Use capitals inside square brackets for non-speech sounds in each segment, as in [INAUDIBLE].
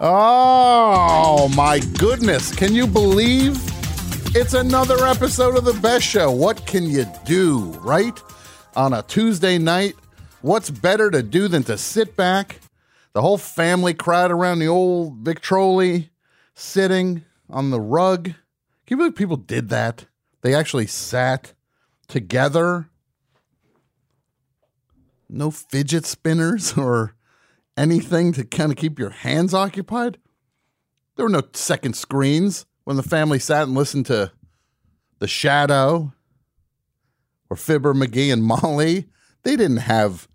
Oh my goodness. Can you believe it's another episode of The Best Show? What can you do, right? On a Tuesday night, what's better to do than to sit back, the whole family crowd around the old Victrola, sitting on the rug? Can you believe people did that? They actually sat together. No fidget spinners [LAUGHS] or anything to kind of keep your hands occupied. There were no second screens when the family sat and listened to The Shadow or Fibber McGee and Molly. They didn't have,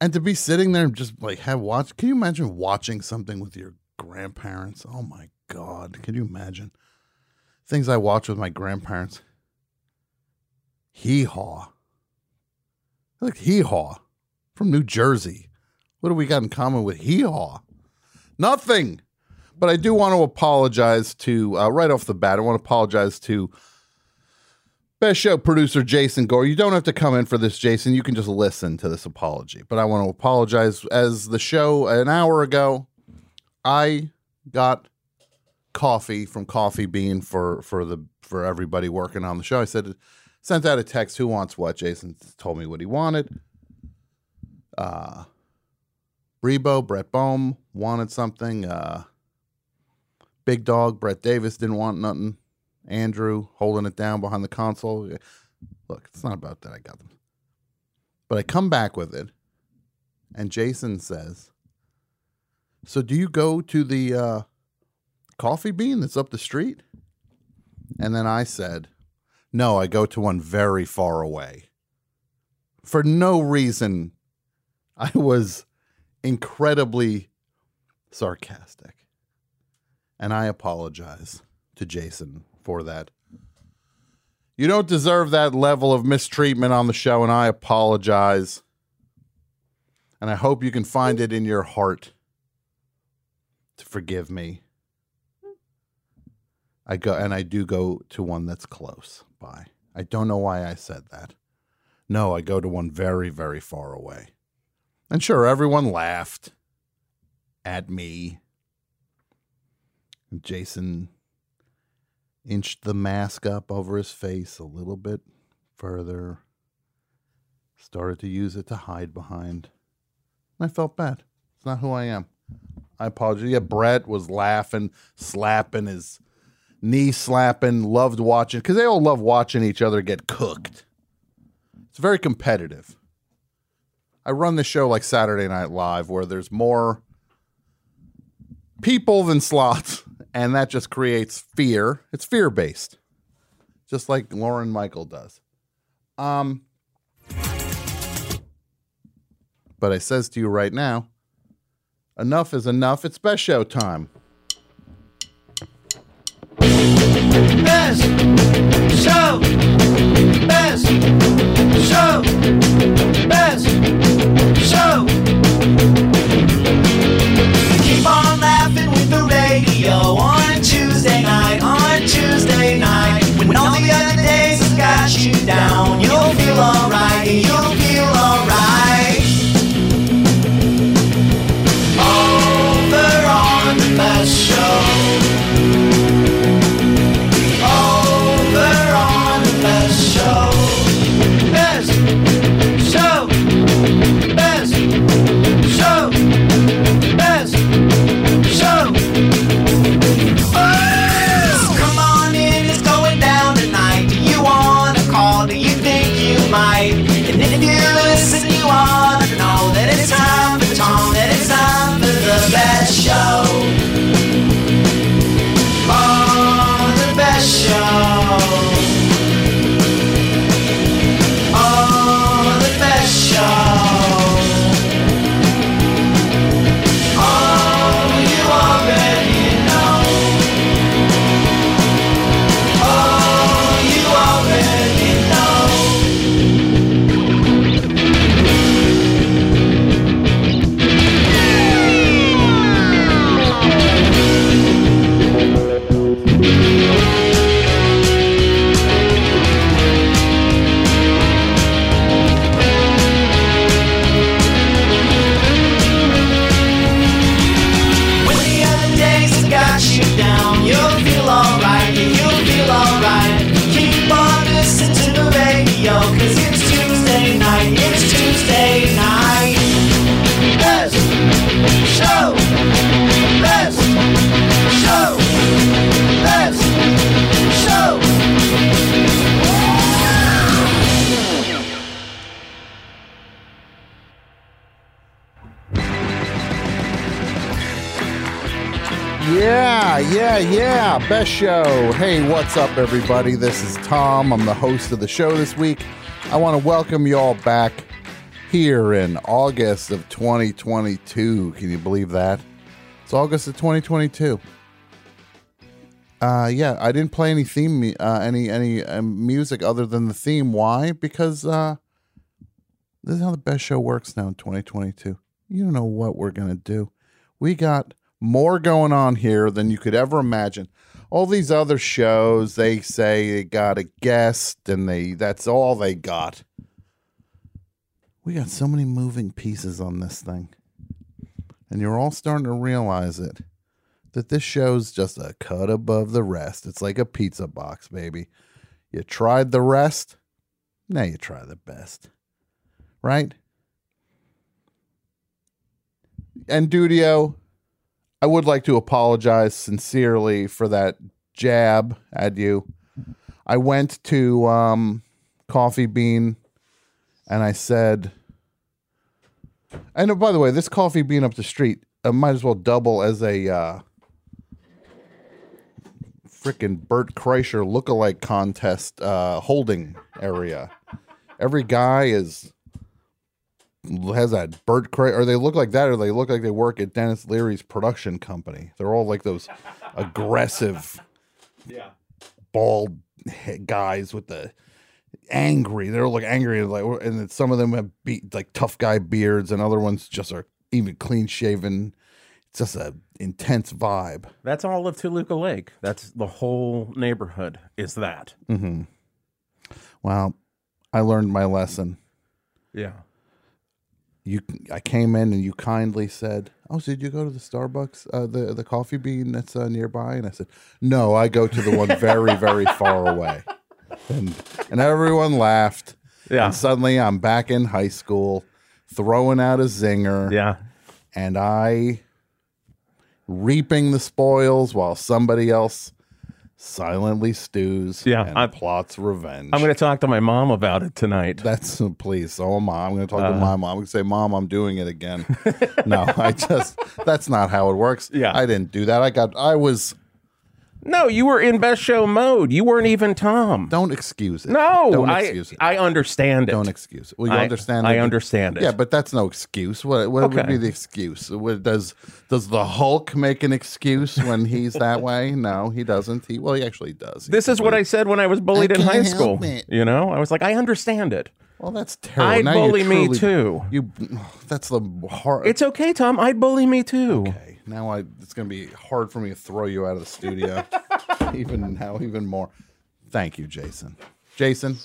and to be sitting there and just like have watch. Can you imagine watching something with your grandparents? Oh my God. Can you imagine? Things I watch with my grandparents. Hee haw. Like hee haw from New Jersey. What do we got in common with hee haw? Nothing. But I do want to apologize to, uh, right off the bat, I want to apologize to Best Show producer Jason Gore. You don't have to come in for this, Jason. You can just listen to this apology. But I want to apologize. As the show an hour ago, I got coffee from Coffee Bean for for the for everybody working on the show. I said sent out a text. Who wants what? Jason told me what he wanted. Uh, Rebo, Brett Bohm wanted something. Uh, Big Dog, Brett Davis didn't want nothing. Andrew holding it down behind the console. Look, it's not about that. I got them. But I come back with it, and Jason says, So do you go to the uh, coffee bean that's up the street? And then I said, No, I go to one very far away. For no reason, I was incredibly sarcastic. And I apologize to Jason for that. You don't deserve that level of mistreatment on the show, and I apologize. And I hope you can find it in your heart to forgive me. I go and I do go to one that's close by. I don't know why I said that. No, I go to one very, very far away. And sure, everyone laughed at me. Jason inched the mask up over his face a little bit further, started to use it to hide behind. I felt bad. It's not who I am. I apologize. Yeah, Brett was laughing, slapping his knee slapping, loved watching because they all love watching each other get cooked. It's very competitive. I run the show like Saturday Night Live where there's more people than slots, and that just creates fear. It's fear based, just like Lorne Michael does. Um, but I says to you right now, enough is enough. It's best show time. Best show. Best show. Best show. Yeah, yeah. Best show. Hey, what's up, everybody? This is Tom. I'm the host of the show this week. I want to welcome you all back here in August of 2022. Can you believe that? It's August of 2022. Uh, yeah, I didn't play any theme, uh, any any um, music other than the theme. Why? Because uh, this is how the best show works now in 2022. You don't know what we're gonna do. We got more going on here than you could ever imagine. All these other shows, they say they got a guest and they that's all they got. We got so many moving pieces on this thing. And you're all starting to realize it. That this show's just a cut above the rest. It's like a pizza box, baby. You tried the rest, now you try the best. Right? And Dudio, I would like to apologize sincerely for that jab at you. I went to um, Coffee Bean and I said, and by the way, this Coffee Bean up the street uh, might as well double as a uh, freaking Bert Kreischer lookalike contest uh, holding area. Every guy is has that Bert Kreischer, or they look like that, or they look like they work at Denis Leary's production company. They're all like those aggressive, [LAUGHS] Yeah. bald guys with the angry. They're like angry, like, and then some of them have be, like tough guy beards, and other ones just are even clean shaven. It's just a intense vibe. That's all of Toluca Lake. That's the whole neighborhood is that. Mm-hmm. Well, I learned my lesson. Yeah. You, I came in and you kindly said, "Oh, so did you go to the Starbucks, uh, the the coffee bean that's uh, nearby?" And I said, "No, I go to the one very, very far away." And and everyone laughed. Yeah. And suddenly, I'm back in high school, throwing out a zinger. Yeah. and I reaping the spoils while somebody else silently stews Yeah, and I- plots revenge. I'm going to talk to my mom about it tonight. That's please. So am I. I'm going to talk to Uh-huh. my mom. I'm going to say, "Mom, I'm doing it again." [LAUGHS] no, I just that's not how it works. Yeah. I didn't do that. I got. I was. No, you were in best show mode. You weren't even Tom. Don't excuse it. no, don't I excuse it. I understand it. don't excuse it. Well, you I- understand. I understand it. Yeah, but that's no excuse. What, what would be the excuse? What, does does the Hulk make an excuse when he's that [LAUGHS] way? No, he doesn't. He well, he actually does. He this is what I said when I was bullied I in high school. You know, I was like, I understand it. Well, that's terrible. I'd Now you bully me too. You. [SIGHS] That's the hard. It's okay, Tom. I'd bully me too. okay. Now I. It's going to be hard for me to throw you out of the studio. [LAUGHS] even now, even more. Thank you, Jason. Jason.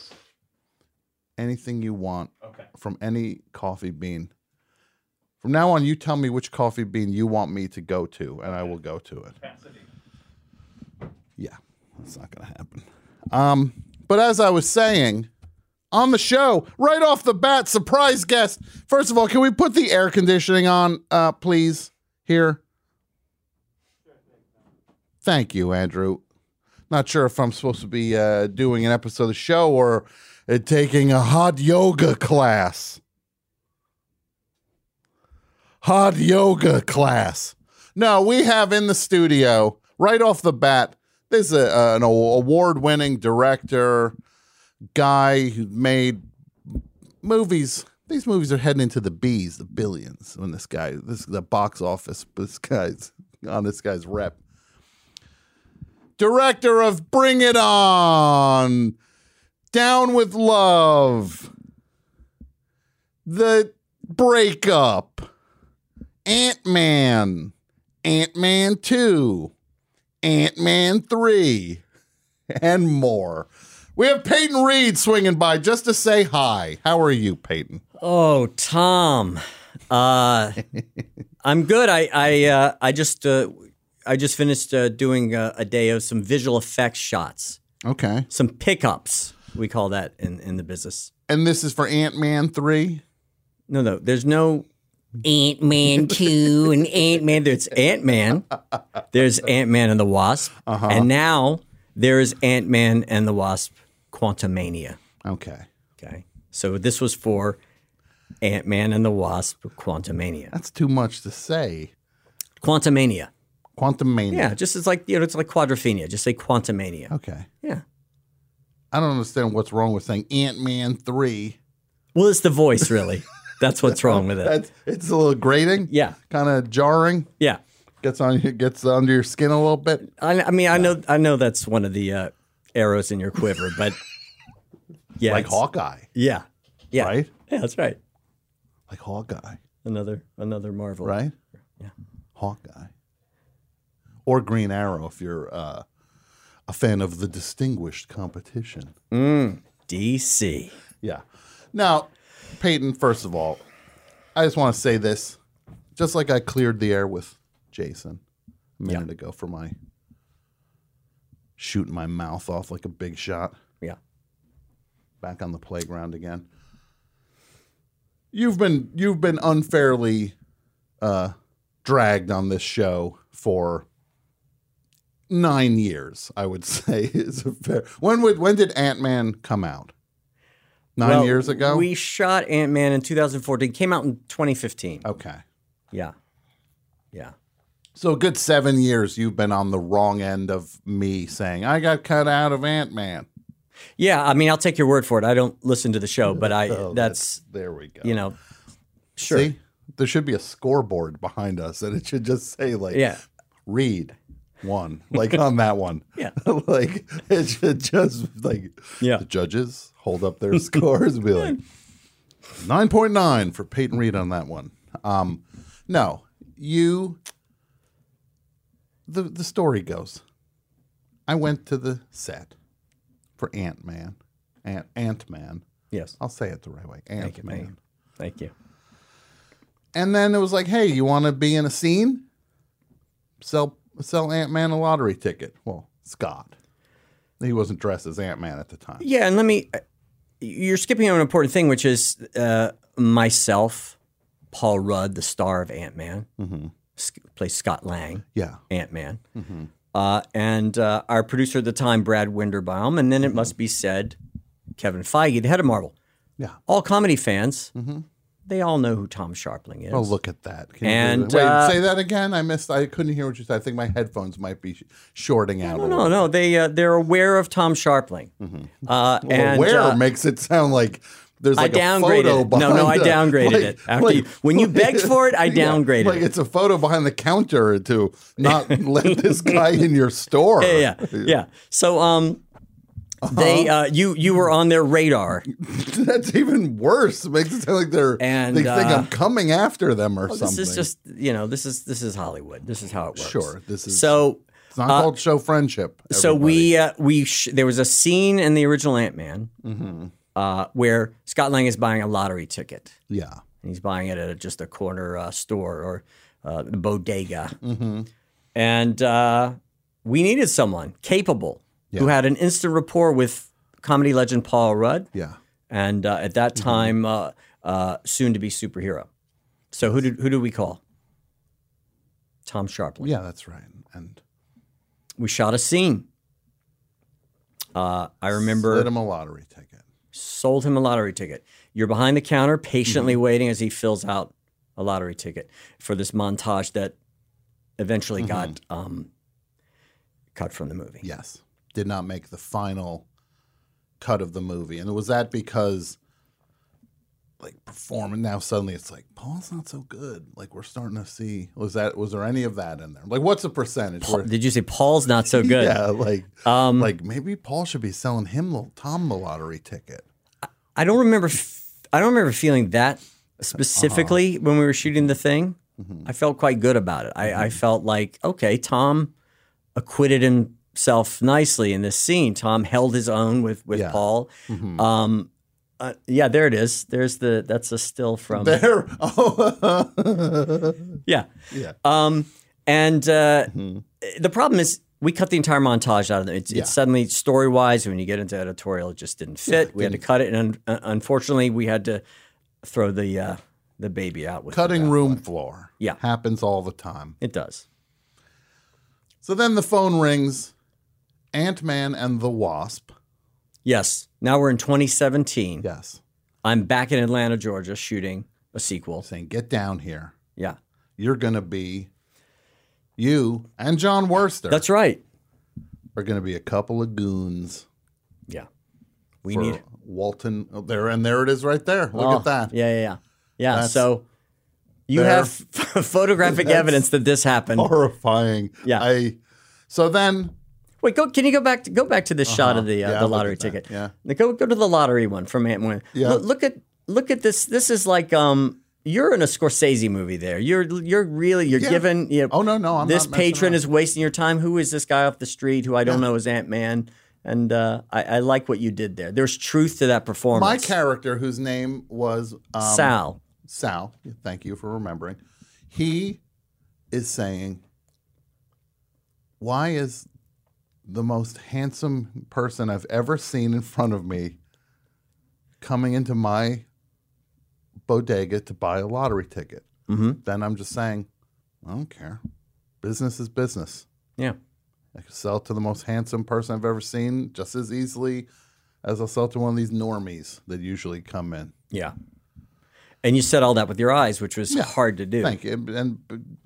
Anything you want Okay. from any coffee bean. From now on, you tell me which coffee bean you want me to go to, and I will go to it. Yeah, that's not going to happen. Um, but as I was saying, on the show, right off the bat, surprise guest. First of all, can we put the air conditioning on, uh, please? Here. Thank you, Andrew. Not sure if I'm supposed to be uh, doing an episode of the show or uh, taking a hot yoga class. Hot yoga class. No, we have in the studio right off the bat. There's an award winning director, guy who made movies. These movies are heading into the B's, the billions. When this guy, this the box office, this guy's on this guy's rep. Director of Bring It On, Down with Love, The Breakup, Ant Man, Ant Man 2, Ant Man 3, and more. We have Peyton Reed swinging by just to say hi. How are you, Peyton? Oh, Tom. Uh, [LAUGHS] I'm good. I I uh, I just uh, I just finished uh, doing a, a day of some visual effects shots, Okay. some pickups. We call that in, in the business. And this is for Ant Man 3? No, no, there's no Ant Man [LAUGHS] two and Ant Man. There's Ant Man. There's Ant Man and the Wasp, and now there's Ant Man and the Wasp: Quantumania. Okay. Okay, so this was for Ant Man and the Wasp: Quantumania. That's too much to say. Quantumania. Quantum Mania. Yeah, just it's like you know, it's like Quadrophenia. Just say Quantumania. Okay. Yeah. I don't understand what's wrong with saying Ant Man three. Well, it's the voice, really. [LAUGHS] That's what's wrong with it. That's it's a little grating. Yeah. Kind of jarring. Yeah. Gets on you gets under your skin a little bit. I, I mean, I know, I know that's one of the uh, arrows in your quiver, but [LAUGHS] yeah, like Hawkeye, Yeah. Yeah. right? Yeah, that's right. Like Hawkeye, Another, another Marvel. right? Yeah. Hawkeye. Or Green Arrow if you're uh, a fan of the distinguished competition. DC. Yeah. Now, Peyton, first of all, I just want to say this. Just like I cleared the air with Jason a minute ago for my shooting my mouth off like a big shot Yeah. back on the playground again. You've been you've been unfairly uh, dragged on this show for nine years. I would [LAUGHS] say is a fair. When would when did Ant Man come out? Nine Well, years ago. We shot Ant Man in 2014. Came out in 2015. okay, Yeah. Yeah. So a good seven years you've been on the wrong end of me saying I got cut out of Ant Man. Yeah. I mean, I'll take your word for it. I don't listen to the show, but I, [LAUGHS] Oh, that's, there we go. you know, sure. See, there should be a scoreboard behind us, and it should just say like Yeah. read one like on that one [LAUGHS] Yeah. [LAUGHS] like it should just like Yeah. the judges hold up their scores and be like 9.9 for peyton reed on that one um no you the the story goes i went to the set for ant-man ant ant-man Yes. i'll say it the right way Thank ant-man. Thank you. and then it was like, hey, you want to be in a scene? Sell sell Ant Man a lottery ticket. Well, Scott. He wasn't dressed as Ant Man at the time. Yeah, and let me. You're skipping on an important thing, which is uh, myself, Paul Rudd, the star of Ant Man, mm plays Scott Lang, Yeah. Ant Man, uh, and uh, our producer at the time, Brad Winderbaum, and then it must be said, Kevin Feige, the head of Marvel. Yeah. All comedy fans, they all know who Tom Scharpling is. Oh, look at that. Can you And, it? Wait, uh, say that again. I missed. I couldn't hear what you said. I think my headphones might be shorting out. no, no, no. They uh, they're aware of Tom Scharpling. Uh, Well, and, where uh, makes it sound like there's like I a downgraded behind No, no, I the- downgraded like- it. After like- you, when you begged for it, I [LAUGHS] Yeah, downgraded like it. it's a photo behind the counter to not [LAUGHS] let this guy in your store. yeah, yeah, yeah. So, um, they, Uh-huh. uh, you, you were on their radar. [LAUGHS] That's even worse. It makes it sound like they're And, they think uh, I'm coming after them or This something. This is just, you know, this is this is Hollywood. This is how it works. Sure, this is- so. it's not called show friendship. So we uh, we sh- there was a scene in the original Ant Man Mm-hmm. Uh, where Scott Lang is buying a lottery ticket. yeah and he's buying it at a, just a corner uh, store or uh, the bodega. Mm-hmm. And uh, we needed someone capable who had an instant rapport with comedy legend Paul Rudd, yeah and uh, at that Mm-hmm. time, uh, uh, soon to be superhero. So who did who did we call? Tom Scharpling. yeah that's right. And We shot a scene. Uh, I remember slid him a lottery ticket. Sold him a lottery ticket. You're behind the counter, patiently Mm-hmm. waiting as he fills out a lottery ticket for this montage that eventually Mm-hmm. got um, cut from the movie. Yes, did not make the final cut of the movie, and was that because like performing now suddenly it's like Paul's not so good. Like we're starting to see was that was there any of that in there? Like what's the percentage? where, Did you say Paul's not so good? Yeah, like Um, like maybe Paul should be selling him Tom the lottery ticket. I don't remember. I don't remember feeling that specifically Uh-huh. when we were shooting the thing. Mm-hmm. I felt quite good about it. I, I felt like okay, Tom acquitted himself nicely in this scene. Tom held his own with with Yeah. Paul. Um, uh, yeah, there it is. There's the that's a still from [LAUGHS] There, oh, [LAUGHS] yeah. yeah, Um, and uh, the problem is we cut the entire montage out of it. It's, Yeah. it's suddenly story wise when you get into editorial, it just didn't fit. we had to cut it, and un- unfortunately, we had to throw the uh, the baby out with the cutting room floor. Yeah. happens all the time. It does. So then the phone rings. Ant Man and the Wasp. Yes. Now we're in 2017. Yes, I'm back in Atlanta, Georgia, shooting a sequel. saying get down here. Yeah. You're gonna be you and Jon Wurster That's right. are going to be a couple of goons Yeah. We need Walton. Oh, there and there it is, right there. Look Oh, at that. Yeah, yeah, yeah. Yeah. That's- so you there- have [LAUGHS] photographic That's- evidence that this happened. Horrifying. Yeah. I. So then, Wait, go. Can you go back? To, go back to the shot of the uh, Uh-huh. Yeah, the lottery ticket. Yeah. Go go to the lottery one from Ant Man. Yeah. Look, look at look at this. This is like um. You're in a Scorsese movie. There, you're you're really you're Yeah. given. You know, Oh, no, no, I'm this patron is wasting your time. Who is this guy off the street who I don't know is Ant Man? And uh, I, I like what you did there. There's truth to that performance. my character, whose name was um, Sal. Sal, thank you for remembering. He is saying, Why is the most handsome person I've ever seen in front of me coming into my bodega to buy a lottery ticket? Mm-hmm. Then I'm just saying, I don't care. Business is business. Yeah. I could sell to the most handsome person I've ever seen just as easily as I'll sell to one of these normies that usually come in. Yeah. And you said all that with your eyes, which was hard to do. Thank you, and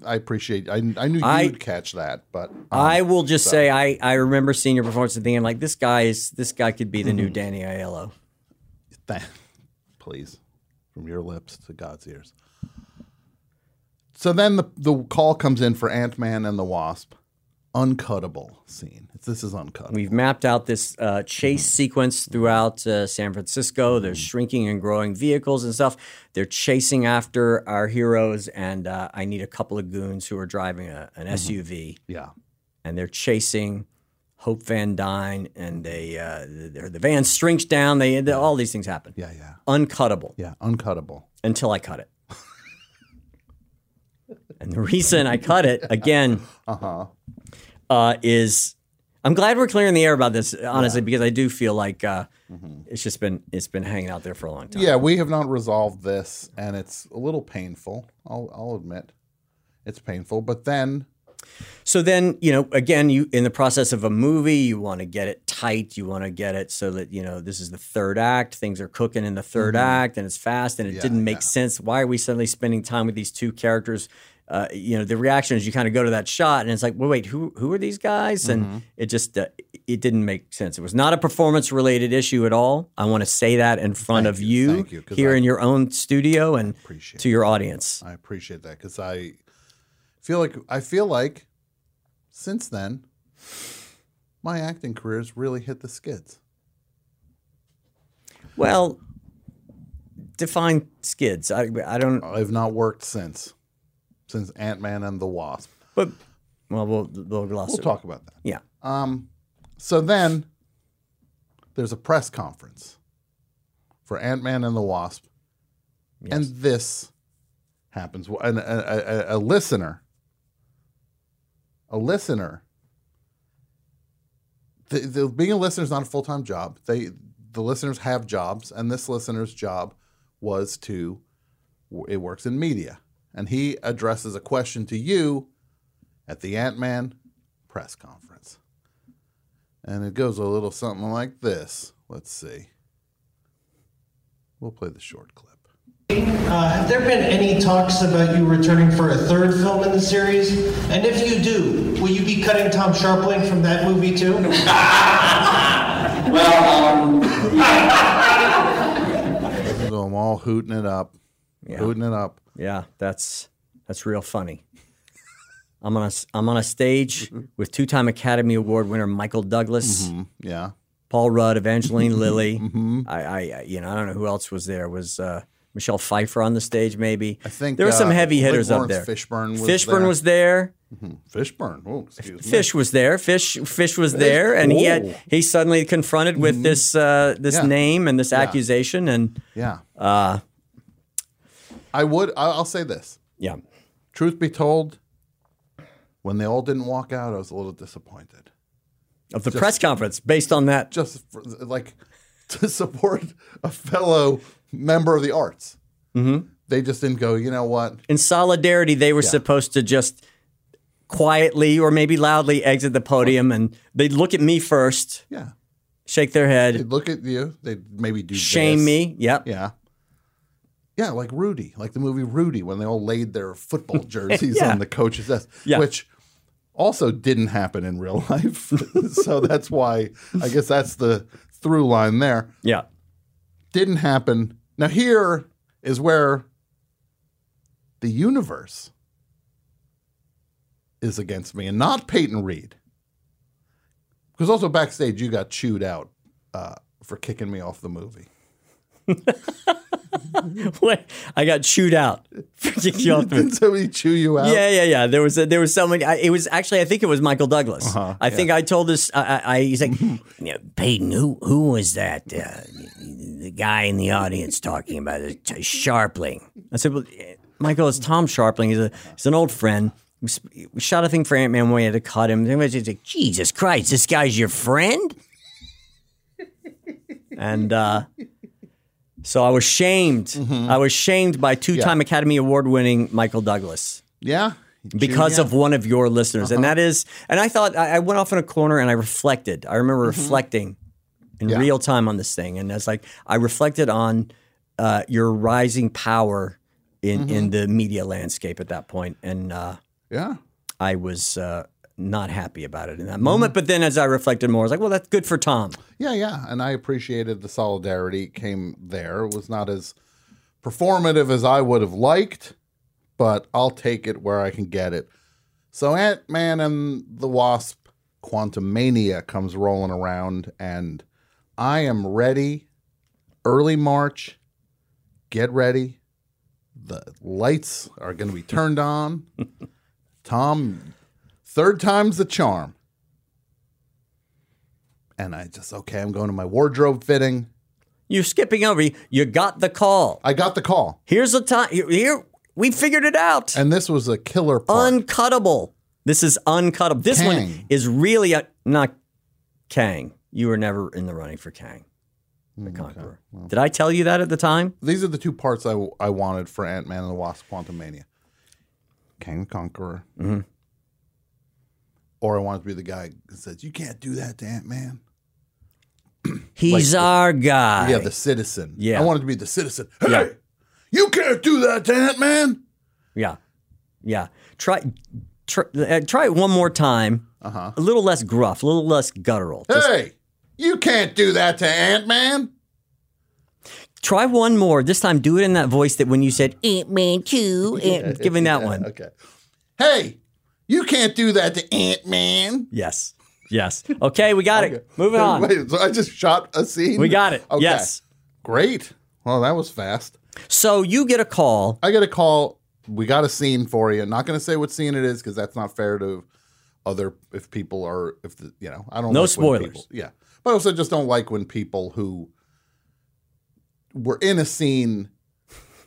I appreciate. I I knew I- you'd catch that, but um, I will just say I, I remember seeing your performance and thinking like this guy is this guy could be the Mm-hmm. new Danny Aiello. please, from your lips to God's ears. So then the the call comes in for Ant Man and the Wasp, uncuttable scene. This is uncuttable. We've mapped out this uh, chase Mm-hmm. sequence throughout uh, San Francisco. There's shrinking and growing vehicles and stuff. They're chasing after our heroes, and uh, I need a couple of goons who are driving a, an SUV, yeah, and they're chasing Hope Van Dyne, and they uh, the, van shrinks down. They, they all these things happen. yeah, yeah, Uncuttable. yeah, uncuttable. until I cut it. and the reason I cut it again [LAUGHS] uh is I'm glad we're clearing the air about this, honestly, because I do feel like uh, it's just been it's been hanging out there for a long time. Yeah, we have not resolved this, and it's a little painful. I'll I'll admit, it's painful. But then, So then, you know, again, you in the process of a movie, you want to get it tight. You want to get it so that you know this is the third act. Things are cooking in the 3rd act, and it's fast, and it Mm-hmm. Yeah, didn't make yeah. sense. Why are we suddenly spending time with these two characters? Uh, you know, the reaction is you kind of go to that shot, and it's like, well, wait, who who are these guys? And Mm-hmm. it just uh, it didn't make sense. It was not a performance related issue at all. I want to say that in front Thank of you, you, you, here I in your own studio and to your audience. I appreciate that because I feel like I feel like since then, my acting career's really hit the skids. Well, define skids. I I don't. I've not worked since, since Ant Man and the Wasp. But well, we'll we'll gloss We'll talk about that. Yeah. Um. So then, there's a press conference for Ant Man and the Wasp, and this happens. And a, a, a, a listener, a listener. The, the, being a listener is not a full time job. They the listeners have jobs, and this listener's job was to it works in media, and he addresses a question to you at the Ant Man press conference. And it goes a little something like this. Let's see. We'll play the short clip. Uh, have there been any talks about you returning for a third film in the series? And if you do, will you be cutting Tom Scharpling from that movie too? [LAUGHS] [LAUGHS] Well, So I'm all hooting it up, hooting it up. Yeah, that's that's real funny. I'm on a I'm on a stage [LAUGHS] with two-time Academy Award winner Michael Douglas, Yeah. Paul Rudd, Evangeline [LAUGHS] Lilly. Mm-hmm. I, I you know I don't know who else was there. Was uh, Michelle Pfeiffer on the stage? Maybe I think there were some uh, heavy hitters up there. Fishburne was Fishburne there. was there. Fishburne. Oh, excuse me. Fish was there. Fish Fish was there, and he Oh. had he suddenly confronted with this uh, this Mm-hmm. Yeah. name and this accusation, and Yeah. I would. I'll say this. yeah, Truth be told, when they all didn't walk out, I was a little disappointed. of the press conference based on that. Just for, like [LAUGHS] to support a fellow member of the arts. Mm-hmm. They just didn't go. You know what? in solidarity, they were supposed to just quietly or maybe loudly exit the podium and they'd look at me first, Yeah. shake their head. They'd look at you. They'd maybe do shame this. me. Yep. Yeah. Yeah, like Rudy, like the movie Rudy, when they all laid their football [LAUGHS] jerseys Yeah. on the coach's desk. Yeah. Which also didn't happen in real [LAUGHS] life. [LAUGHS] so that's why I guess that's the through line there. Yeah. Didn't happen. Now here is where the universe is against me and not Peyton Reed. Because also backstage you got chewed out uh, for kicking me off the movie. [LAUGHS] I got chewed out. for kicking you off the- Didn't somebody chew you out? Yeah, yeah, yeah. There was a, there was someone. I, it was actually I think it was Michael Douglas. Uh-huh, I think I told this. I, I, I he's like, [LAUGHS] "Yeah, Peyton, who who was that? Uh, the guy in the audience talking about it, Scharpling. I said, well, eh, Michael, it's Tom Scharpling. He's a he's an old friend. We, shot a thing for Ant Man. When we had to cut him. And he's like, Jesus Christ, this guy's your friend. [LAUGHS] and uh, so I was shamed. I was shamed by two-time Academy Award-winning Michael Douglas Yeah. Because you of one of your listeners, and that is, and I thought I, I went off in a corner and I reflected. I remember reflecting in Yeah. real time on this thing, and it's like I reflected on uh, your rising power in in the media landscape at that point, and uh, Yeah. I was uh, not happy about it in that mm-hmm. moment. But then, as I reflected more, I was like, well, that's good for Tom. Yeah, yeah. And I appreciated the solidarity came there. It was not as performative as I would have liked, but I'll take it where I can get it. So Ant Man and the Wasp Quantum Mania comes rolling around, and I am ready. Early March, get ready. The lights are going to be turned on. [LAUGHS] Tom, third time's the charm. And I just, okay, I'm going to my wardrobe fitting. You're skipping over. You got the call. I got the call. Here's the time. Here, we figured it out. And this was a killer part. uncuttable. This is uncuttable. This one is really a, not Kang. You were never in the running for Kang, the Conqueror. Did I tell you that at the time? These are the two parts I, I wanted for Ant Man and the Wasp Quantum Mania Kang the Conqueror. Mm-hmm. Or I wanted to be the guy that says, You can't do that to Ant Man. [CLEARS THROAT] He's our guy. Yeah, the citizen. Yeah. I wanted to be the citizen. Hey, Yeah. you can't do that to Ant Man. yeah, yeah. Try, try, uh, try it one more time. Uh-huh. A little less gruff, a little less guttural. Just Hey, you can't do that to Ant Man. try one more. This time, do it in that voice that when you said Ant Man two, [LAUGHS] Ant, giving that one. Okay. Hey, you can't do that to Ant Man. Yes, yes. Okay, we got it. Moving on. Wait, so I just shot a scene? We got it. Okay. Yes. Great. Well, that was fast. So you get a call. I get a call. We got a scene for you. Not going to say what scene it is because that's not fair to other if people are if the you know I don't No like spoilers. people- yeah, but I also just don't like when people who were in a scene,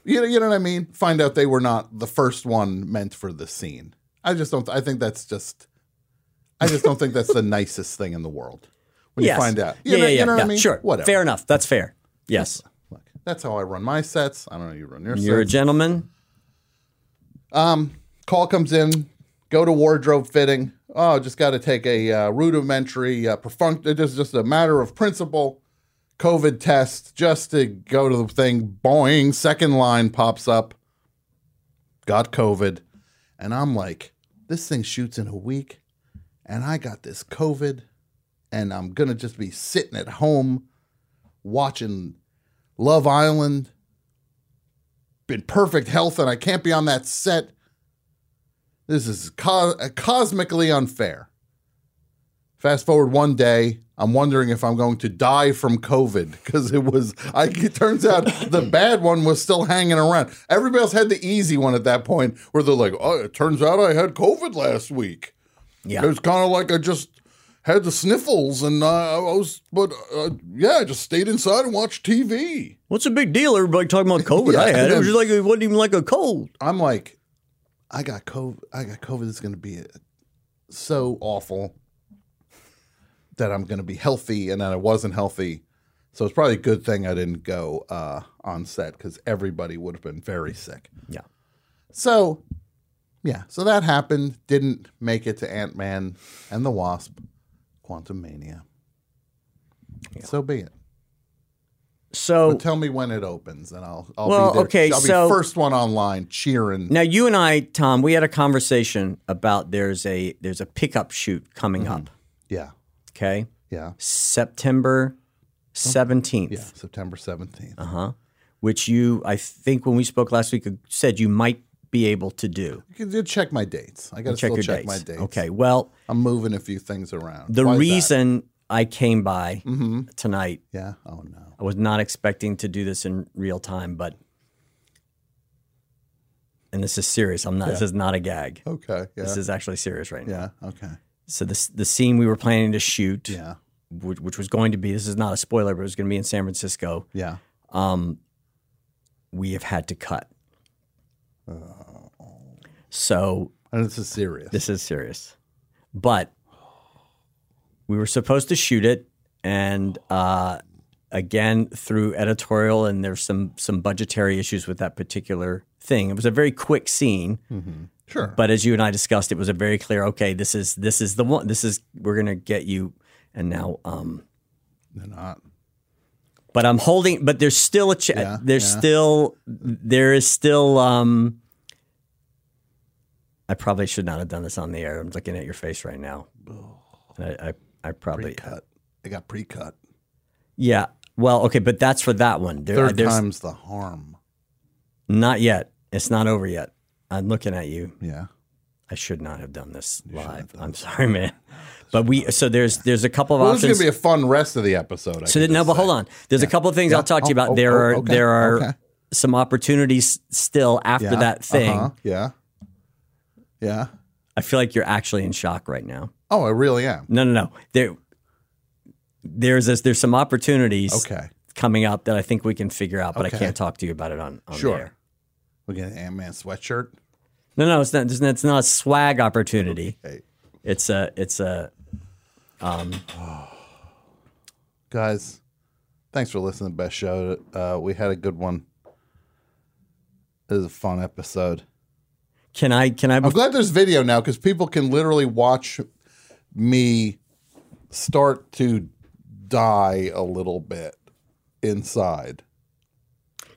you know, you know what I mean, find out they were not the first one meant for the scene. I just don't. I think that's just. I just don't think that's the nicest thing in the world when yes. you find out. You yeah, know, yeah, yeah. you know what yeah. I mean? Sure. Whatever. Fair enough. That's fair. Yes. Look, that's how I run my sets. I don't know. You run your sets. You're a sets. gentleman. call comes in, go to wardrobe fitting. Oh, just got to take a uh, rudimentary, uh, perfunct. It's just a matter of principle. COVID test just to go to the thing. Boing, second line pops up. Got COVID, and I'm like, this thing shoots in a week, and I got this COVID, and I'm gonna just be sitting at home watching Love Island. In perfect health, and I can't be on that set. This is co- uh, cosmically unfair. Fast forward one day, I'm wondering if I'm going to die from COVID because it was. I, it turns out the [LAUGHS] bad one was still hanging around. Everybody else had the easy one at that point, where they're like, "Oh, it turns out I had COVID last week." Yeah. It was kind of like I just had the sniffles, and uh, I was, but uh, yeah, I just stayed inside and watched TV. What's a big deal? Everybody talking about [LAUGHS] COVID. I had it. It was just like it wasn't even like a cold. I'm like, I got COVID. I got COVID. It's going to be so awful that I'm going to be healthy, and that I wasn't healthy. So it's probably a good thing I didn't go uh, on set because everybody would have been very sick. Yeah. So, yeah, so that happened. Didn't make it to Ant Man and the Wasp, Quantum Mania. So be it. So Tell me when it opens, and I'll. I'll Well, be there. okay, I'll so- be first one online cheering. now you and I, Tom, we had a conversation about there's a there's a pickup shoot coming Mm-hmm. up. Yeah, Okay, yeah, September seventeenth. yeah. September seventeenth. Uh-huh. Which you, I think, when we spoke last week, said you might be able to do. You can you check my dates. I got to Check still your check dates. my dates. Okay. Well, I'm moving a few things around. the Why reason I came by Mm-hmm. tonight, Yeah. Oh no. I was not expecting to do this in real time, but and this is serious. I'm not. This is not a gag. Okay. Yeah. This is actually serious right now. yeah. Okay. So the the scene we were planning to shoot, Yeah. which, which was going to be this is not a spoiler, but it was going to be in San Francisco. Yeah. Um, we have had to cut. So And this is serious. This is serious. But we were supposed to shoot it, and uh, again through editorial, and there's some some budgetary issues with that particular thing. It was a very quick scene, sure. but as you and I discussed, it was a very clear. Okay, this is this is the one. This is we're gonna get you. And now, um, They're not. but I'm holding. But there's still a. Ch- Yeah, there's yeah. still there is still. Um, I probably should not have done this on the air. I'm looking at your face right now. I, I, I probably. Pre-cut. They got pre-cut. Yeah. Well, okay, but that's for that one. There, Third there's time's the harm. not yet. It's not over yet. I'm looking at you. Yeah. I should not have done this live. I'm sorry, man. [LAUGHS] But we so there's there's a couple of Well, this is gonna be a fun rest of the episode. I so no, but say. hold on. There's a couple of things Yeah. I'll talk to you Oh, about. oh, there oh, are okay, there are okay. some opportunities still after Yeah. that thing. Uh-huh. Yeah. Yeah. I feel like you're actually in shock right now. Oh, I really am. No, no, no. There, there's this, there's some opportunities Okay. coming up that I think we can figure out, but Okay. I can't talk to you about it on, on Sure. the air. We get an Ant Man sweatshirt. No, no, it's not. It's not, it's not a swag opportunity. Hey, It's a, it's a. Um, [SIGHS] guys, thanks for listening to the best show. Uh, we had a good one. It was a fun episode. Can I? Can I? I'm glad there's video now because people can literally watch me start to die a little bit inside.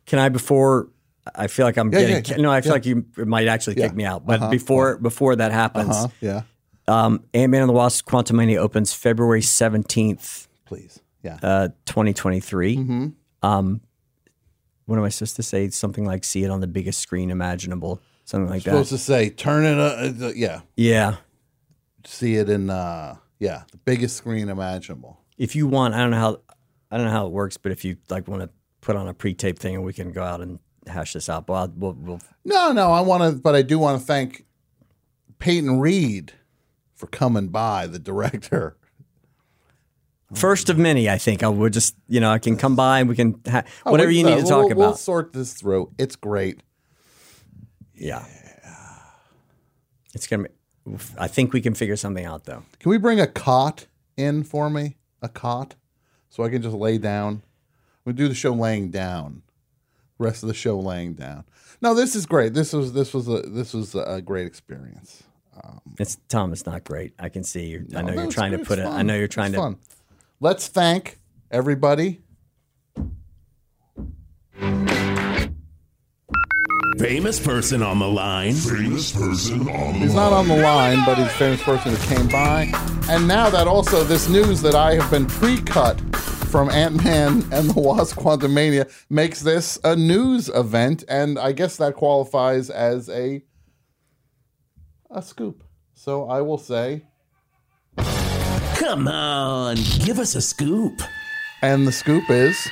Can I? Before I feel like I'm Yeah, getting. yeah, no, I feel like you might actually kick me out. But Uh-huh. before before that happens, Huh? Yeah. um, Ant Man and the Wasp: Quantumania opens February seventeenth, Please. Yeah. uh, twenty twenty three. Mm-hmm. Um, what am I supposed to say? Something like see it on the biggest screen imaginable. Something like that. Supposed to say, turn it. Uh, uh, yeah. Yeah. See it in. uh Yeah, the biggest screen imaginable. If you want, I don't know how, I don't know how it works, but if you like want to put on a pre-tape thing and we can go out and hash this out, well, we'll, we'll No, no, I want to, but I do want to thank Peyton Reed for coming by, the director. first of many. I think I would just, you know, I can come by and we can ha- whatever We- you need uh, to talk we'll, about. We'll sort this through. It's great. yeah. It's gonna. Be, I think we can figure something out though. Can we bring a cot in for me? A cot, so I can just lay down. We do the show laying down. Rest of the show laying down. No, this is great. This was this was a this was a great experience. Um, it's Tom. It's not great. I can see you. I know you're it's trying to put it. I know you're trying It's to. fun. Let's thank everybody. Famous person on the line. Famous person on the line. He's not on the line, but he's a famous person who came by. And now that also this news that I have been pre-cut from Ant-Man and the Wasp Quantumania makes this a news event, and I guess that qualifies as a a scoop. So I will say, Come on, give us a scoop. and the scoop is,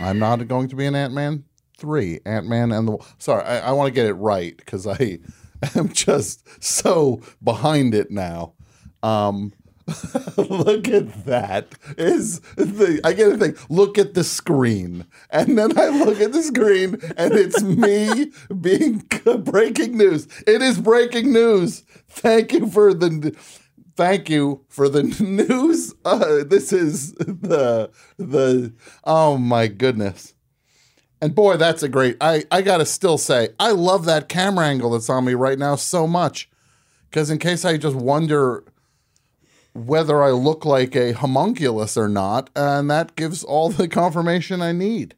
I'm not going to be an Ant-Man three. Ant-Man and the sorry, I, I want to get it right because I [LAUGHS] am just so behind it now. Um, [LAUGHS] look at that. Is the I get a thing. Look at the screen, and then I look at the screen, and it's me [LAUGHS] being breaking news. It is breaking news. Thank you for the. Thank you for the [LAUGHS] news. Uh, this is the the. Oh my goodness. And boy, that's a great. I I gotta still say, I love that camera angle that's on me right now so much, because in case I just wonder whether I look like a homunculus or not, and that gives all the [LAUGHS] confirmation I need.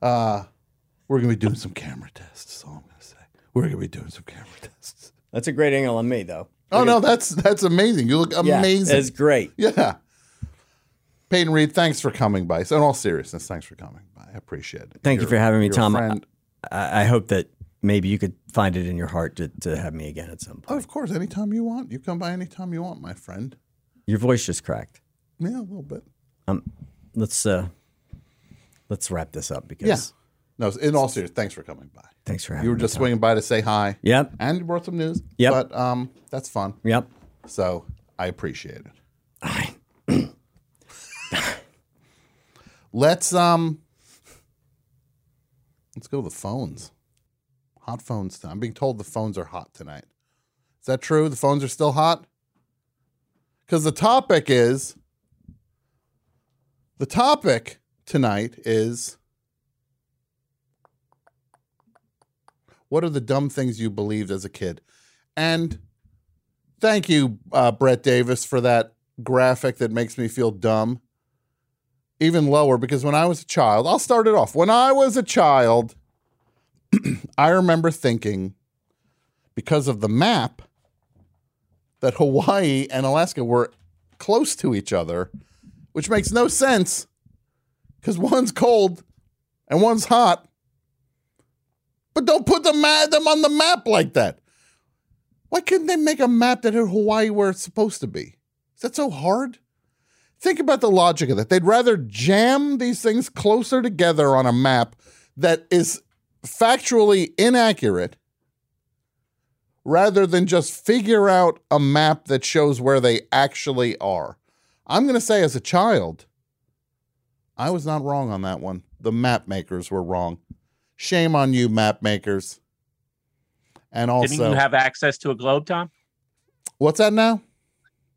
Uh, we're gonna be doing some camera tests. That's all I'm gonna say. We're gonna be doing some camera tests. That's a great angle on me, though. Oh no, that's that's amazing. You look Yeah, amazing. it's great. Yeah. Peyton Reed, thanks for coming by. So in all seriousness, thanks for coming by. I appreciate it. Thank you You're- for having me, Tom. friend. I, I hope that maybe you could find it in your heart to, to have me again at some Oh, point. of course, anytime you want. You come by anytime you want, my friend. Your voice just cracked. Yeah, a little bit. Um, let's uh, let's wrap this up because Yeah. No, in all seriousness, thanks for coming by. thanks for having You were just swinging by to say hi. Yep. And you brought some news. Yep. But um, that's fun. Yep. So I appreciate it. All right. Let's um let's go to the phones. Hot phones. I'm being told the phones are hot tonight. Is that true? The phones are still hot? Because the topic is the topic tonight is what are the dumb things you believed as a kid? And thank you, uh, Brett Davis, for that graphic that makes me feel dumb even lower because when I was a child, I'll start it off. When I was a child, I remember thinking because of the map that Hawaii and Alaska were close to each other, which makes no sense because one's cold and one's hot. But don't put the ma- them on the map like that. Why couldn't they make a map that had Hawaii where it's supposed to be? Is that so hard? Think about the logic of that. They'd rather jam these things closer together on a map that is factually inaccurate rather than just figure out a map that shows where they actually are. I'm going to say, as a child, I was not wrong on that one. The map makers were wrong. Shame on you, map makers. And also, Didn't you have access to a globe, Tom? what's that now?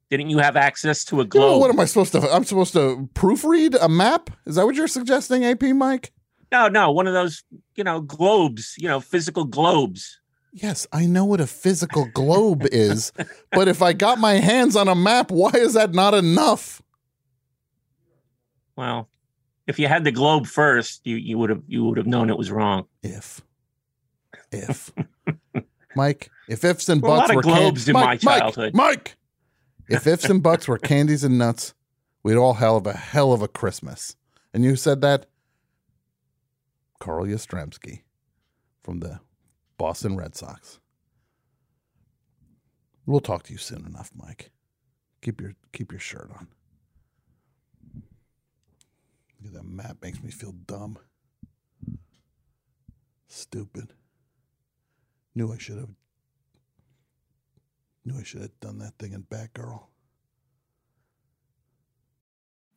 Didn't you have access to a globe? what am I supposed to? I'm supposed to proofread a map? Is that what you're suggesting, AP Mike? No, no, one of those, you know, globes, you know, physical globes. Yes, I know what a physical globe is, but if I got my hands on a map, why is that not enough? Well, if you had the globe first, you you would have you would have known it was wrong. If, if, [LAUGHS] Mike, if ifs and Well, a buts lot of were can- globes in Mike, my Mike, childhood. Mike, if ifs and buts were candies and nuts, we'd all have a hell of a Christmas. And you said that, Carl Yastrzemski, from the Boston Red Sox. We'll talk to you soon enough, Mike. Keep your keep your shirt on. That map makes me feel dumb. Stupid. Knew I should have knew I should have done that thing in Batgirl.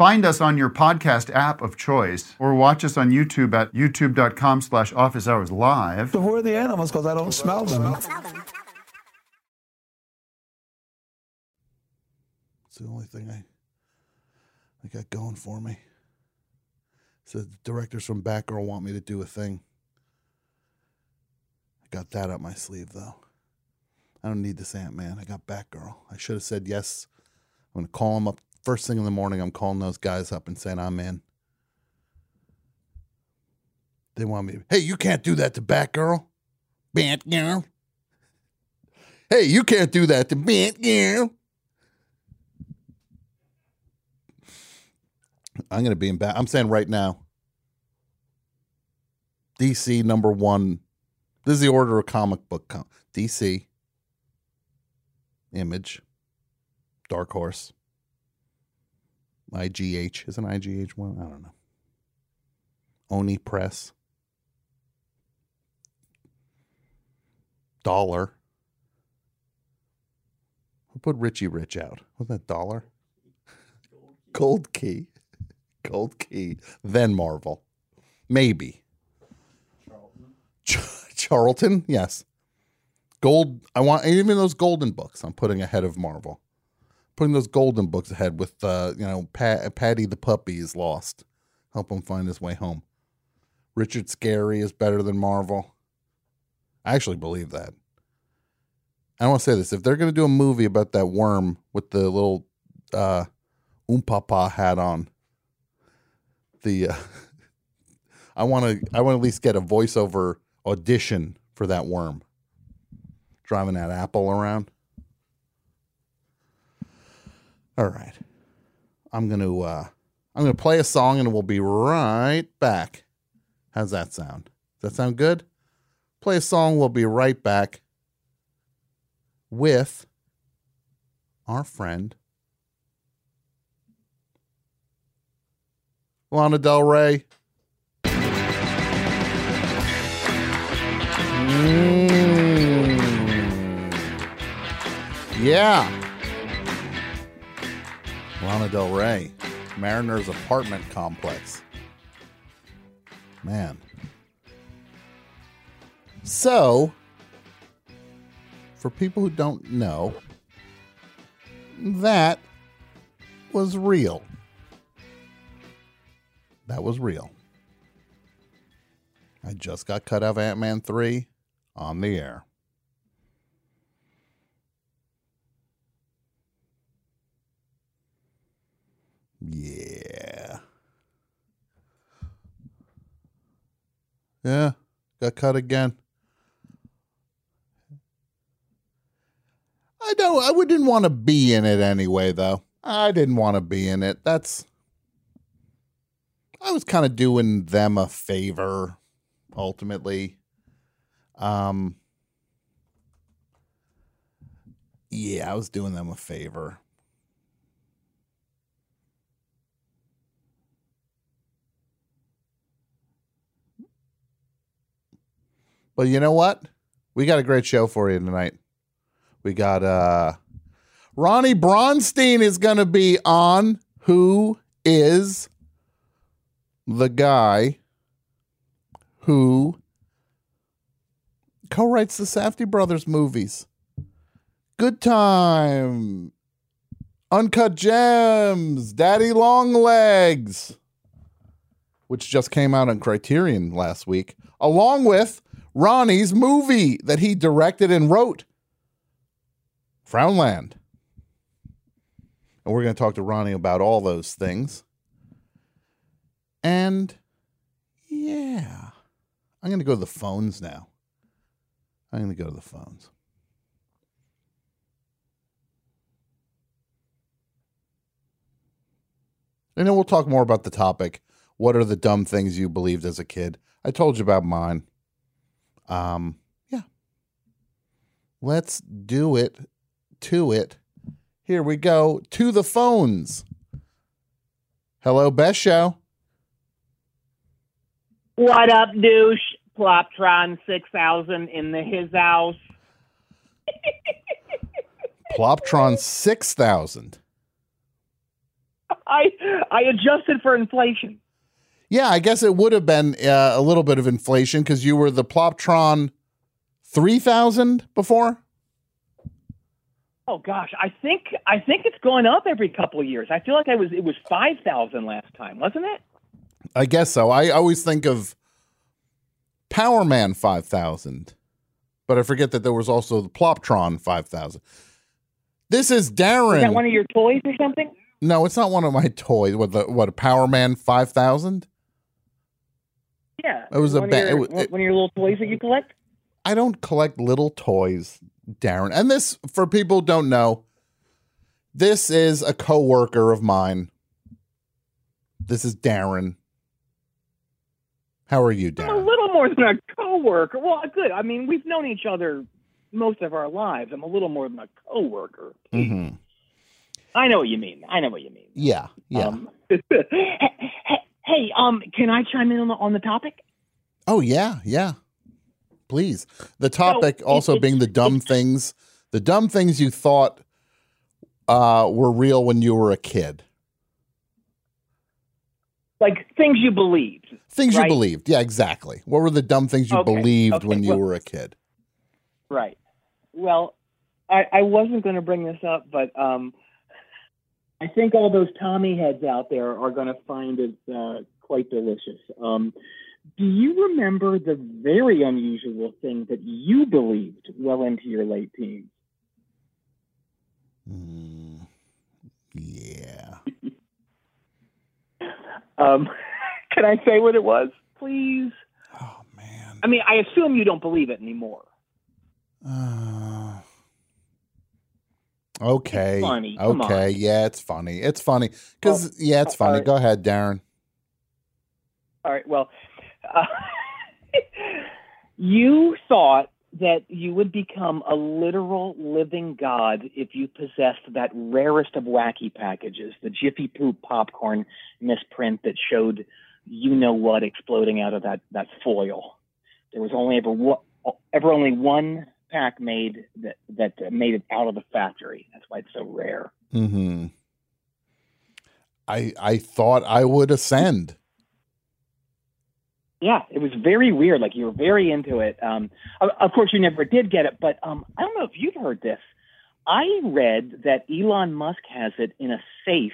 Find us on your podcast app of choice or watch us on YouTube at youtube.com slash office hours live. So Who are the animals? Because I don't smell them. It's the only thing I I got going for me. So the directors from Batgirl want me to do a thing. I got that up my sleeve though. I don't need this Ant Man. I got Batgirl. I should have said yes. I'm gonna call him up first thing in the morning. I'm calling those guys up and saying I'm in. They want me. Hey, you can't do that to Batgirl. Batgirl. Hey, you can't do that to Batgirl. I'm to be in bat. I'm saying right now. DC number one. This is the order of comic book. Com- DC. Image. Dark Horse. IGH. Is an IGH one? I don't know. Oni Press. Dollar. Who put Richie Rich out? Was that Dollar? Gold Key. Gold Key. [LAUGHS] Then Marvel. Maybe. Charlton. Charlton? Yes. Gold. I want even those golden books. I'm putting ahead of Marvel. Putting those golden books ahead with uh, you know, Pat, Patty the puppy is lost. Help him find his way home. Richard Scarry is better than Marvel. I actually believe that. I want to say this: if they're going to do a movie about that worm with the little uh, umpapa hat on, the uh, [LAUGHS] I want to I want to at least get a voiceover audition for that worm driving that apple around. All right, I'm gonna uh, I'm gonna play a song and we'll be right back. How's that sound? Does that sound good? Play a song. We'll be right back with our friend Lana Del Rey. Mm. Yeah. Lana Del Rey, Mariner's apartment complex. Man. So, for people who don't know, that was real. That was real. I just got cut out of Ant Man 3 on the air. Yeah. Yeah, got cut again. I don't I didn't want to be in it anyway though. I didn't want to be in it. That's I was kind of doing them a favor ultimately. Um Yeah, I was doing them a favor. But you know what? We got a great show for you tonight. We got uh Ronnie Bronstein is going to be on who is the guy who co-writes the Safdie Brothers movies. Good Time, Uncut Gems, Daddy Long Legs, which just came out on Criterion last week, along with Ronnie's movie that he directed and wrote, Frownland. And we're going to talk to Ronnie about all those things. And yeah, I'm going to go to the phones now. I'm going to go to the phones. And then we'll talk more about the topic. What are the dumb things you believed as a kid? I told you about mine. Um, yeah. Let's do it to it. Here we go to the phones. Hello, Best Show. What up, douche? Ploptron 6000 in the his house. [LAUGHS] Ploptron 6000. I I adjusted for inflation. Yeah, I guess it would have been uh, a little bit of inflation because you were the Ploptron 3000 before. Oh gosh, I think I think it's going up every couple of years. I feel like I was it was 5000 last time, wasn't it? I guess so. I always think of Power Man 5000, but I forget that there was also the Ploptron 5000. This is Darren. Is that one of your toys or something? No, it's not one of my toys. What the what a Power Man 5000? Yeah. It was a one ba- of your, one of your little toys that you collect? I don't collect little toys, Darren. And this, for people who don't know, this is a coworker of mine. This is Darren. How are you, Darren? I'm a little more than a coworker. Well, good. I mean, we've known each other most of our lives. I'm a little more than a coworker. hmm I know what you mean. I know what you mean. Yeah, yeah. Um, [LAUGHS] hey, um, can I chime in on the on the topic? oh, yeah, yeah. Please. The topic it- also it's- being the dumb things, the dumb things you thought uh, were real when you were a kid. Like things you believed. Things you believed. Yeah, exactly. What were the dumb things you Okay, believed okay, when you well- were a kid? Right. well, I, I wasn't going to bring this up, but um, I think all those Tommy heads out there are going to find it uh, quite delicious. Um, do you remember the very unusual thing that you believed well into your late teens? Mm, yeah. [LAUGHS] Um, [LAUGHS] can I say what it was, please? Oh man. I mean, I assume you don't believe it anymore. Uh, okay. It's funny. Come Okay. on. Yeah, it's funny. It's funny because yeah, it's funny. right. Go ahead, Darren. All right. Well, uh, [LAUGHS] you thought that you would become a literal living god if you possessed that rarest of wacky packages, the Jiffy Poop popcorn misprint that showed you know what exploding out of that that foil. There was only ever ever only one pack made that that made it out of the factory. That's why it's so rare. Hmm. I I thought I would ascend. Yeah, it was very weird. Like you were very into it. Um, of, course, you never did get it, but um, I don't know if you've heard this. I read that Elon Musk has it in a safe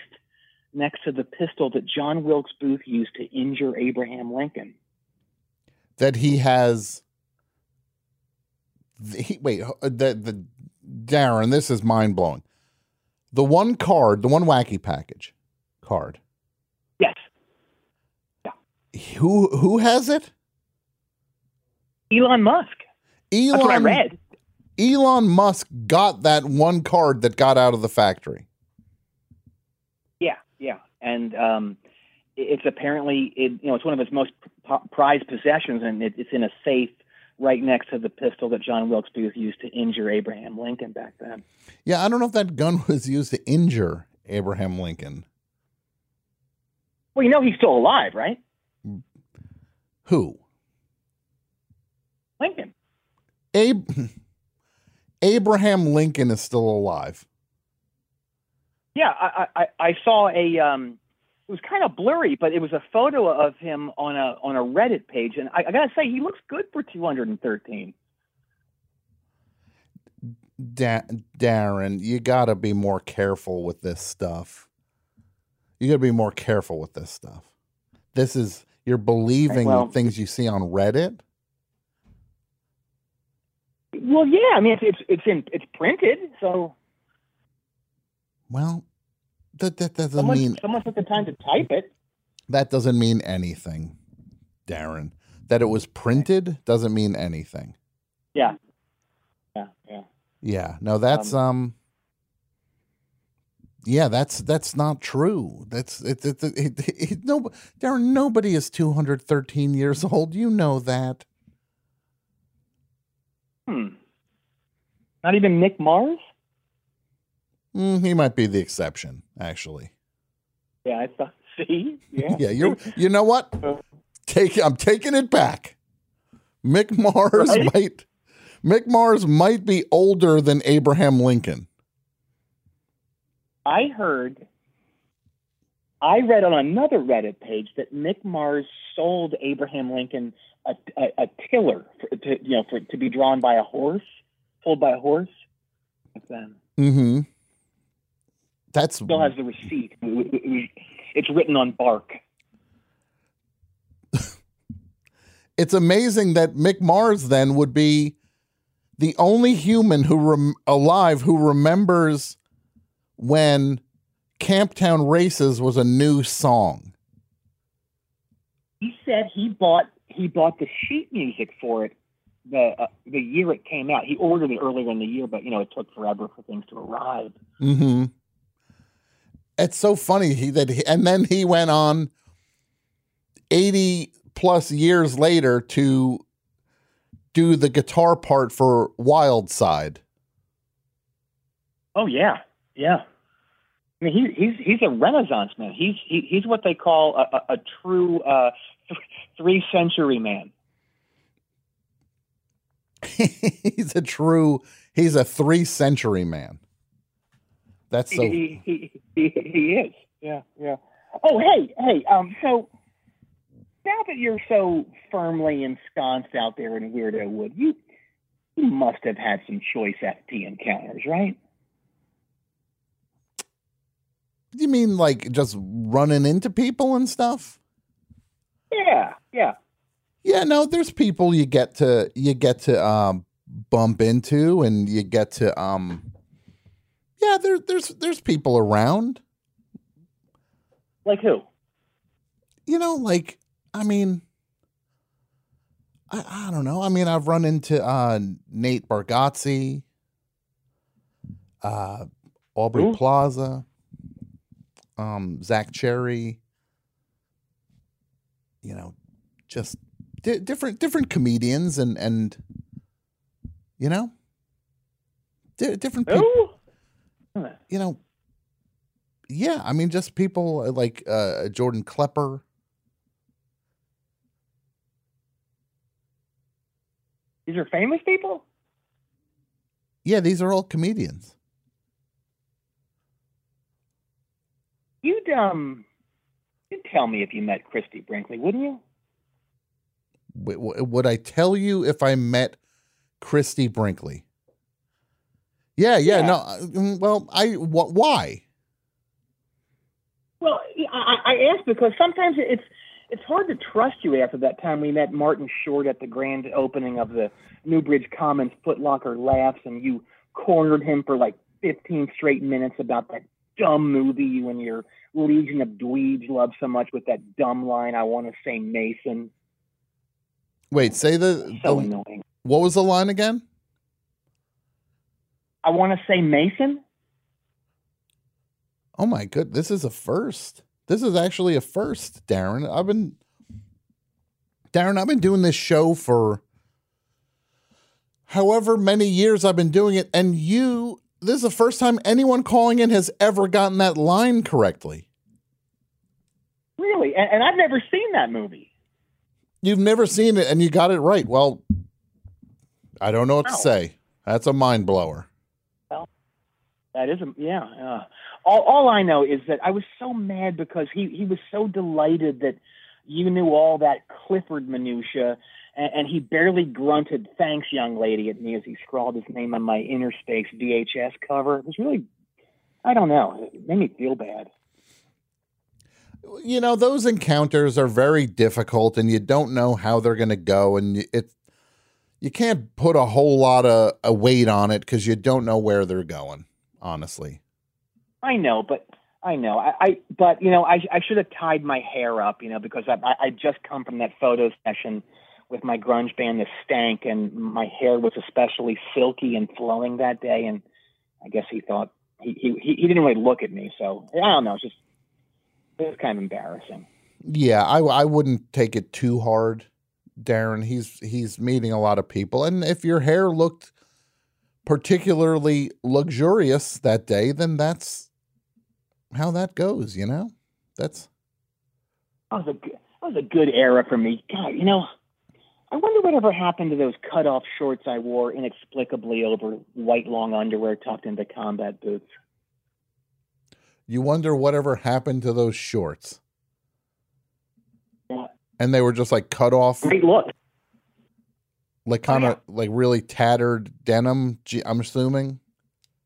next to the pistol that John Wilkes Booth used to injure Abraham Lincoln. that he has he, wait uh, the the Darren this is mind blowing the one card the one wacky package card. Yes, who who has it? Elon Musk. Elon That's what I read. Elon Musk got that one card that got out of the factory. Yeah, yeah, and um, it's apparently it, you know it's one of his most prized possessions, and it, it's in a safe right next to the pistol that John Wilkes Booth used to injure Abraham Lincoln back then. yeah I don't know if that gun [LAUGHS] was used to injure Abraham Lincoln Well, you know he's still alive, right? who Lincoln. Ab- [LAUGHS] Abraham Lincoln is still alive Yeah, I, I, I saw a. Um, it was kind of blurry, but it was a photo of him on a on a Reddit page, and I, I gotta say, he looks good for 213. da- Darren, you got to be more careful with this stuff. You got to be more careful with this stuff. This is you're believing Well- things you see on Reddit. Well, yeah, I mean, it's it's it's in it's printed, so Well, that that doesn't someone mean someone took the time to type it. that doesn't mean anything, Darren. That it was printed doesn't mean anything. Yeah, yeah, yeah. Yeah, no, that's um, yeah, that's that's not true. That's it. it, it, it, it no, Darren. Nobody is two hundred thirteen years old. You know that. Hmm. Not even Mick Mars. Mm, he might be the exception, actually. Yeah, I thought. [LAUGHS] See, yeah, Yeah, you're. You know what? [LAUGHS] Take. I'm taking it back. Mick Mars Right? might. Mick Mars might be older than Abraham Lincoln. I heard. I read on another Reddit page that Mick Mars sold Abraham Lincoln a, a, a tiller, for, to, you know, for to be drawn by a horse, pulled by a horse. Back then, Mm-hmm. That's still has the receipt. It- it- it- It's written on bark. [LAUGHS] it's amazing that Mick Mars then would be the only human who rem- alive who remembers when Camptown Races was a new song. He said he bought he bought the sheet music for it the uh, the year it came out. He ordered it earlier in the year, but you know it took forever for things to arrive. Mm-hmm. It's so funny he that he, and then he went on 80 plus years later to do the guitar part for Wild Side. Oh yeah, yeah. I mean, he, he's he's a Renaissance man. He's he, he's what they call a, a, a true uh, th- three century man. [LAUGHS] he's a true he's a 3 century man. That's so he, he, he, he is. Yeah, yeah. Oh, hey, hey. Um, so now that you're so firmly ensconced out there in Weirdo Wood, you you must have had some choice FP encounters, right? You mean like just running into people and stuff? Yeah, yeah. Yeah, no, there's people you get to you get to um bump into and you get to um Yeah, there there's there's people around. Like who? You know, like I mean I, I don't know. I mean, I've run into uh Nate Bargatze, uh Aubrey Who? Plaza, um Zach Cherry, you know, just di- different different comedians and and you know, di- different people. You know, yeah. I mean, just people uh, like uh Jordan Klepper. These are famous people? Yeah, these are all comedians. You'd um you'd tell me if you met Christie Brinkley, wouldn't you? W- would I tell you if I met Christie Brinkley? Yeah, yeah. Yeah. No, uh, mm, well, I wh- why? Well, I, I asked because sometimes it's it's hard to trust you after that time we met Martin Short at the grand opening of the Newbridge Commons Footlocker Laughs, and you cornered him for like 15 straight minutes about that dumb movie you and your Legion of Dweebs love so much with that dumb line, I want to say Mason. Wait, say the, So the annoying. what was the line again? I want to say Mason? Oh my good, this is a first. This is actually a first, Darren. I've been Darren, I've been doing this show for however many years I've been doing it, and you this is the first time anyone calling in has ever gotten that line correctly. Really? And, and I've never seen that movie. You've never seen it and you got it right. Well, I don't know what to say. That's a mind blower. That is, a, yeah. Uh, all, all I know is that I was so mad because he, he was so delighted that you knew all that Clifford minutia, and, and he barely grunted "Thanks, young lady" at me as he scrawled his name on my Innerspace VHS cover. It was really, I don't know, it made me feel bad. You know, those encounters are very difficult and you don't know how they're going to go and you- it you can't put a whole lot of a weight on it cuz you don't know where they're going, honestly. I know, but I know. I, I but you know, I I should have tied my hair up, you know, because I I I just come from that photo session with my grunge band, The Stank, and my hair was especially silky and flowing that day, and I guess he thought he he he he didn't really look at me, so I don't know. It's just it was kind of embarrassing. Yeah, I I wouldn't take it too hard, Darren. He's he's meeting a lot of people and if your hair looked particularly luxurious that day, then that's how that goes, you know? That's That was a good, that was a good era for me. God, you know, I wonder whatever happened to those cut-off shorts I wore inexplicably over white long underwear tucked into combat boots. you wonder whatever happened to those shorts. Yeah. And they were just like cut off, Great look. Like kind of like really tattered denim. I'm assuming.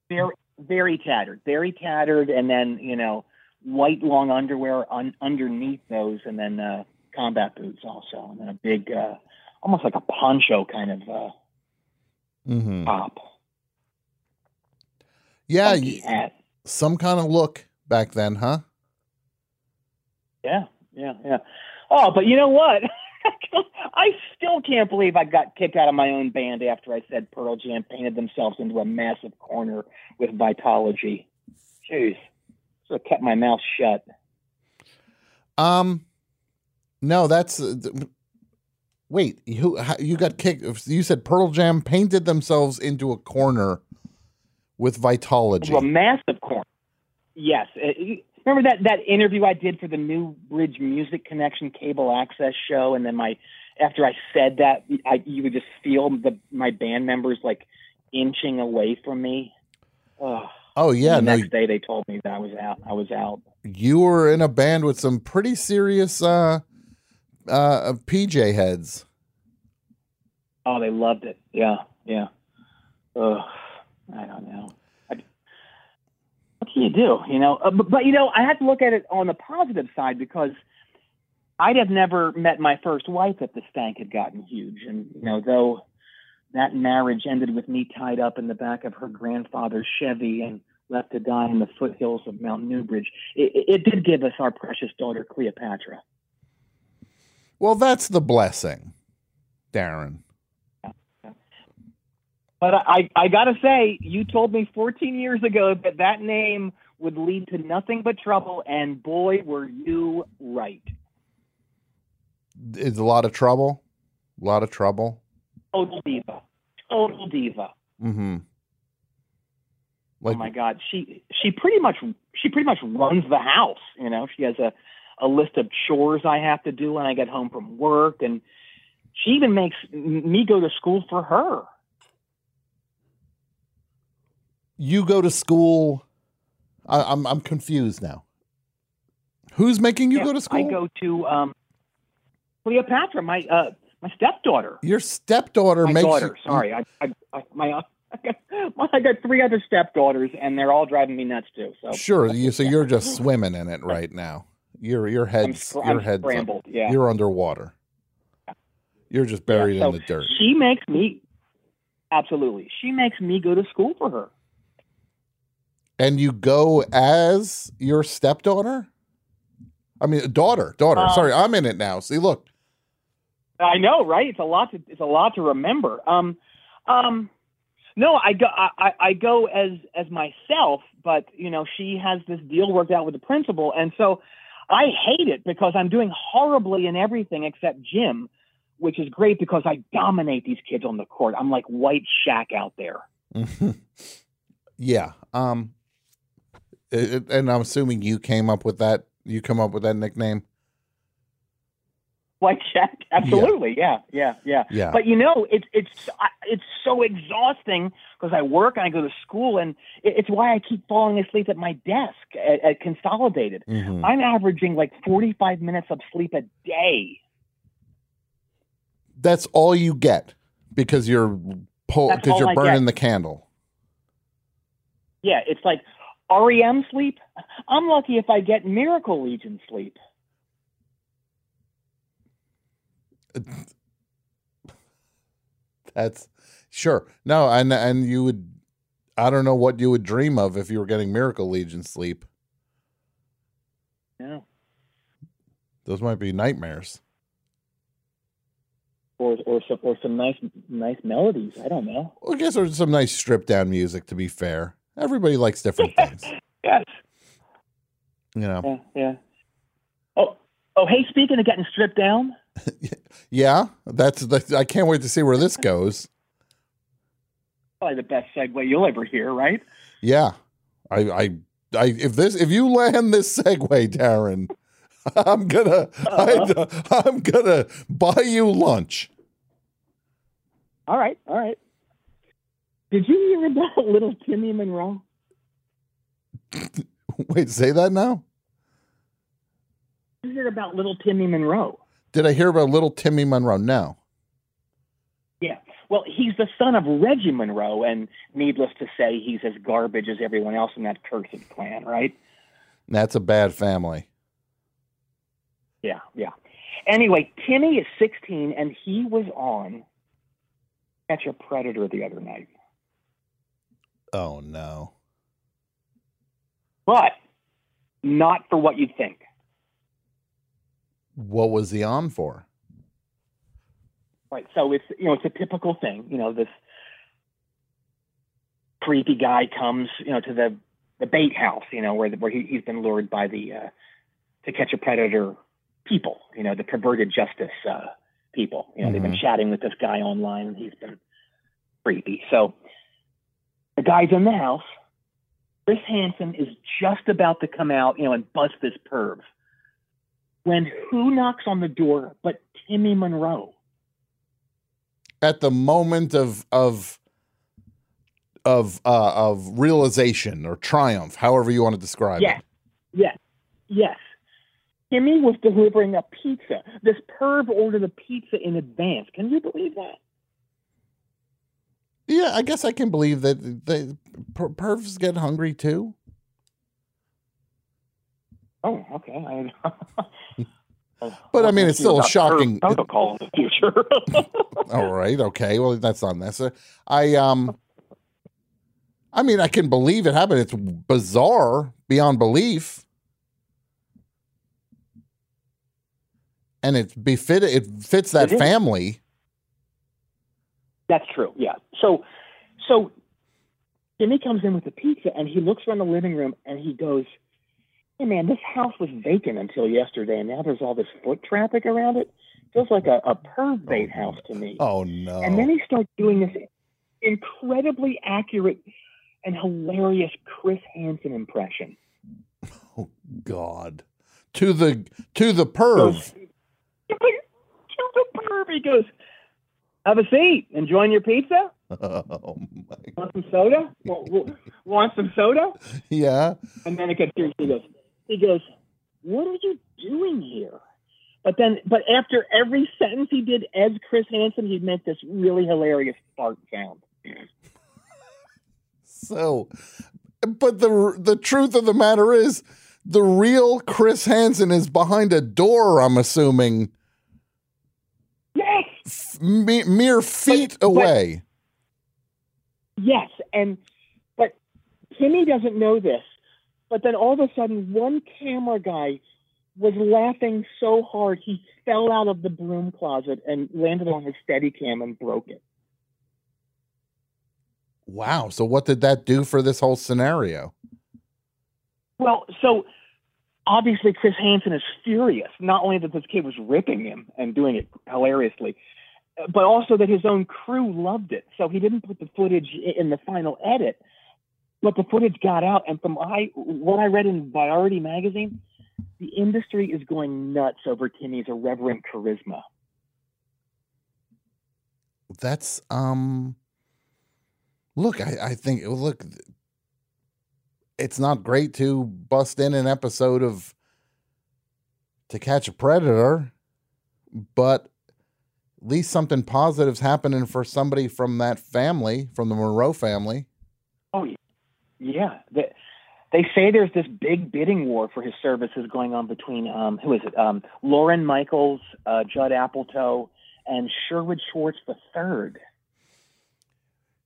very very tattered, very tattered, and then you know white long underwear un- underneath those, and then uh, combat boots also, and then a big, uh, almost like a poncho kind of uh, Mm-hmm. top. Yeah, y- some kind of look back then, huh? Yeah, yeah, yeah. Oh, but you know what? [LAUGHS] [LAUGHS] I still can't believe I got kicked out of my own band after I said Pearl Jam painted themselves into a massive corner with Vitalogy. Jeez, so have kept my mouth shut. Um, no, that's. Uh, th- wait, you how- you got kicked? You said Pearl Jam painted themselves into a corner with Vitalogy. Into a massive corner. Yes. You- Remember that, that interview I did for the New Bridge Music Connection cable access show, and then my after I said that, I, you would just feel the my band members like inching away from me. Ugh. oh yeah, the no, next day they told me that I was out. I was out. you were in a band with some pretty serious uh, uh, PJ heads. Oh, they loved it. Yeah, yeah. Ugh, I don't know. Can you do? You know, uh, but, but you know, I have to look at it on the positive side because I'd have never met my first wife if the stank had gotten huge, and you know, though that marriage ended with me tied up in the back of her grandfather's Chevy and left to die in the foothills of Mount Newbridge, it it did give us our precious daughter Cleopatra. Well, that's the blessing, Darren. But I, I got to say, you told me 14 years ago that that name would lead to nothing but trouble, and boy, were you right. It's a lot of trouble. A lot of trouble. Total diva. Total diva. Mm-hmm. oh my God, she she pretty much she pretty much runs the house. You know, she has a a list of chores I have to do when I get home from work, and she even makes me go to school for her. You go to school. I, I'm I'm confused now. Who's making you Yeah, go to school? I go to um, Cleopatra, my uh, my stepdaughter. Your stepdaughter my makes daughter. you- Sorry, I, I, I my uh, [LAUGHS] I got, I got three other stepdaughters, and they're all driving me nuts too. So Sure, you so you're just [LAUGHS] swimming in it right now. Your your head's scr- your I'm head's scrambled, yeah. You're underwater. You're just buried so in the dirt. She makes me absolutely. She makes me go to school for her. And you go as your stepdaughter? I mean daughter, daughter. Uh, Sorry, I'm in it now. See, look. I know, right? It's a lot to it's a lot to remember. Um, um, no, I go I, I- go as as myself, but you know she has this deal worked out with the principal, and so I hate it because I'm doing horribly in everything except gym, which is great because I dominate these kids on the court. I'm like White Shack out there. [LAUGHS] yeah. Um it- and I'm assuming you came up with that you come up with that nickname. White Shack, absolutely, yeah, yeah, yeah. Yeah. But you know, it's it's it's so exhausting because I work and I go to school, and it's why I keep falling asleep at my desk at, at Consolidated. Mhm. I'm averaging like 45 minutes of sleep a day. That's all you get because you're because all you're I burning get. the candle. Yeah, it's like REM sleep. I'm lucky if I get Miracle Legion sleep. That's sure. No, and and you would I don't know what you would dream of if you were getting Miracle Legion sleep. Yeah. Those might be nightmares. Or, or some or some nice nice melodies. I don't know. Well, I guess there's some nice stripped down music to be fair. Everybody likes different things. [LAUGHS] Yes. You know. Yeah. Yeah. Oh. Oh. Hey, speaking of getting stripped down. [LAUGHS] Yeah, that's, that's I can't wait to see where this goes. Probably the best segue you'll ever hear, right? Yeah. I I I if this if you land this segue, Darren, [LAUGHS] I'm gonna I, uh-huh. I'm gonna buy you lunch. All right, all right. Did you hear about [LAUGHS] little Timmy Monroe? [LAUGHS] Wait, say that now? Did you hear about little Timmy Monroe? Did I hear about little Timmy Monroe? No. Yeah. Well, he's the son of Reggie Monroe, and needless to say, he's as garbage as everyone else in that cursed clan, right? That's a bad family. Yeah, yeah. Anyway, Timmy is 16, and he was on Catch a Predator the other night. Oh no. But not for what you'd think. What was he on for? Right. So it's you know it's a typical thing. You know this creepy guy comes you know to the the bait house. You know where the, where he, he's been lured by the uh, to catch a predator people. You know the perverted justice uh, people. You know they've been Mhm. chatting with this guy online and he's been creepy. So the guy's in the house. Chris Hansen is just about to come out, you know, and bust this perv. When who knocks on the door but Timmy Monroe? At the moment of of of uh of realization or triumph, however you want to describe Yes, it. yes, yes. Timmy was delivering a pizza. This perv ordered a pizza in advance. Can you believe that? Yeah, I guess I can believe that the per- pervs get hungry too. Oh, okay. I, [LAUGHS] But I mean, it's still a shocking. protocol in the future. [LAUGHS] [LAUGHS] All right, okay. Well, that's not necessary. I um, I mean, I can believe it happened. It's bizarre beyond belief, and it befit it fits that It family. That's true. Yeah. So, so Jimmy comes in with the pizza and he looks around the living room and he goes, "Hey man, this house was vacant until yesterday, and now there's all this foot traffic around it. Feels like a, a perv bait oh, house to me." Oh no! And then he starts doing this incredibly accurate and hilarious Chris Hansen impression. Oh God, to the to the perv. to the perv, he goes, "Have a seat. Enjoying your pizza." [LAUGHS] Oh my! Want some soda? Want, want some soda? Yeah. And then it gets serious. He goes, he goes, what are you doing here? But then, but after every sentence he did as Chris Hansen, he'd make this really hilarious fart sound. [LAUGHS] So, but the the truth of the matter is, the real Chris Hansen is behind a door. I'm assuming. Yes. F- mere feet away. Yes, and but Timmy doesn't know this. But then all of a sudden, one camera guy was laughing so hard he fell out of the broom closet and landed on his Steadicam and broke it. Wow. So what did that do for this whole scenario? Well, so obviously Chris Hansen is furious. Not only that this kid was ripping him and doing it hilariously, but also that his own crew loved it. So he didn't put the footage in the final edit, but the footage got out. And from I what I read in Variety magazine, the industry is going nuts over Timmy's irreverent charisma. That's um. Look, I, I think look. It's not great to bust in an episode of To Catch a Predator, but at least something positive's happening for somebody from that family, from the Monroe family. Oh, yeah. They, they say there's this big bidding war for his services going on between um, who is it? Um, Lorne Michaels, uh, Judd Apatow, and Sherwood Schwartz the third.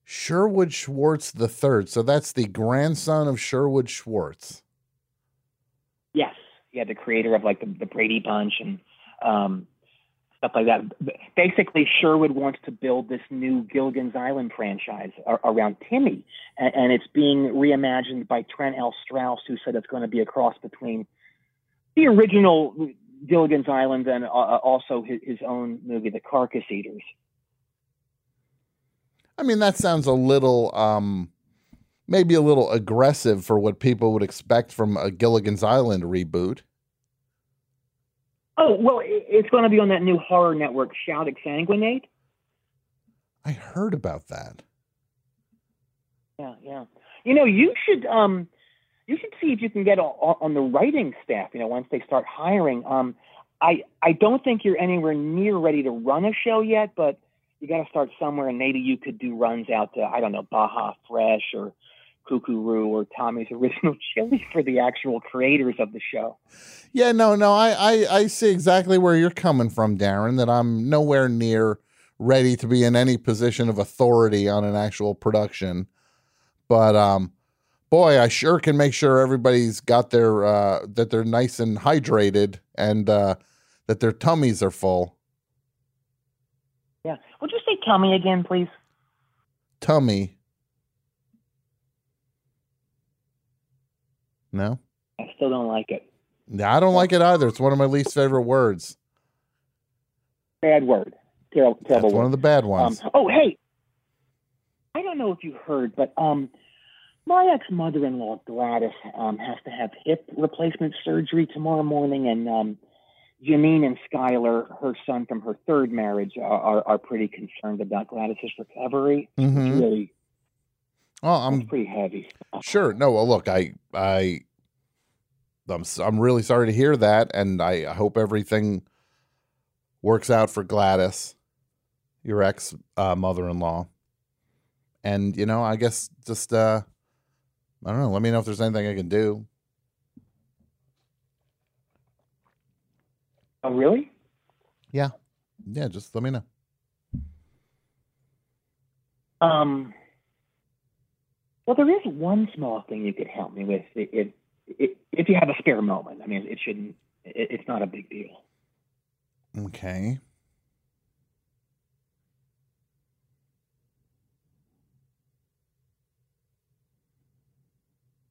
Sherwood Schwartz the third. So that's the grandson of Sherwood Schwartz. Yes, yeah, the creator of like the, the Brady Bunch and um, stuff like that. Basically, Sherwood wants to build this new Gilligan's Island franchise around Timmy, and, and it's being reimagined by Trent L. Strauss, who said it's going to be a cross between the original Gilligan's Island and uh, also his, his own movie, The Carcass Eaters. I mean, that sounds a little, um, maybe a little aggressive for what people would expect from a Gilligan's Island reboot. Oh well, it's going to be on that new horror network, Shout Exsanguinate. I heard about that. Yeah, yeah. You know, you should um, you should see if you can get on, on the writing staff. You know, once they start hiring. Um, I I don't think you're anywhere near ready to run a show yet, but you got to start somewhere, and maybe you could do runs out to I don't know Baja Fresh or Roo or Tommy's Original [LAUGHS] Chili for the actual creators of the show. Yeah, no, no, I, I, I see exactly where you're coming from, Darren, that I'm nowhere near ready to be in any position of authority on an actual production. But um boy, I sure can make sure everybody's got their uh that they're nice and hydrated and uh that their tummies are full. Yeah. Would you say tummy again, please? Tummy. No? I still don't like it. Yeah, I don't like it either. It's one of my least favorite words. Bad word. Terrible. That's terrible one of the bad Um, ones. oh, hey, I don't know if you heard, but um, my ex mother-in-law Gladys um, has to have hip replacement surgery tomorrow morning, and um, Janine and Skylar, her son from her third marriage, are, are, are pretty concerned about Gladys's recovery. Mhm. It's really, Oh, I'm pretty heavy. [LAUGHS] Sure. No. Well, look, I, I, I'm, I'm really sorry to hear that, and I, I hope everything works out for Gladys, your ex uh, mother-in-law, And you know, I guess just uh I don't know, let me know if there's anything I can do. Oh, really? Yeah. Yeah, just let me know. Um. Well, there is one small thing you could help me with, if if, if you have a spare moment. I mean, it shouldn't. It, it's not a big deal. Okay.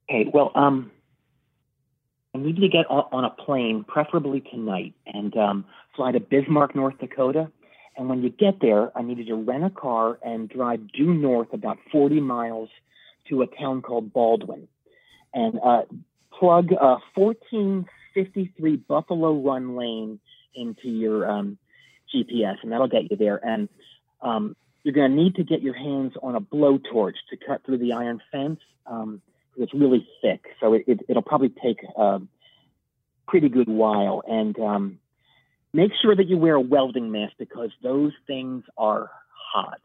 Okay. Well, um, I need to get on, a plane, preferably tonight, and um, fly to Bismarck, North Dakota. And when you get there, I need you to rent a car and drive due north about 40 miles to a town called Baldwin, and uh, plug uh, 1453 Buffalo Run Lane into your um, GPS, and that'll get you there. And um, you're going to need to get your hands on a blowtorch to cut through the iron fence. Um, it's really thick, so it, it, it'll probably take a pretty good while. And um, make sure that you wear a welding mask because those things are hot.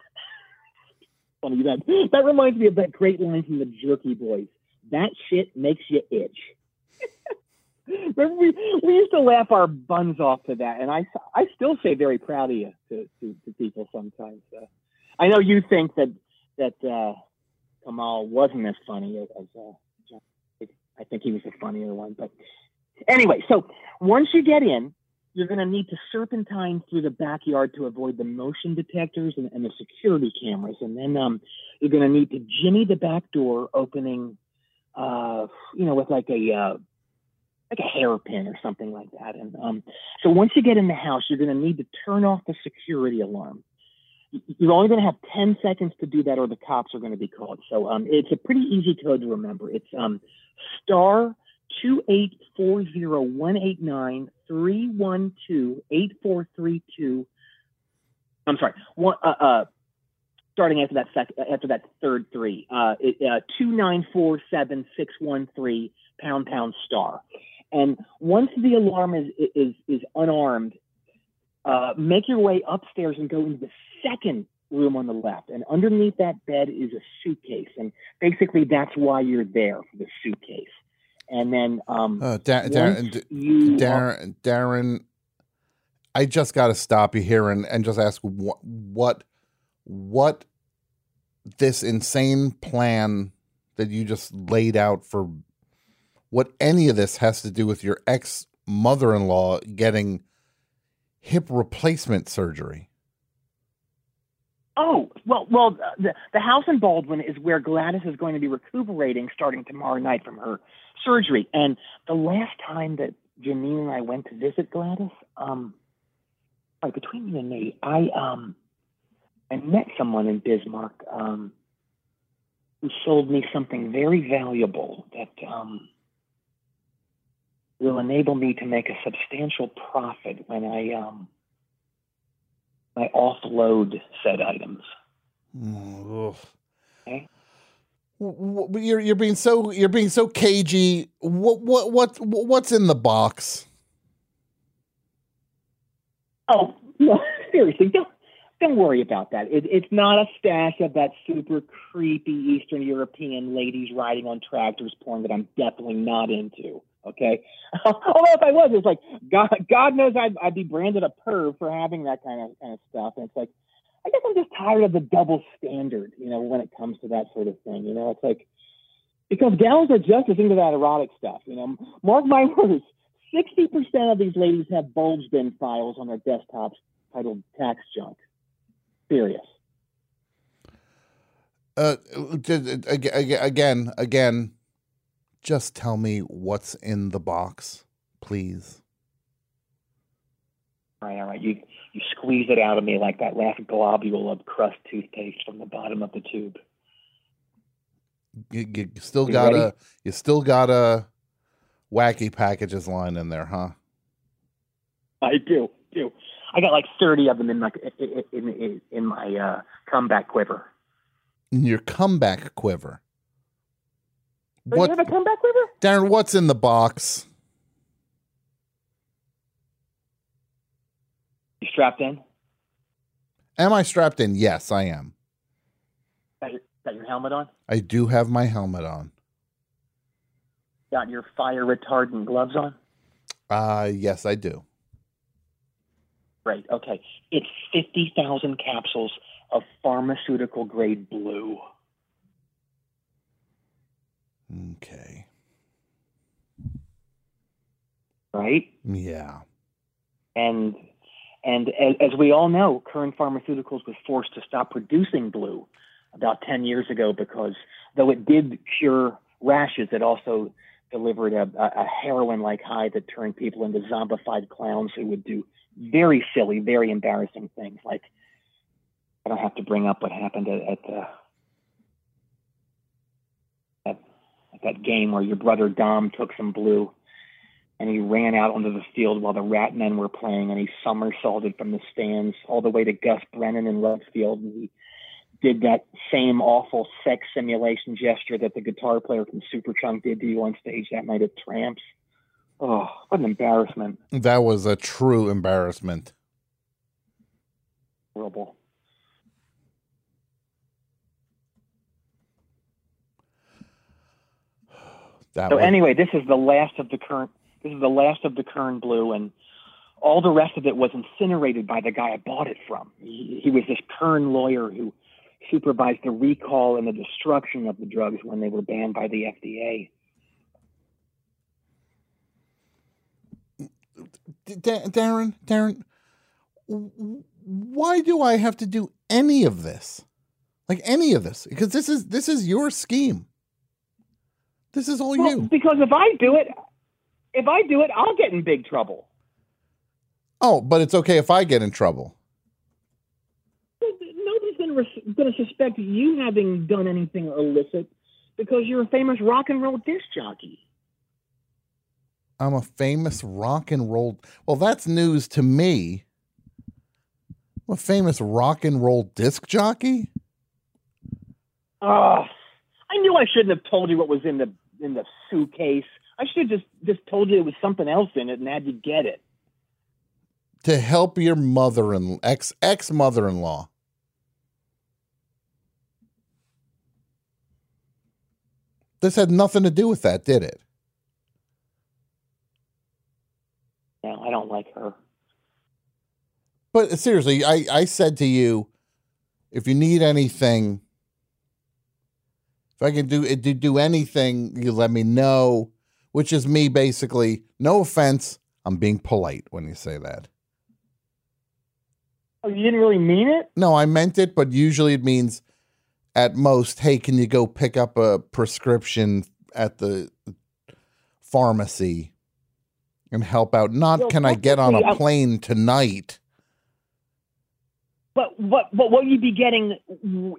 [LAUGHS] Funny that that reminds me of that great line from the Jerky Boys. That shit makes you itch. [LAUGHS] Remember we, we used to laugh our buns off to that, and I I still say very proud of you to to, to people sometimes. Uh, I know you think that that uh, Kamal wasn't as funny as, uh, John. I think he was the funnier one, but anyway. So once you get in, you're going to need to serpentine through the backyard to avoid the motion detectors and, and the security cameras, and then um, you're going to need to jimmy the back door opening, uh, you know, with like a uh, like a hairpin or something like that. And um, so once you get in the house, you're going to need to turn off the security alarm. You're only going to have 10 seconds to do that, or the cops are going to be called. So um, it's a pretty easy code to remember. It's um, star two eight four zero one eight nine three one two eight four three two. I'm sorry. One. Uh, uh, starting after that sec- after that third three. Uh, uh, two nine four seven six one three pound pound star. And once the alarm is is is unarmed, uh, make your way upstairs and go into the second room on the left. And underneath that bed is a suitcase. And basically, that's why you're there for the suitcase. And then um, Uh, da- Darren, D- you are- Darren, Darren, I just got to stop you here and, and just ask what what what this insane plan that you just laid out for what any of this has to do with your ex mother in law getting hip replacement surgery. Oh, well, well, the, the house in Baldwin is where Gladys is going to be recuperating starting tomorrow night from her surgery. And the last time that Janine and I went to visit Gladys, um, like between you and me, I um, I met someone in Bismarck um, who sold me something very valuable that um, will enable me to make a substantial profit when I um, I offload said items. Ugh. Okay. You're you're being so you're being so cagey. What what what what's in the box? Oh, no, [LAUGHS] seriously, don't don't worry about that. It, it's not a stash of that super creepy Eastern European ladies riding on tractors porn that I'm definitely not into. Okay, [LAUGHS] although if I was, it's like God, God knows I'd, I'd be branded a perv for having that kind of kind of stuff. And it's like, I guess I'm just tired of the double standard, you know, when it comes to that sort of thing. You know, it's like because gals are just as into that erotic stuff. You know, mark my [LAUGHS] words. Sixty percent of these ladies have bulge bin files on their desktops titled "tax junk." Serious. Uh, d- d- ag- ag- again, again, just tell me what's in the box, please. All right, all right. You you squeeze it out of me like that last globule of crust toothpaste from the bottom of the tube. You, you still You got ready? a you still got a wacky packages line in there, huh? I do, do. I got like thirty of them in my in in, in, in my uh, comeback quiver. In your comeback quiver. Oh, you have a comeback quiver? Darren? What's in the box? You strapped in? Am I strapped in? Yes, I am. That, Got your helmet on? I do have my helmet on. Got your fire retardant gloves on? Uh, yes, I do. Right. Okay. It's 50,000 capsules of pharmaceutical grade blue. Okay. Right? Yeah. And and as, we all know, Kern Pharmaceuticals was forced to stop producing blue about 10 years ago because though it did cure rashes, it also delivered a, a heroin-like high that turned people into zombified clowns who would do very silly, very embarrassing things. Like I don't have to bring up what happened at, at the at, at that game where your brother Dom took some blue and he ran out onto the field while the Rat Men were playing, and he somersaulted from the stands all the way to Gus Brennan in left field, and he did that same awful sex simulation gesture that the guitar player from Superchunk did to you on stage that night at Tramps. Oh, what an embarrassment! That was a true embarrassment. Horrible. That So was, anyway, this is the last of the current. This is the last of the Kern Blue, and all the rest of it was incinerated by the guy I bought it from. He, he was this Kern lawyer who supervised the recall and the destruction of the drugs when they were banned by the FDA. Da- Darren, Darren, w- w- why do I have to do any of this? Like any of this? Because this is this is your scheme. This is all Well, you. because if I do it, if I do it, I'll get in big trouble. Oh, but it's okay if I get in trouble. Nobody's going to to suspect you having done anything illicit because you're a famous rock and roll disc jockey. I'm a famous rock and roll. Well, that's news to me. I'm a famous rock and roll disc jockey. Oh, I knew I shouldn't have told you what was in the in the suitcase. I should have just just told you there was something else in it and had you get it. to help your mother and ex ex mother in law. This had nothing to do with that, did it? No, I don't like her. But seriously, I, I said to you, if you need anything, if I can do eh, do, do anything, you let me know. Which is me basically. No offense, I'm being polite when you say that. Oh, you didn't really mean it? No, I meant it, but usually it means at most, hey, can you go pick up a prescription at the pharmacy and help out? Not Well, can I get on a plane tonight? But what but what you'd be getting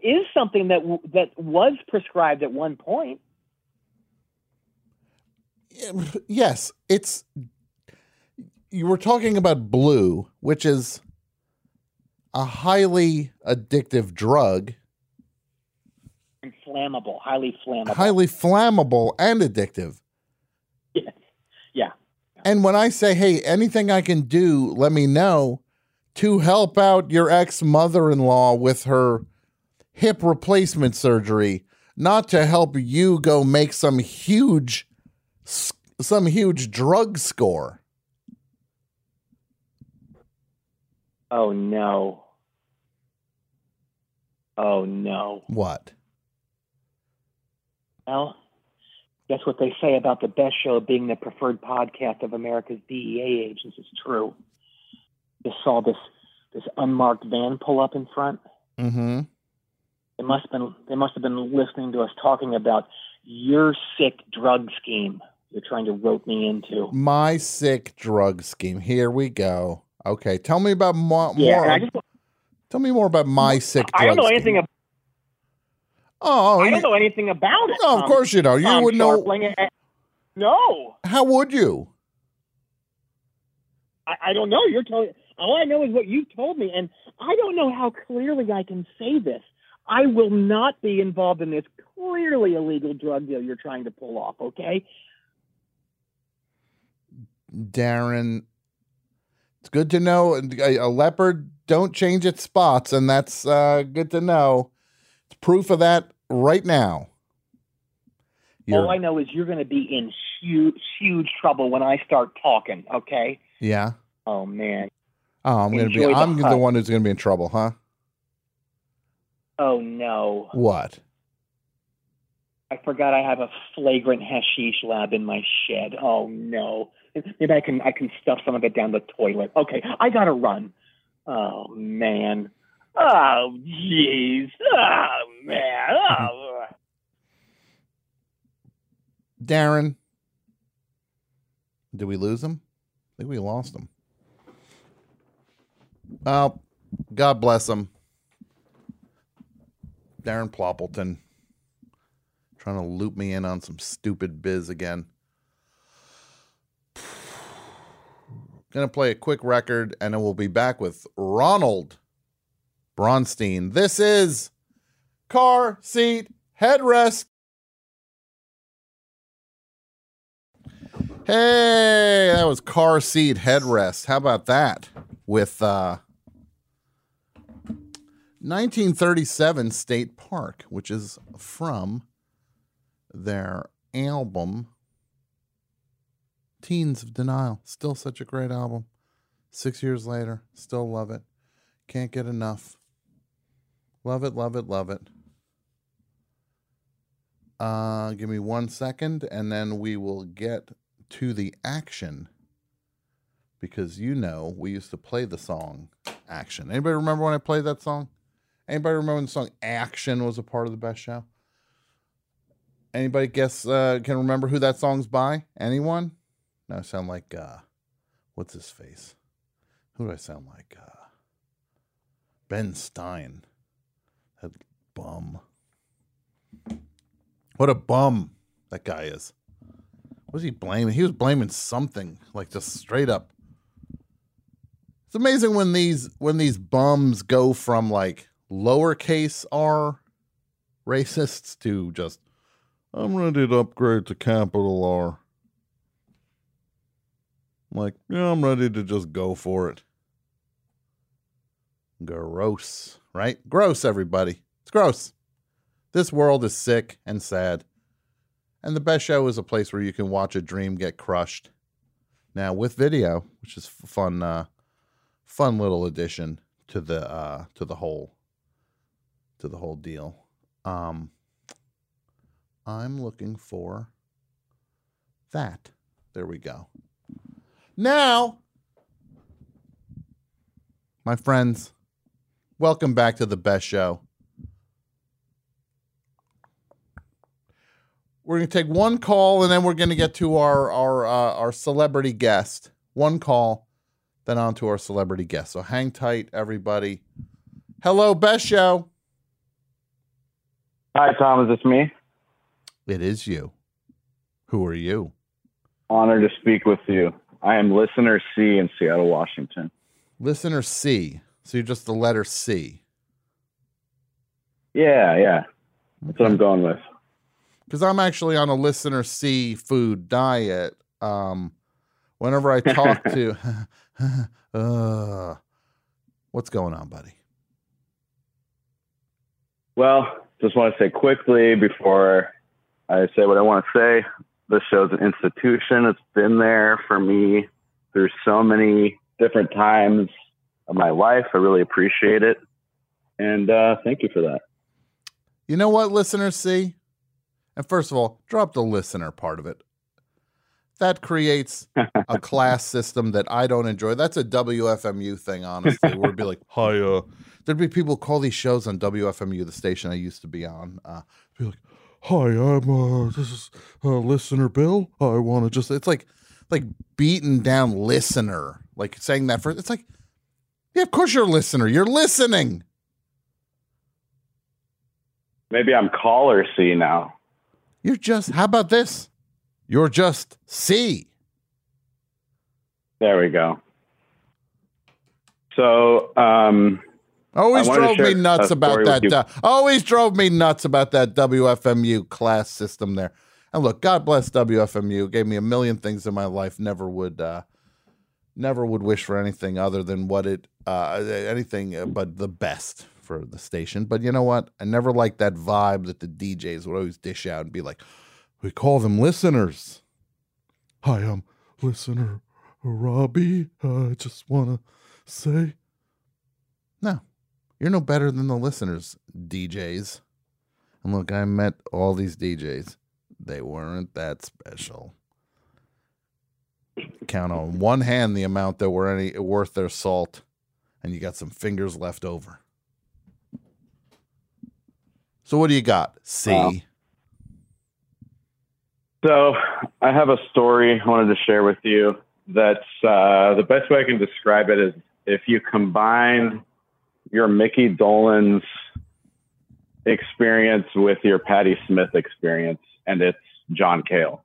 is something that that was prescribed at one point. Yes, it's you were talking about blue, which is a highly addictive drug, And flammable, highly flammable. highly flammable and addictive. Yes. Yeah. And when I say, hey, anything I can do, let me know to help out your ex mother in law with her hip replacement surgery, not to help you go make some huge, some huge drug score. Oh no. Oh no. What? Well, guess what they say about the best show being the preferred podcast of America's DEA agents is true. Just saw this this unmarked van pull up in front. Mm-hmm. They must have been they must have been listening to us talking about your sick drug scheme you're trying to rope me into. My sick drug scheme. Here we go. Okay, tell me about more. Yeah, more I just tell me more about my sick drug I don't know scheme. anything. Ab- Oh, I you- don't know anything about it. No, of Tom- course you don't. You Tom would know- No, how would you? I, I don't know. You're telling. All I know is what you told me, and I don't know how clearly I can say this. I will not be involved in this clearly illegal drug deal you're trying to pull off. Okay. Darren. It's good to know a, a leopard don't change its spots, and that's uh, good to know. It's proof of that right now. You're, All I know is you're going to be in huge, huge trouble when I start talking. Okay. yeah. Oh man. Um, oh, I'm gonna be. I'm the one who's gonna be in trouble, huh? Oh no. What? I forgot I have a flagrant hashish lab in my shed. Oh no. Maybe I can I can stuff some of it down the toilet. Okay, I gotta run. Oh man. Oh jeez. Oh man. Oh. [LAUGHS] Darren. Did we lose him? I think we lost him. Oh, God bless him. Darren Ploppleton. Trying to loop me in on some stupid biz again. [SIGHS] Gonna play a quick record and then we'll be back with Ronald Bronstein. This is Car Seat Headrest. Hey, that was car seat headrest. How about that? With uh 1937 State Park, which is from their album Teens of Denial. Still such a great album. 6 years later, still love it. Can't get enough. Love it, love it, love it. Uh, give me one second, and then we will get to the action because you know we used to play the song Action. Anybody remember when I played that song? Anybody remember the song Action was a part of the best show? Anybody guess uh, can remember who that song's by? Anyone? No, I sound like uh what's his face? Who do I sound like? Uh Ben Stein. That bum. What a bum that guy is. Was he blaming? He was blaming something, like just straight up. It's amazing when these when these bums go from like lowercase r racists to just I'm ready to upgrade to capital R. I'm like, yeah, I'm ready to just go for it. Gross, right? Gross, everybody. It's gross. This world is sick and sad. And the best show is a place where you can watch a dream get crushed. Now with video, which is fun, uh, fun little addition to the uh, to the whole to the whole deal. Um, I'm looking for that. There we go. Now, my friends, welcome back to the best show. We're going to take one call and then we're going to get to our our uh, our celebrity guest. One call, then on to our celebrity guest. So hang tight, everybody. Hello, best show. Hi, Tom. Is this me? It is you. Who are you? Honored to speak with you. I am listener C in Seattle, Washington. Listener C. So you're just the letter C. Yeah, yeah. That's what I'm going with. Because I'm actually on a listener C food diet. Um, whenever I talk [LAUGHS] to, [LAUGHS] uh, what's going on, buddy? Well, just want to say quickly before I say what I want to say, this show's an institution. It's been there for me through so many different times of my life. I really appreciate it. And uh, thank you for that. You know what, listeners see? And first of all, drop the listener part of it. That creates a [LAUGHS] class system that I don't enjoy. That's a WFMU thing, honestly. Where it'd be like, [LAUGHS] hi, uh, there'd be people call these shows on WFMU, the station I used to be on. Uh, be like, hi, I'm uh, this is uh, listener Bill. I want to just. It's like, like beaten down listener, like saying that for, It's like, yeah, of course you're a listener. You're listening. Maybe I'm caller C now. You're just. How about this? You're just C. There we go. So, um, Always I wanted to drove me nuts about that. always drove me nuts about that WFMU class system there. And look, God bless WFMU. Gave me a million things in my life. Never would, uh, never would wish for anything other than what it, uh, anything but the best for the station. But you know what? I never liked that vibe that the DJs would always dish out and be like, "We call them listeners." Hi, I'm listener Robbie. I just wanna say, no, you're no better than the listeners, DJs. And look, I met all these DJs. They weren't that special. Count on one hand the amount that were any worth their salt, and you got some fingers left over. So what do you got? C. So I have a story I wanted to share with you. That's uh, the best way I can describe it is if you combine your Mickey Dolenz experience with your Patti Smith experience, and it's John Cale.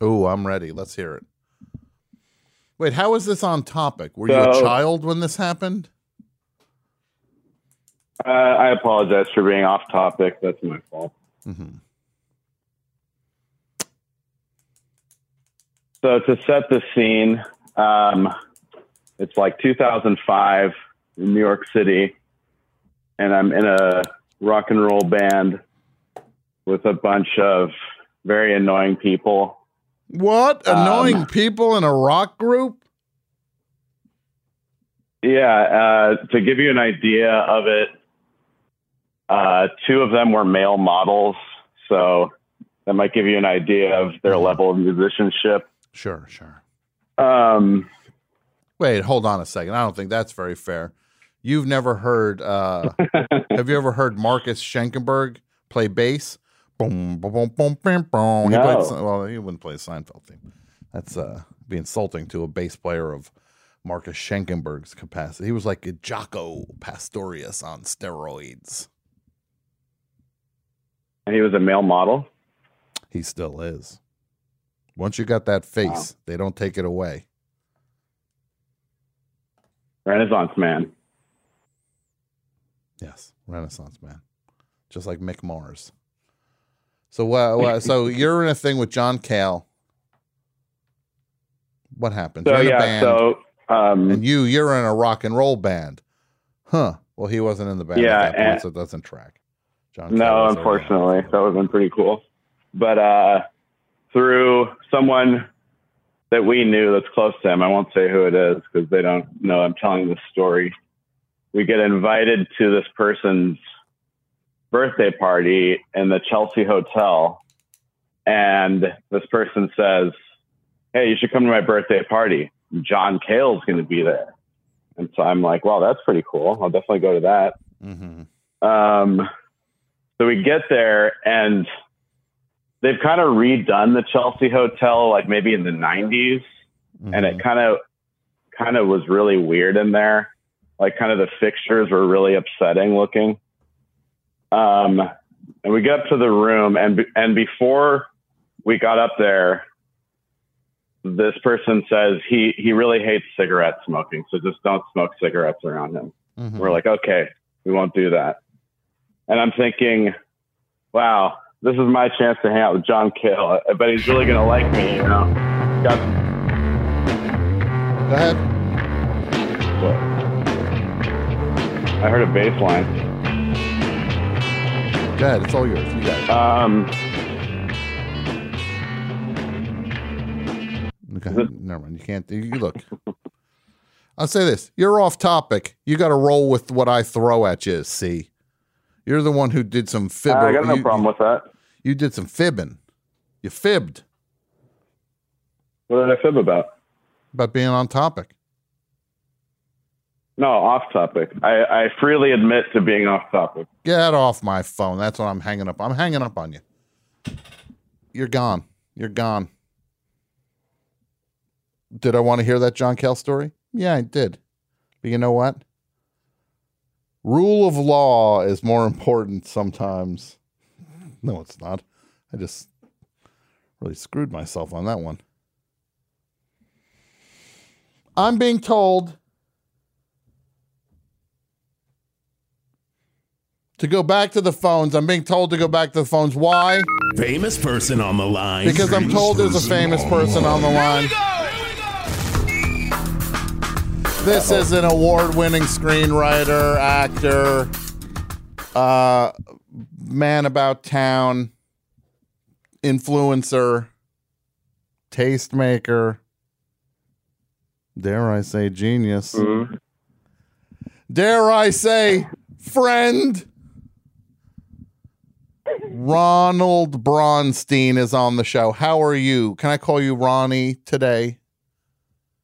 Oh, I'm ready. Let's hear it. Wait, how is this on topic? Were you a child when this happened? Uh, I apologize for being off topic. That's my fault. Mm-hmm. So to set the scene, um, it's like 2005 in New York City, and I'm in a rock and roll band with a bunch of very annoying people. What? Um, Annoying people in a rock group? Yeah, uh, to give you an idea of it, uh, two of them were male models, so that might give you an idea of their level of musicianship. Sure, sure. Um, Wait, hold on a second. I don't think that's very fair. You've never heard uh [LAUGHS] have you ever heard Marcus Schenkenberg play bass? Boom, boom, boom, boom, boom, boom. He No. played, well, he wouldn't play a Seinfeld theme. That's uh be insulting to a bass player of Marcus Schenkenberg's capacity. He was like a Jaco Pastorius on steroids. and he was a male model. He still is. Once you got that face, they don't take it away. Renaissance man. Yes, Renaissance man, just like Mick Mars. So, uh, [LAUGHS] so you're in a thing with John Cale. What happened? So You're in a yeah, band, so um, and you you're in a rock and roll band, huh? Well, he wasn't in the band Yeah, at that point, so it doesn't track. John no, unfortunately, that would have been pretty cool. But uh, through someone that we knew that's close to him, I won't say who it is because they don't know I'm telling this story. We get invited to this person's birthday party in the Chelsea Hotel, and this person says, "Hey, you should come to my birthday party. John Cale's going to be there." And so I'm like, "Well, that's pretty cool. I'll definitely go to that." Mhm. Um, so we get there and they've kind of redone the Chelsea Hotel, like maybe in the 90s, and it kind of kind of was really weird in there. Like, kind of the fixtures were really upsetting looking. Um, and we get up to the room, and and before we got up there, this person says he he really hates cigarette smoking, so just don't smoke cigarettes around him. Mhm. We're like, okay, we won't do that. And I'm thinking, wow, this is my chance to hang out with John Cale. I bet he's really gonna like me, you know. Got Go ahead. what? I heard a bass line. Go ahead. It's all yours. You got it. Um, Okay. Never mind. You can't. You look. [LAUGHS] I'll say this: you're off topic. You got to roll with what I throw at you. See, you're the one who did some fibbing. I got no you, problem with that. You did some fibbing. You fibbed What did I fib about? about being on topic. No, off topic. I, I freely admit to being off topic. Get off my phone. That's what I'm hanging up. I'm hanging up on you. You're gone. You're gone. Did I want to hear that John Cale story? Yeah, I did. But you know what? Rule of law is more important sometimes. [LAUGHS] No, it's not. I just really screwed myself on that one. I'm being told to go back to the phones. I'm being told to go back to the phones. Why? Famous person on the line. Because I'm told there's a famous person on the line. This is an award-winning screenwriter, actor, uh, man about town, influencer, tastemaker. Dare I say genius? Mm-hmm. Dare I say friend? Ronald Bronstein is on the show. How are you? Can I call you Ronnie today?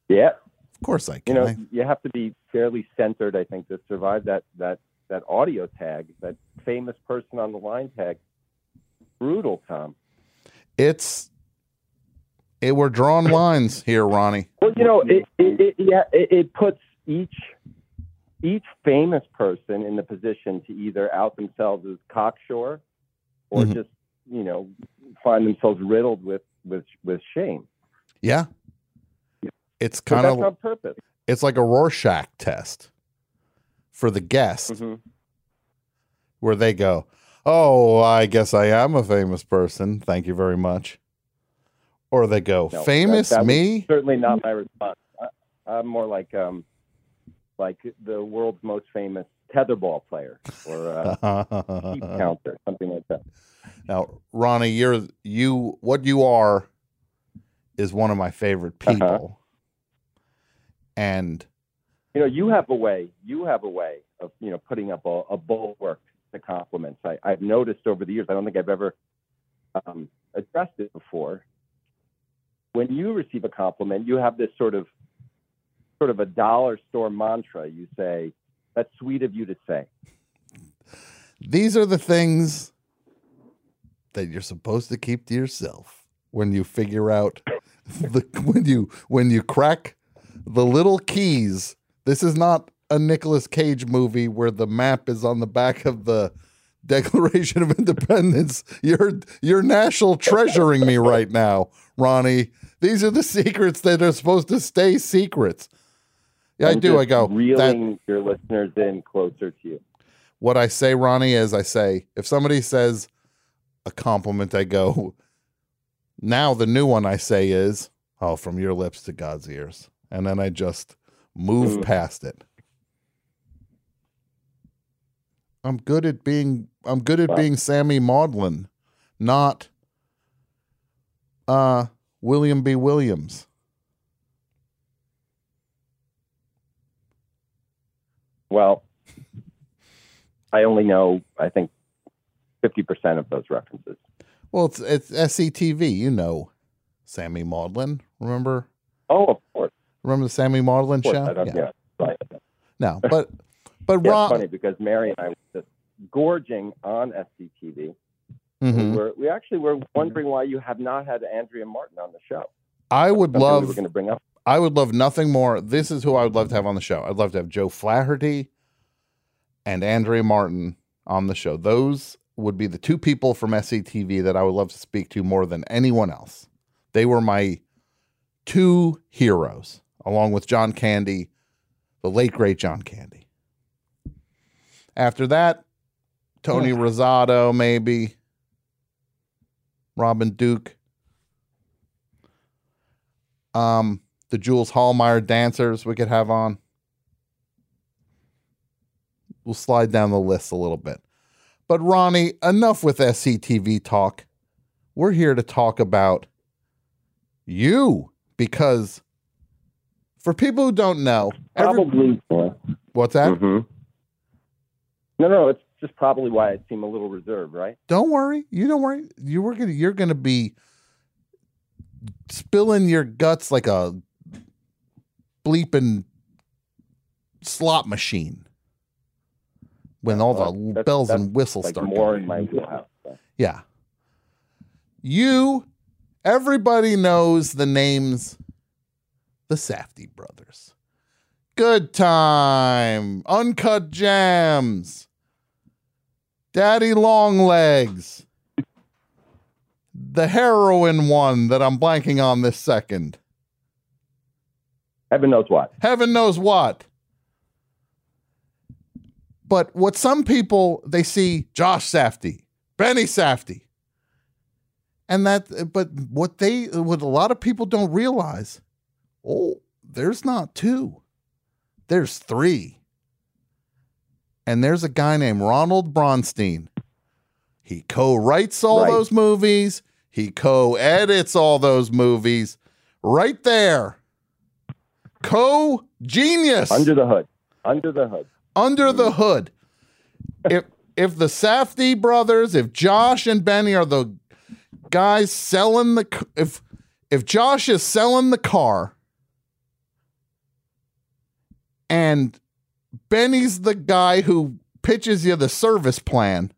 Yeah. Of course I can. You know, you have to be fairly centered, I think, to survive that that that audio tag, that famous person on the line tag. Brutal, Tom. It's it. We're drawing lines here, Ronnie. Well, you know, it it, it yeah, it, it puts each each famous person in the position to either out themselves as cocksure or Mhm. just you know find themselves riddled with with with shame. Yeah, it's kind that's on of purpose. it's like a Rorschach test for the guest, Mm-hmm. Where they go, "Oh, I guess I am a famous person. Thank you very much," or they go, No, "Famous that- that me." Certainly not my response. I, I'm more like um, like the world's most famous tetherball player or uh, [LAUGHS] counter, something like that. Now, Ronnie, you're you what you are is one of my favorite Uh-huh. people, and You know, you have a way. You have a way of you know putting up a, a bulwark to compliments. I, I've noticed over the years. I don't think I've ever um, addressed it before. When you receive a compliment, you have this sort of sort of a dollar store mantra. You say, "That's sweet of you to say." these are the things that you're supposed to keep to yourself when you figure out [LAUGHS] the when you when you crack the little keys this is not a Nicolas Cage movie where the map is on the back of the Declaration of [LAUGHS] Independence you're you're national treasuring me right now Ronnie these are the secrets that are supposed to stay secrets yeah I I'm do I go that reeling your listeners in closer to you. what I say, Ronnie, is I say, if somebody says a compliment, I go, now the new one I say is, oh, from your lips to God's ears. And then I just move Mm. past it. I'm good at being I'm good at Wow. being Sammy Maudlin, not uh William B. Williams. Well, I only know, I think, 50% of those references. Well, it's it's SCTV, you know Sammy Maudlin. Remember? Oh, of course. Remember the Sammy Maudlin show? Don't, yeah. right. No, but but Yeah, it's funny because Mary and I were just gorging on SCTV. Mhm. We, were, we actually were wondering why you have not had Andrea Martin on the show. I would we love were going to bring up. I would love nothing more. This is who I would love to have on the show. I'd love to have Joe Flaherty and Andrea Martin on the show. Those would be the two people from SCTV that I would love to speak to more than anyone else. They were my two heroes, along with John Candy, the late great John Candy. After that, Tony Rosato, maybe Robin Duke. Um, the Juul Haalmeyer dancers we could have on. We'll slide down the list a little bit. But Ronnie, enough with SCTV talk. We're here to talk about you because for people who don't know, Probably. yeah. what's that? Mhm. No, no, it's just probably why I seem a little reserved, right? Don't worry. You don't worry. You were gonna you're gonna be spilling your guts like a bleeping slot machine when all the That's- bells that's and whistles like start more going. in my wheelhouse. so. Yeah. You everybody knows the names the Safdie brothers. Good time, Uncut Gems, Daddy Longlegs, the heroin one that I'm blanking on this second. Heaven knows what. Heaven knows what. But what some people they see Josh Safdie, Benny Safdie. And that but what they what a lot of people don't realize, oh, there's not two. There's three. And there's a guy named Ronald Bronstein. He co writes all Right. those movies, he co edits all those movies. Right there. Co genius. Under the hood. Under the hood. under the hood. if if the Safdie brothers, if Josh and Benny are the guys selling the if if Josh is selling the car and Benny's the guy who pitches you the service plan.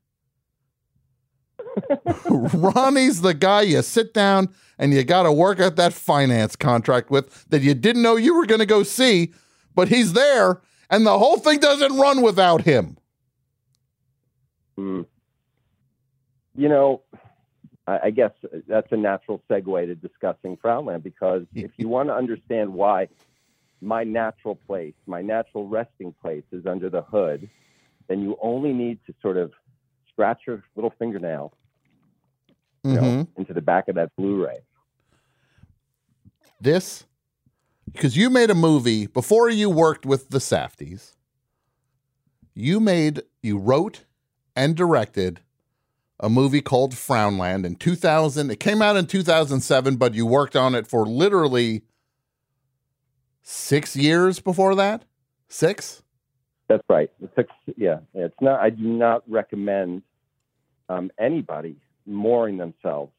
[LAUGHS] Ronnie's the guy you sit down and you got to work out that finance contract with that you didn't know you were going to go see, but he's there and the whole thing doesn't run without him. Mm. You know, I, I guess that's a natural segue to discussing Frownland because if you want to understand why my natural place, my natural resting place is under the hood, then you only need to sort of scratch your little fingernail you know, Mhm. into the back of that Blu-ray. This because you made a movie before you worked with the Safdies. You made you wrote and directed a movie called Frownland in 2000. It came out in 2007, but you worked on it for literally 6 years before that? 6? That's right. It took, yeah, it's not. I do not recommend um, anybody mooring themselves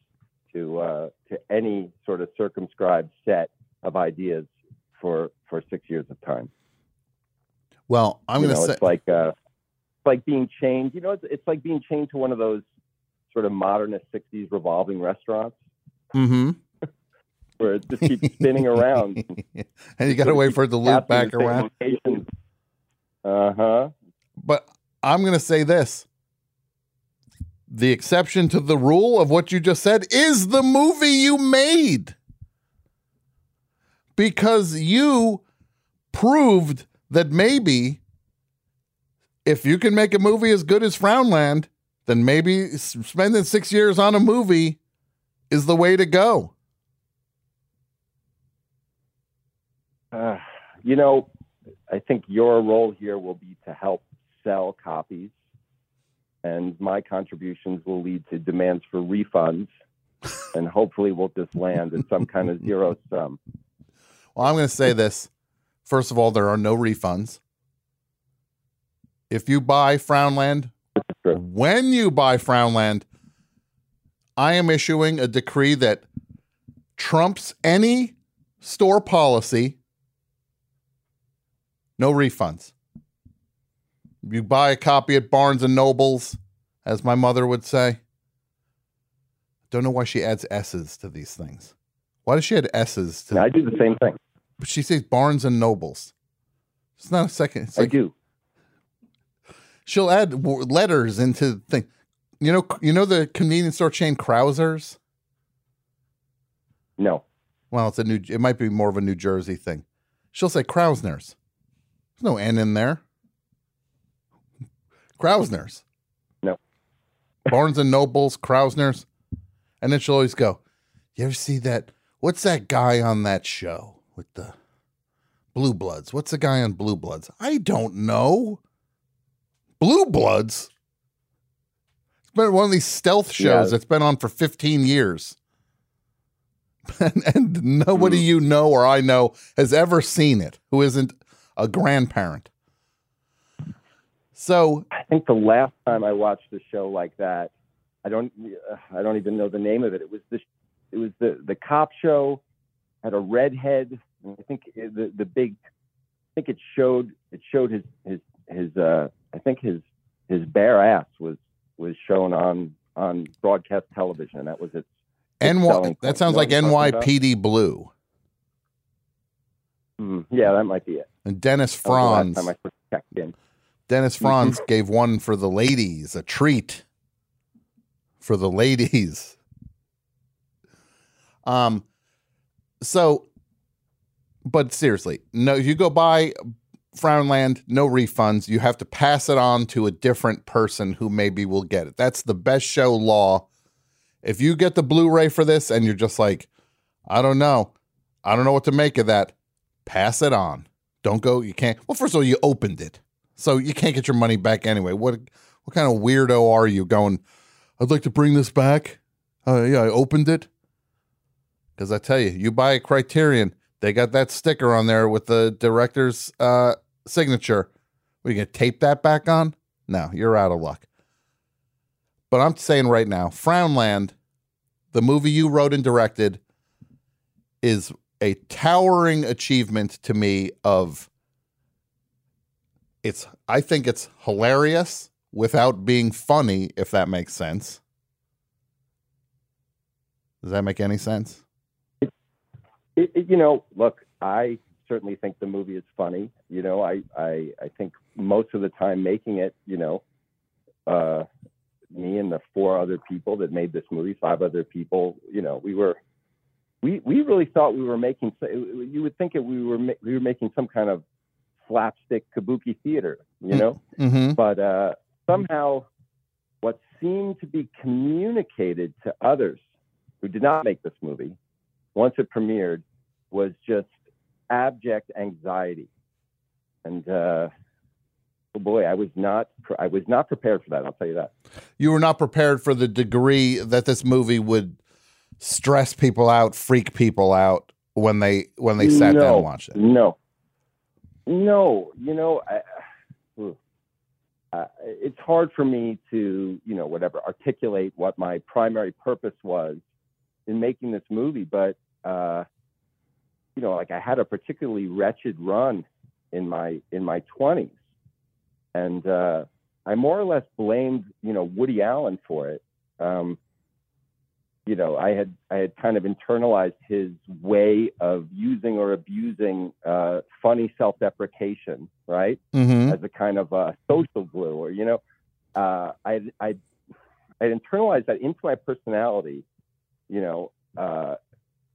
to uh, to any sort of circumscribed set of ideas for for six years of time. Well, I'm going to say it's like uh, it's like being chained. You know, it's, it's like being chained to one of those sort of modernist '60s revolving restaurants Mhm. Where it just keeps spinning around. [LAUGHS] and you got to wait for it to loop back around. Uh huh. But I'm going to say this. The exception to the rule of what you just said is the movie you made. Because you proved that maybe if you can make a movie as good as Frownland, then maybe spending six years on a movie is the way to go. Uh, you know, I think your role here will be to help sell copies, and my contributions will lead to demands for refunds, [LAUGHS] and hopefully we'll just land at some kind of zero sum. Well, I'm going to say this. First of all, there are no refunds. If you buy Frownland, when you buy Frownland, I am issuing a decree that trumps any store policy. No refunds. You buy a copy at Barnes and Nobles, as my mother would say. I don't know why she adds S's to these things. Why does she add S's to I do the same thing. but she says Barnes and Nobles. It's not a second. It's I do. She'll add w- letters into the thing. You know, you know the convenience store chain Krauszer's. No. Well, it's a new. It might be more of a New Jersey thing. She'll say Krausners. There's no N in there. Krausners. No. Barnes and Nobles, Krausners, and then she'll always go. You ever see that? What's that guy on that show with the Blue Bloods? What's the guy on Blue Bloods? I don't know. Blue Bloods. It's been one of these stealth shows Yeah. that's been on for 15 years. [LAUGHS] and, and nobody hmm. you know or I know has ever seen it who isn't a grandparent. So I think the last time I watched a show like that, I don't, uh, I don't even know the name of it. It was the, it was the the cop show, had a redhead. and I think the the big, I think it showed it showed his his his uh I think his his bare ass was was shown on on broadcast television, and that was its. its NY, that sounds like? NYPD Blue Mm, yeah, that might be it. and Dennis the last Franz. time I checked in. Dennis Franz gave one for the ladies, a treat for the ladies. [LAUGHS] Um, so, but seriously, no, you go buy Frownland, no refunds. You have to pass it on to a different person who maybe will get it. That's the best show law. If you get the Blu-ray for this and you're just like, I don't know, I don't know what to make of that, pass it on. Don't go. You can't. Well, first of all, you opened it, so you can't get your money back anyway. What what kind of weirdo are you going? I'd like to bring this back. Uh, yeah, I opened it because I tell you, you buy a Criterion, they got that sticker on there with the director's uh, signature. Are you gonna tape that back on? No, you're out of luck. But I'm saying right now, Frownland, the movie you wrote and directed, is a towering achievement to me of it's I think it's hilarious without being funny, if that makes sense. Does that make any sense? It, it, you know, look, I certainly think the movie is funny. You know, I, I, I think most of the time making it, you know, uh, me and the four other people that made this movie, five other people, you know, we were, we, we really thought we were making, you would think it, we were, we were making some kind of slapstick kabuki theater, you know, Mm-hmm. but, uh, somehow what seemed to be communicated to others who did not make this movie once it premiered was just abject anxiety. And uh oh boy i was not i was not prepared for that i'll tell you that. You were not prepared for the degree that this movie would stress people out, freak people out when they when they sat down No, and watched it. no. No. You know I, uh, it's hard for me to you know whatever articulate what my primary purpose was in making this movie but uh you know like i had a particularly wretched run in my in my 20s and uh i more or less blamed you know woody allen for it. Um you know i had i had kind of internalized his way of using or abusing uh funny self-deprecation right mm-hmm. as a kind of uh social glue or you know uh i i i internalized that into my personality you know uh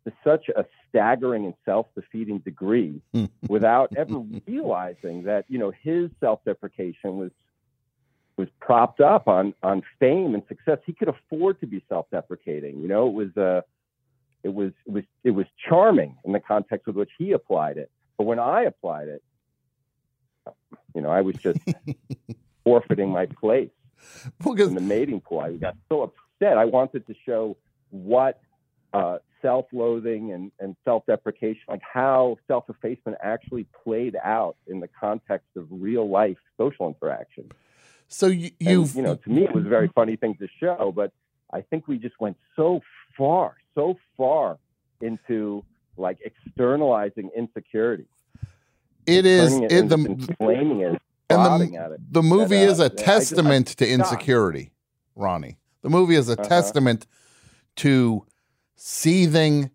to such a staggering and self-defeating degree [LAUGHS] without ever realizing that you know his self-deprecation was was propped up on on fame and success. He could afford to be self-deprecating. You know, it was uh, it was it was it was charming in the context with which he applied it. But when I applied it, you know, I was just [LAUGHS] forfeiting my place in the mating pool. I got so upset. I wanted to show what uh, self-loathing and, and self-deprecation, like how self-effacement actually played out in the context of real life social interaction. So you, you've you know, to me, it was a very funny thing to show, but I think we just went so far, so far into like externalizing insecurity. it is it into the complaining it, and the, it. the movie that, is uh, a I just- I- testament to insecurity, Ronnie. The movie is a Uh-huh. testament to seething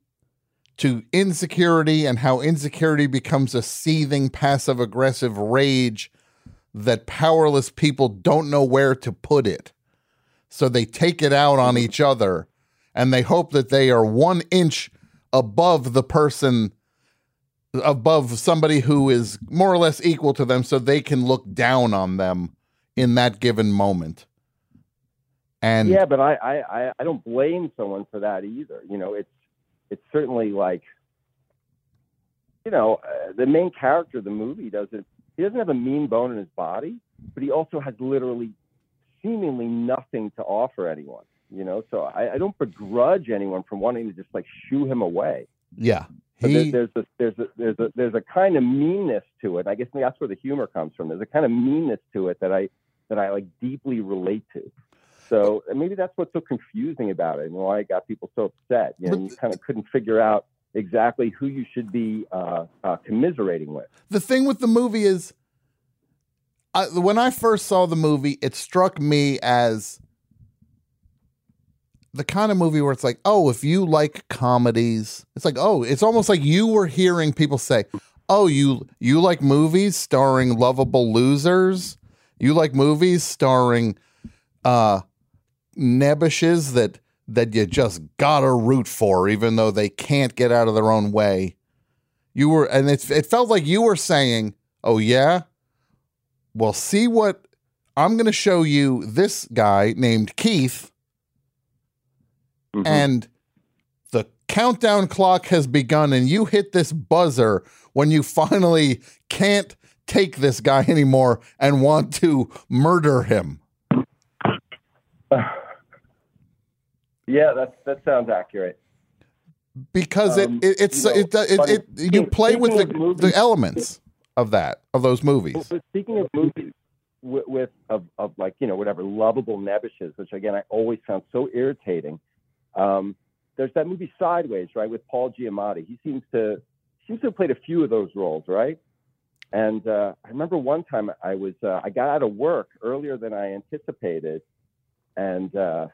to insecurity and how insecurity becomes a seething passive aggressive rage that powerless people don't know where to put it. So they take it out on each other and they hope that they are one inch above the person above somebody who is more or less equal to them so they can look down on them in that given moment. And yeah, but I, I, I- don't blame someone for that either. You know, it's it's certainly like, you know, uh, the main character of the movie doesn't he doesn't have a mean bone in his body, but he also has literally seemingly nothing to offer anyone. You know, so I, I don't begrudge anyone from wanting to just like shoo him away. yeah, But he there, there's a there's a there's a there's a kind of meanness to it. I guess that's where the humor comes from. There's a kind of meanness to it that I that I like deeply relate to. So maybe that's what's so confusing about it and why it got people so upset. You know, you kind of couldn't figure out exactly who you should be uh, uh, commiserating with. the thing with the movie is I, when I first saw the movie, it struck me as the kind of movie where it's like, oh, if you like comedies, it's like, oh, it's almost like you were hearing people say, oh, you you like movies starring lovable losers, you like movies starring uh nebbishes that that you just gotta root for, even though they can't get out of their own way. You were, and it, it felt like you were saying, "Oh yeah, well, see what I'm going to show you. This guy named Keith, Mm-hmm. and the countdown clock has begun and you hit this buzzer when you finally can't take this guy anymore and want to murder him. Yeah, that that sounds accurate. Because Um, it, it it's you know, it, it, but it, you play with the, movies- the elements of that of those movies. But speaking of movies with, with of, of like you know whatever lovable nebbishes, which again I always found so irritating. Um, there's that movie Sideways, right, with Paul Giamatti. He seems to seems to have played a few of those roles, right? And uh, I remember one time I was uh, I got out of work earlier than I anticipated, and uh,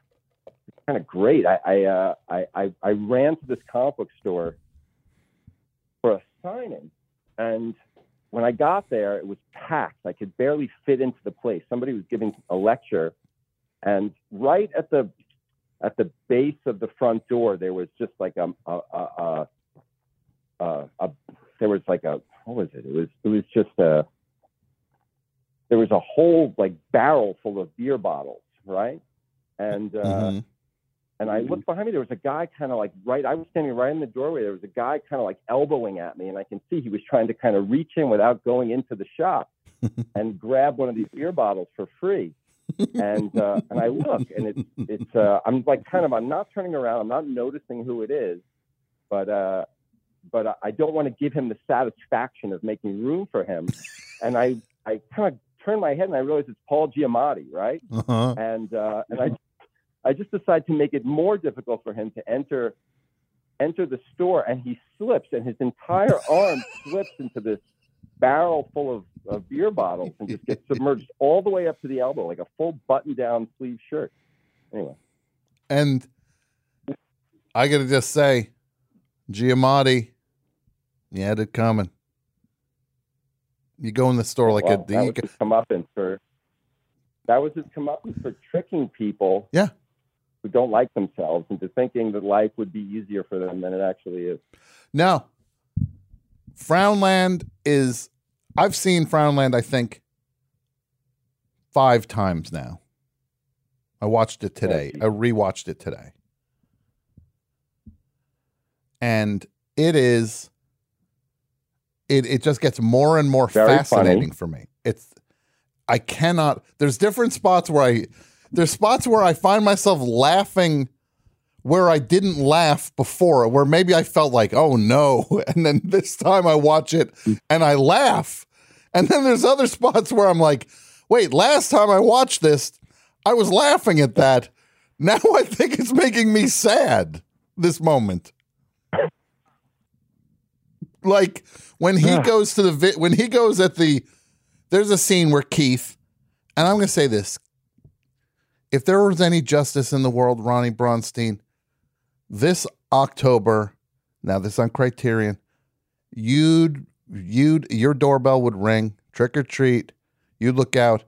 kind of great. I I, uh, I I I ran to this comic book store for a signing, and when I got there, it was packed. I could barely fit into the place. Somebody was giving a lecture, and right at the at the base of the front door, there was just like a a a, a, a, a there was like a what was it? It was it was just a there was a whole like barrel full of beer bottles, right? And uh, Mhm. And I looked behind me. There was a guy kind of like right. I was standing right in the doorway. There was a guy kind of like elbowing at me, and I can see he was trying to kind of reach in without going into the shop [LAUGHS] and grab one of these beer bottles for free. And uh, and I look, and it's it's uh, I'm like kind of I'm not turning around. I'm not noticing who it is, but uh, but I- I don't want to give him the satisfaction of making room for him. [LAUGHS] And I I kind of turn my head and I realize it's Paul Giamatti, right? Uh-huh. and uh, and I I just decide to make it more difficult for him to enter enter the store, and he slips, and his entire [LAUGHS] arm slips into this barrel full of, of beer bottles, and just gets submerged all the way up to the elbow, like a full button-down sleeve shirt. Anyway, And I got to just say, Giamatti, you had it coming. You go in the store like well, a that you was his comeuppance for that was his comeuppance for tricking people. Yeah. Who don't like themselves into thinking that life would be easier for them than it actually is. No. Frownland is I've seen Frownland I think 5 times now. I watched it today. I rewatched it today. And it is it it just gets more and more Very fascinating funny. for me. It's I cannot there's different spots where I there's spots where I find myself laughing where I didn't laugh before, where maybe I felt like, oh no. [LAUGHS] And then this time I watch it and I laugh. And then there's other spots where I'm like, wait, last time I watched this, I was laughing at that. Now [LAUGHS] I think it's making me sad this moment. Like when he goes to the vi- when he goes at the there's a scene where Keith and I'm going to say this if there was any justice in the world, Ronnie Bronstein, this October, now this on Criterion, you'd you'd your doorbell would ring, trick or treat, you'd look out,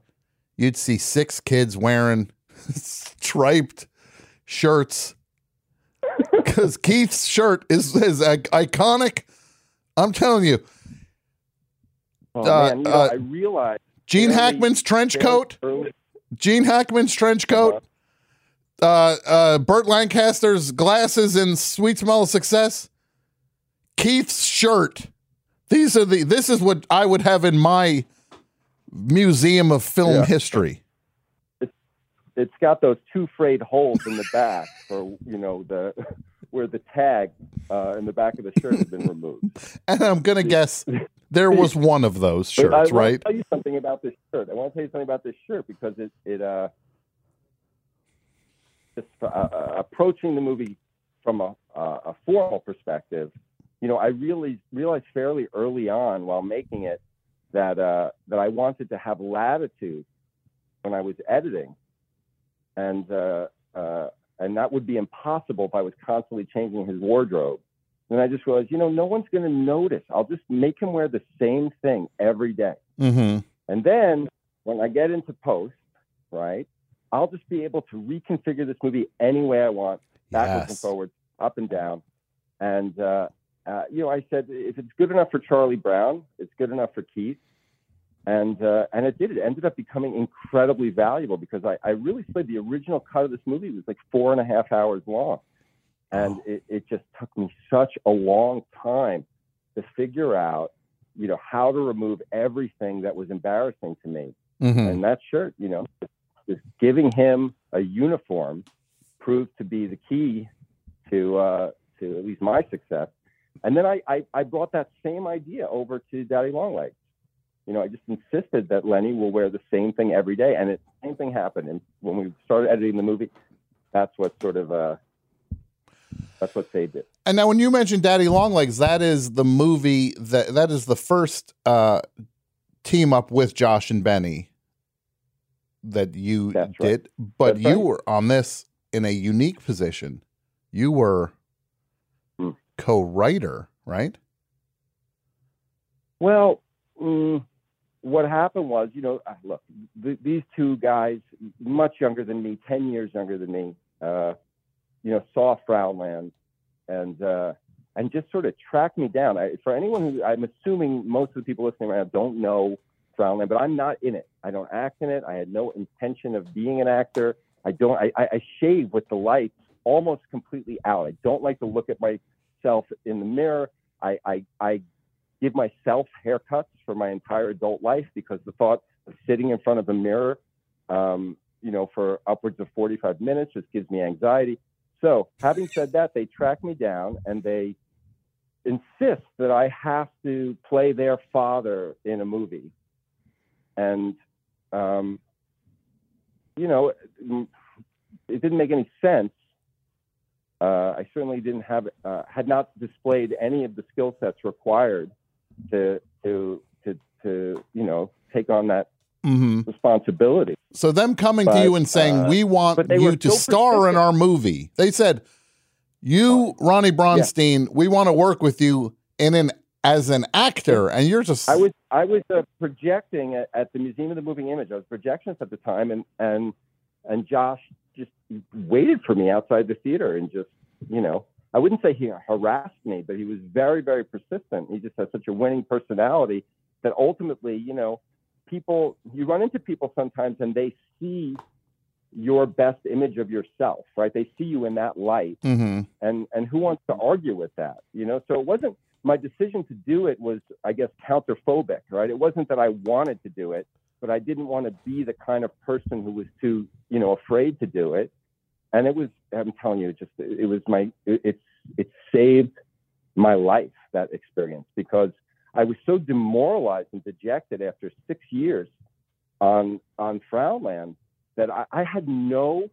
you'd see six kids wearing [LAUGHS] striped shirts. [LAUGHS] Because Keith's shirt is is iconic. I'm telling you, Oh Uh, man, you know, uh, I realized Gene Hackman's trench coat. early- Gene Hackman's trench coat, uh, uh, Burt Lancaster's glasses and Sweet Smell of Success, Keith's shirt. These are the. This is what I would have in my museum of film Yeah. history. it's got those two frayed holes in the back for you know the where the tag uh, in the back of the shirt has been removed. [LAUGHS] And I'm gonna guess [LAUGHS] there was one of those But I shirts, want right? to tell you something about this shirt. I want to tell you something about this shirt because it it uh just uh, uh, approaching the movie from a uh, a formal perspective. You know, I really realized fairly early on while making it that uh, that I wanted to have latitude when I was editing, and uh, uh, and that would be impossible if I was constantly changing his wardrobe. And I just realized, you know, no one's going to notice. I'll just make him wear the same thing every day. Mm-hmm. And then when I get into post, right, I'll just be able to reconfigure this movie any way I want, backwards and forwards, up and down. And, uh, uh, you know, I said, if it's good enough for Charlie Brown, it's good enough for Keith. And, uh, and it did. It ended up becoming incredibly valuable because I, I really played the original cut of this movie was like four and a half hours long. And it, it just took me such a long time to figure out, you know, how to remove everything that was embarrassing to me. Mhm. And that shirt, you know, just giving him a uniform proved to be the key to uh, to at least my success. And then I, I, I brought that same idea over to Daddy Longlegs. You know, I just insisted that Lenny will wear the same thing every day, and the same thing happened. And when we started editing the movie, that's what sort of uh, that's what saved it. And now, when you mentioned Daddy Longlegs, that is the movie that that is the first uh, team up with Josh and Benny that you That's right. did. But That's you right. were on this in a unique position. You were Hmm. co-writer, right? Well, mm, what happened was, you know, uh, look, th- these two guys, much younger than me, 10 years younger than me, uh, you know, saw Frownland and, uh, and just sort of tracked me down. I, for anyone who, I'm assuming most of the people listening right now don't know Frownland, but I'm not in it. I don't act in it. I had no intention of being an actor. I don't, I, I, I shave with the lights almost completely out. I don't like to look at myself in the mirror. I, I, I give myself haircuts for my entire adult life because the thought of sitting in front of a mirror, um, you know, for upwards of 45 minutes just gives me anxiety. So, having said that, they track me down and they insist that I have to play their father in a movie. And, um, you know, it didn't make any sense. Uh, I certainly didn't have, uh, had not displayed any of the skill sets required to, to, to, to, you know, take on that Mm-hmm. responsibility. So them coming to you and saying, uh, "We want you to so star in our movie," they said, "You, Ronnie Bronstein, we want to work with you in an as an actor," and you're just I was I was uh, projecting at, at the Museum of the Moving Image. I was projectionist at the time, and and and Josh just waited for me outside the theater and just you know I wouldn't say he harassed me, but he was very very persistent. He just has such a winning personality that ultimately you know people you run into people sometimes and they see your best image of yourself, right? They see you in that light Mhm. and and who wants to argue with that you know so it wasn't my decision to do it was i guess counterphobic right it wasn't that i wanted to do it but i didn't want to be the kind of person who was too you know afraid to do it and it was i'm telling you it just it was my it, it's it saved my life that experience because i was so demoralized and dejected after six years on on frownland that i, I had no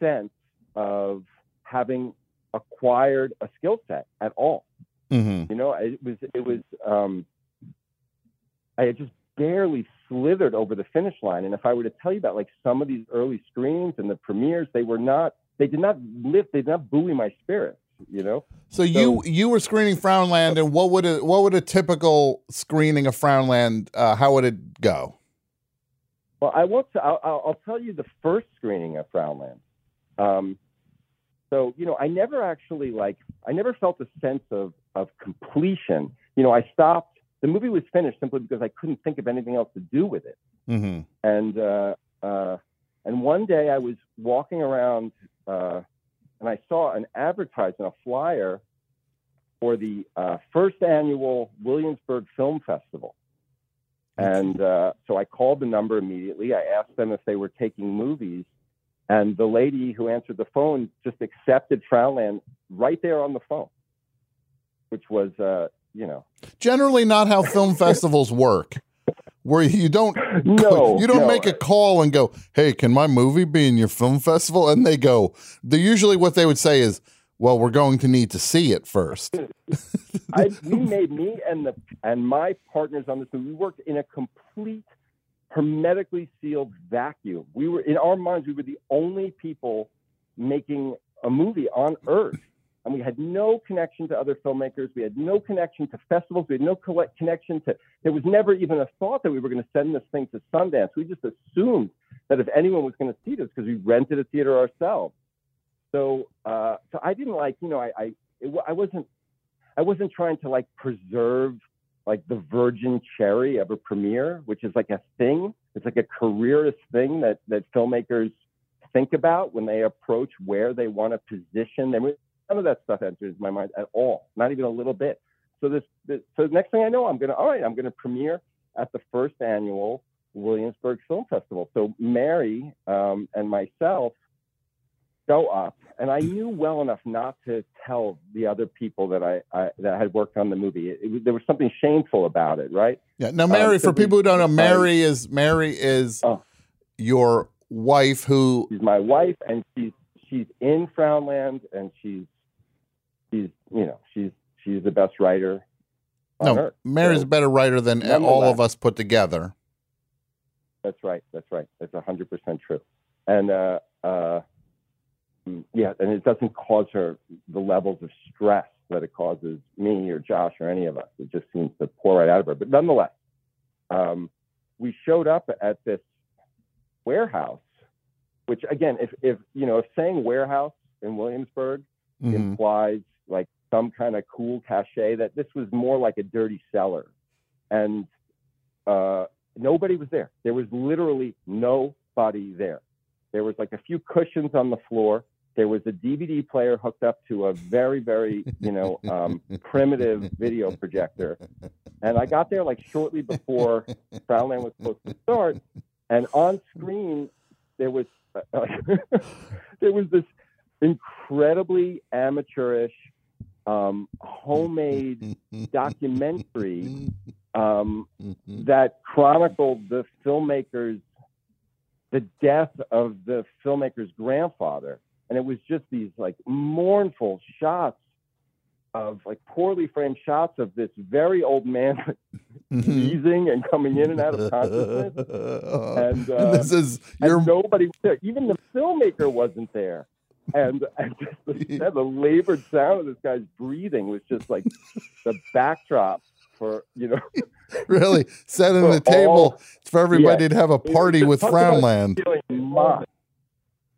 sense of having acquired a skill set at all. Mhm. You know, it was it was um, I had just barely slithered over the finish line. And if I were to tell you about like some of these early screens and the premieres, they were not they did not lift, they did not buoy my spirits. You know, So you you were screening Frownland, and what would a what would a typical screening of Frownland? Uh, how would it go? Well, I won't. I'll, I'll I'll tell you the first screening of Frownland. Um, so you know, I never actually like. I never felt a sense of of completion. You know, I stopped. The movie was finished simply because I couldn't think of anything else to do with it. Mm-hmm. And uh, uh, and one day I was walking around uh, and I saw an advertisement, a flyer for the uh, first annual Williamsburg Film Festival. And uh, so I called the number immediately. I asked them if they were taking movies. And the lady who answered the phone just accepted Frownland right there on the phone, which was, uh, you know, Generally, not how film [LAUGHS] festivals work. Where you don't [LAUGHS] No, you don't no. make a call and go, "Hey, can my movie be in your film festival?" And they go, they usually what they would say is, "Well, we're going to need to see it first. [LAUGHS] I, we made me and the and my partners on this movie. We worked in a complete hermetically sealed vacuum. We were in our minds. We were the only people making a movie on Earth, and we had no connection to other filmmakers. We had no connection to festivals. We had no connection to. There was never even a thought that we were going to send this thing to Sundance. We just assumed that if anyone was going to see this, because we rented a theater ourselves. So, uh, so I didn't like, you know, I, I, it, I wasn't I wasn't trying to like preserve like the virgin cherry of a premiere, which is like a thing. It's like a careerist thing that that filmmakers think about when they approach where they want to position. They none of that stuff enters my mind at all, not even a little bit. So this, this so the next thing I know, I'm gonna all right, I'm gonna premiere at the first annual Williamsburg Film Festival. So Mary um, and myself go up, and I knew well enough not to tell the other people that I, I that had worked on the movie. It, it there was something shameful about it, right? Yeah. Now, Mary, Um, for people who don't know, Mary is Mary is Oh. your wife who She's my wife, and she's she's in Frownland, and she's she's you know she's she's the best writer no earth. Mary's So- a better writer than all of us put together. That's right. That's right. That's hundred percent true. And uh, uh, mm, yeah, and it doesn't cause her the levels of stress that it causes me or Josh or any of us. It just seems to pour right out of her. But nonetheless, um, we showed up at this warehouse, which again, if if you know, if saying warehouse in Williamsburg Mhm. implies like some kind of cool cachet that this was more like a dirty cellar. And uh, nobody was there. There was literally nobody there. There was like a few cushions on the floor. There was a dvd player hooked up to a very very you know um, [LAUGHS] primitive video projector. And i got there like shortly before Frownland was supposed to start. And on screen there was uh, [LAUGHS] there was this incredibly amateurish um, homemade documentary um, that chronicled the filmmaker's the death of the filmmaker's grandfather and it was just these like mournful shots of like poorly framed shots of this very old man [LAUGHS] wheezing and coming in and out of consciousness [LAUGHS] and, uh, this is and nobody was there. Even the filmmaker wasn't there. And, and just the, [LAUGHS] the labored sound of this guy's breathing was just like the backdrop for you know [LAUGHS] really setting the table all- for everybody yeah. to have a party with Frownland.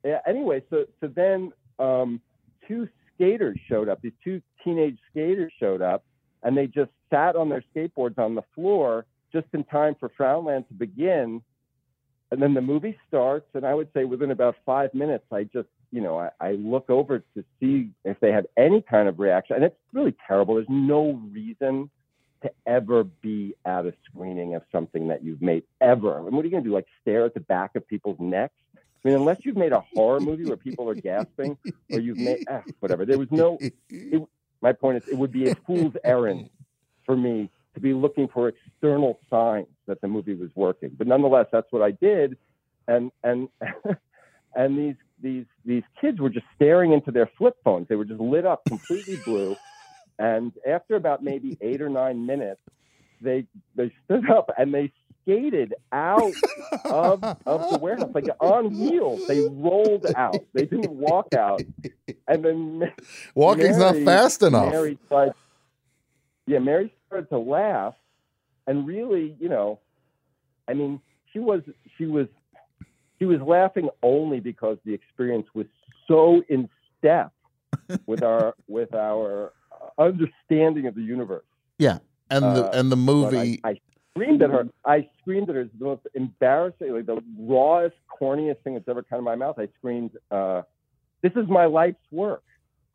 Yeah. Anyway, so so then um, two skaters showed up. These two teenage skaters showed up, and they just sat on their skateboards on the floor just in time for Frownland to begin. And then the movie starts, and I would say within about five minutes, I just you know I, I look over to see if they have any kind of reaction, and it's really terrible. There's no reason to ever be at a screening of something that you've made ever. I mean, what are you going to do? Like stare at the back of people's necks? I mean, unless you've made a horror movie where people are gasping, or you've made ah, whatever. There was no. It, my point is, it would be a fool's errand for me to be looking for external signs that the movie was working. But nonetheless, that's what I did, and and [LAUGHS] and these these these kids were just staring into their flip phones. They were just lit up completely blue. And after about maybe eight or nine minutes, they they stood up and they skated out of, of the warehouse, like on wheels. They rolled out. They didn't walk out. And then Walking's not fast enough. Mary yeah, Mary started to laugh, and really, you know, I mean, she was she was she was laughing only because the experience was so in step [LAUGHS] with our with our understanding of the universe. Yeah, and the Uh, and the movie. I, I screamed at her. I screamed at her. It's the most embarrassing, like the rawest, corniest thing that's ever come in my mouth. I screamed, uh, "This is my life's work,"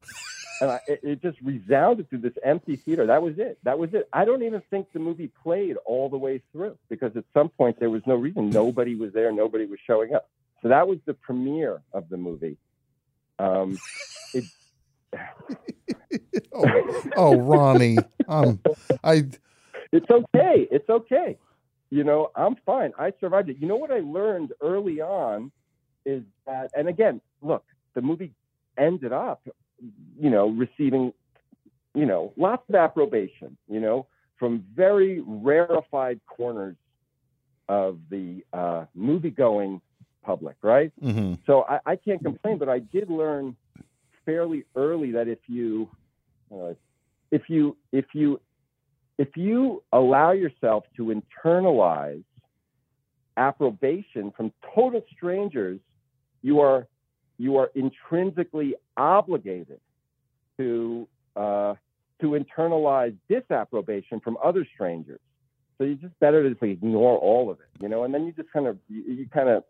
[LAUGHS] and I, it, it just resounded through this empty theater. That was it. That was it. I don't even think the movie played all the way through because at some point there was no reason. Nobody was there. Nobody was showing up. So that was the premiere of the movie. Um, [LAUGHS] it, oh, oh, Ronnie, um, I it's okay. It's okay. You know, I'm fine. I survived it. You know what I learned early on is that, and again, look, the movie ended up, you know, receiving, you know, lots of approbation, you know, from very rarefied corners of the uh, movie going public, right? mhm. So I, I can't complain, but I did learn fairly early that if you, uh, if you, if you, if you allow yourself to internalize approbation from total strangers, you are, you are intrinsically obligated to, uh, to internalize disapprobation from other strangers. So you just better to just ignore all of it, you know, and then you just kind of, you, you kind of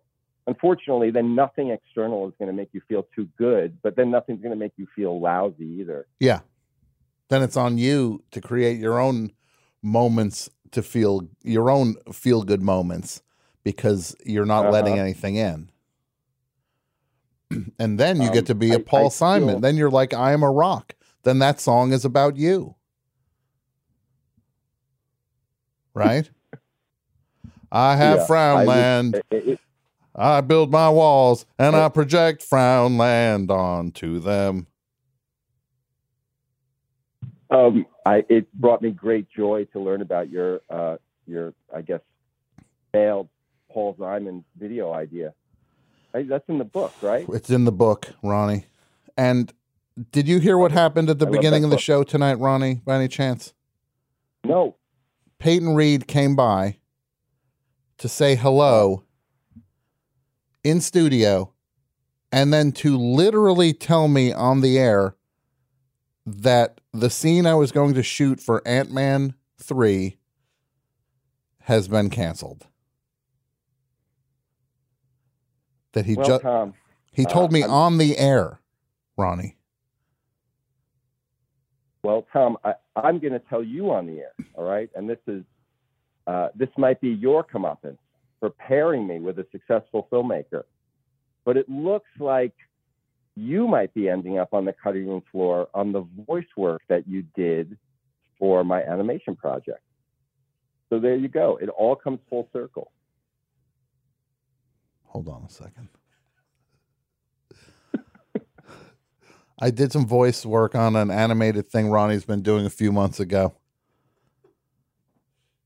unfortunately, then nothing external is going to make you feel too good, but then nothing's going to make you feel lousy either. Yeah. Then it's on you to create your own moments to feel your own feel good moments because you're not letting Uh-huh. anything in. [CLEARS THROAT] and then you get Um, to be a I- Paul I Simon. feel- then you're like, I am a rock. Then that song is about you. Right? [LAUGHS] I have Yeah, Frownland. I, would- it- it- I build my walls and I project Frownland onto them. Um, I it brought me great joy to learn about your uh, your I guess failed Paul Simon video idea. Right? That's in the book, right? It's in the book, Ronnie. And did you hear what happened at the I beginning of the book. show tonight, Ronnie, by any chance? No. Peyton Reed came by to say hello in studio and then to literally tell me on the air that the scene I was going to shoot for Ant Man 3 has been canceled. That he well, just Tom, he told uh, me I'm- on the air, Ronnie. Well, Tom, I, I'm going to tell you on the air, all right? And this is uh, this might be your comeuppance for pairing me with a successful filmmaker, but it looks like you might be ending up on the cutting room floor on the voice work that you did for my animation project. So there you go. It all comes full circle. Hold on a second. [LAUGHS] I did some voice work on an animated thing Ronnie's been doing a few months ago.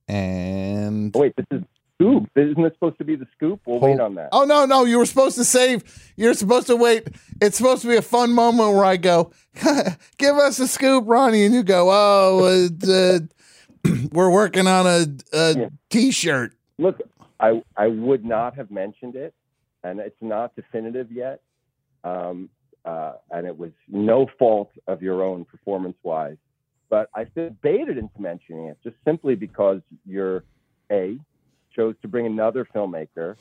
And Oh, wait, this is scoop. Isn't this supposed to be the scoop? We'll wait on that. Oh no, no, you were supposed to save. You're supposed to wait. It's supposed to be a fun moment where I go, [LAUGHS] "Give us a scoop, Ronnie," and you go, "Oh, uh, uh, [CLEARS THROAT] we're working on a, a t-shirt." Look, I I would not have mentioned it, and it's not definitive yet. Um, uh, and it was no fault of your own performance wise, but I debated into mentioning it just simply because you're a chose to bring another filmmaker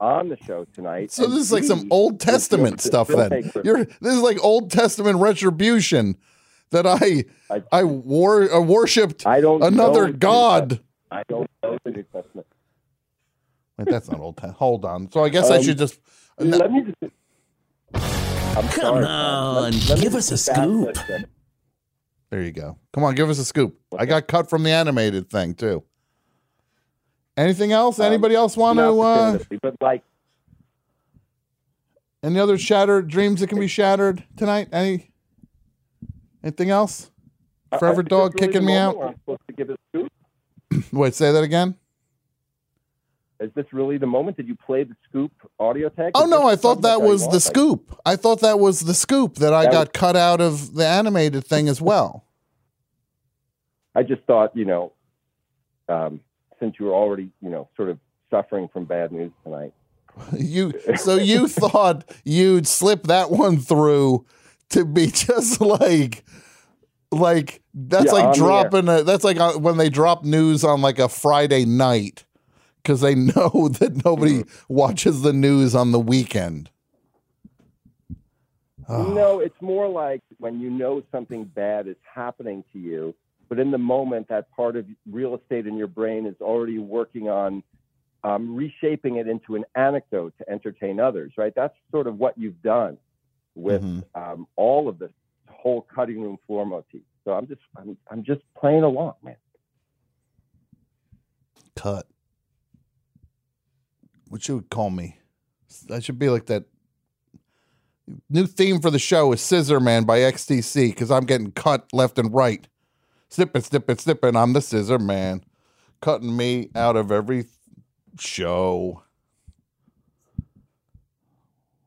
on the show tonight. So this is like some Old Testament stuff. Then you're this is like Old Testament retribution that I I, war uh, worshipped I don't another god. I don't know the New Testament. Wait, that's not Old Testament. Hold on. So I guess I Um, should just. Let me just. I'm Come sorry, on, Let- let give us a scoop. There you go. Come on, give us a scoop. I got cut from the animated thing too. Anything else? Anybody else want to? Uh, but like any other shattered dreams that can be shattered tonight? Any? Anything else? I- I Forever dog kicking me out. I'm supposed to give a scoop. [CLEARS THROAT] Wait, say that again. Is this really the moment? Did you play the scoop audio tag? Oh no, I thought that was the scoop. I thought that was the scoop that I That got was- cut out of the animated thing as well. I just thought, you know, um, since you were already, you know, sort of suffering from bad news tonight. [LAUGHS] You so you [LAUGHS] thought you'd slip that one through to be [LAUGHS] just like like that's Yeah, like dropping a, that's like uh, when they drop news on like a Friday night cuz they know [LAUGHS] that nobody Mm-hmm. watches the news on the weekend. Oh. No, it's more like when you know something bad is happening to you, but in the moment, that part of real estate in your brain is already working on um, reshaping it into an anecdote to entertain others, right? That's sort of what you've done with Mm-hmm. um, all of this whole cutting room floor motif. So I'm just, I'm, I'm just playing along, man. Cut. What you would call me? I should be like that. New theme for the show is Scissor Man by XTC because I'm getting cut left and right. Snipping, snipping, snipping. I'm the Scissor Man. Cutting me out of every show.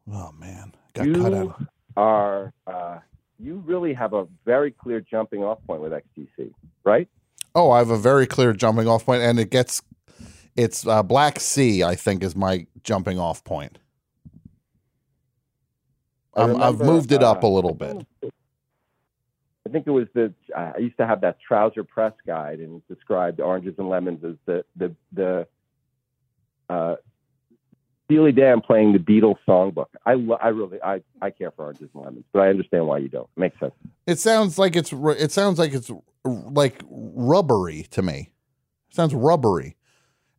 Oh, man. Got you cut out. of- are, uh, you really have a very clear jumping off point with XTC, right? Oh, I have a very clear jumping off point, and it gets. It's uh, Black Sea, I think, is my jumping off point. I Um, I've moved it up uh, a little bit. I think it was the uh, I used to have that trouser press guide and it described oranges and lemons as the the the uh, Steely Dan playing the Beatles songbook. I, lo- I really, I, I care for Oranges and Lemons, but I understand why you don't. Makes sense. It sounds like it's it sounds like it's like rubbery to me. It sounds rubbery.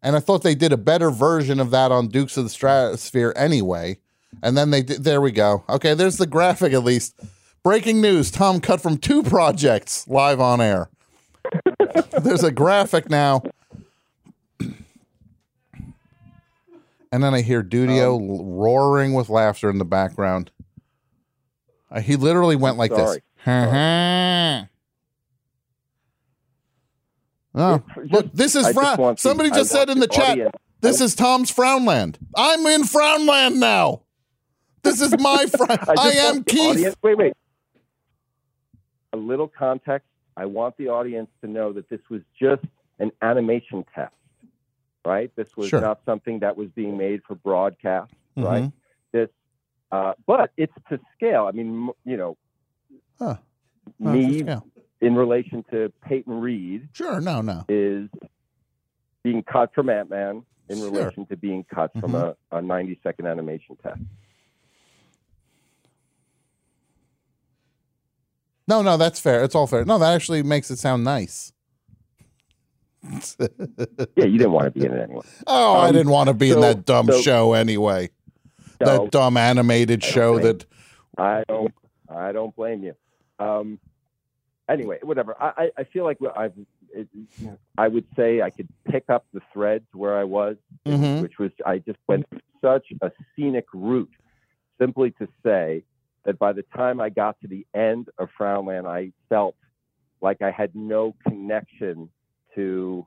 And I thought they did a better version of that on Dukes of the Stratosphear anyway. And then they did there we go. Okay, there's the graphic at least. Breaking news, Tom cut from two projects live on air. [LAUGHS] there's a graphic now. [CLEARS THROAT] And then I hear Dudio Um, roaring with laughter in the background. Uh, he literally went like sorry. this. Oh, look, this is I just Frown. Somebody I just said in the chat, this is Tom's Frownland. I'm in Frownland now. This is my [LAUGHS] frown. I, just am Keith. audience- wait, wait. A little context. I want the audience to know that this was just an animation test, right? This was Sure. not something that was being made for broadcast, Mhm. right? This, uh, but it's to scale. I mean, m- you know, Huh. To me. In relation to Peyton Reed Sure, no, no. is being cut from Ant Man in Sure. relation to being cut from Mhm. a, a 90 second animation test. No, no, that's fair. It's all fair. No, that actually makes it sound nice. Yeah, you didn't want to be in it anyway. [LAUGHS] Oh, I Um, didn't want to be in that dumb so- show anyway. No. that dumb animated show that. I don't. I don't blame you. Um, anyway, whatever. I, I, feel like I've. It, I would say I could pick up the threads where I was, Mhm. which was I just went such a scenic route, simply to say that by the time I got to the end of Frownland, I felt like I had no connection to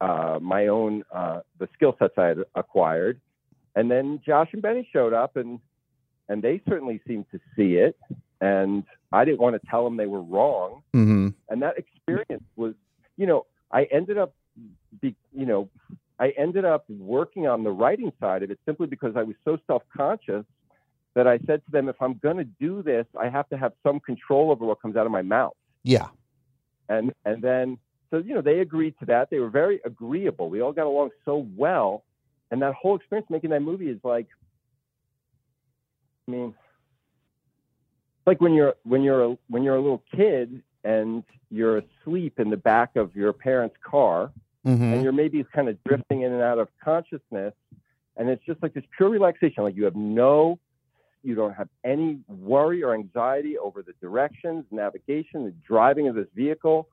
uh, my own uh, the skill sets I had acquired. And then Josh and Benny showed up, and and they certainly seemed to see it. And I didn't want to tell them they were wrong. Mm-hmm. And that experience was, you know, I ended up, be, you know, I ended up working on the writing side of it simply because I was so self conscious that I said to them, if I'm going to do this, I have to have some control over what comes out of my mouth. Yeah. And and then so you know they agreed to that. They were very agreeable. We all got along so well, and that whole experience making that movie is like, I mean, like when you're when you're a, when you're a little kid and you're asleep in the back of your parents' car, Mm-hmm. and you're maybe kind of drifting in and out of consciousness, and it's just like this pure relaxation. Like you have no, you don't have any worry or anxiety over the directions, navigation, the driving of this vehicle,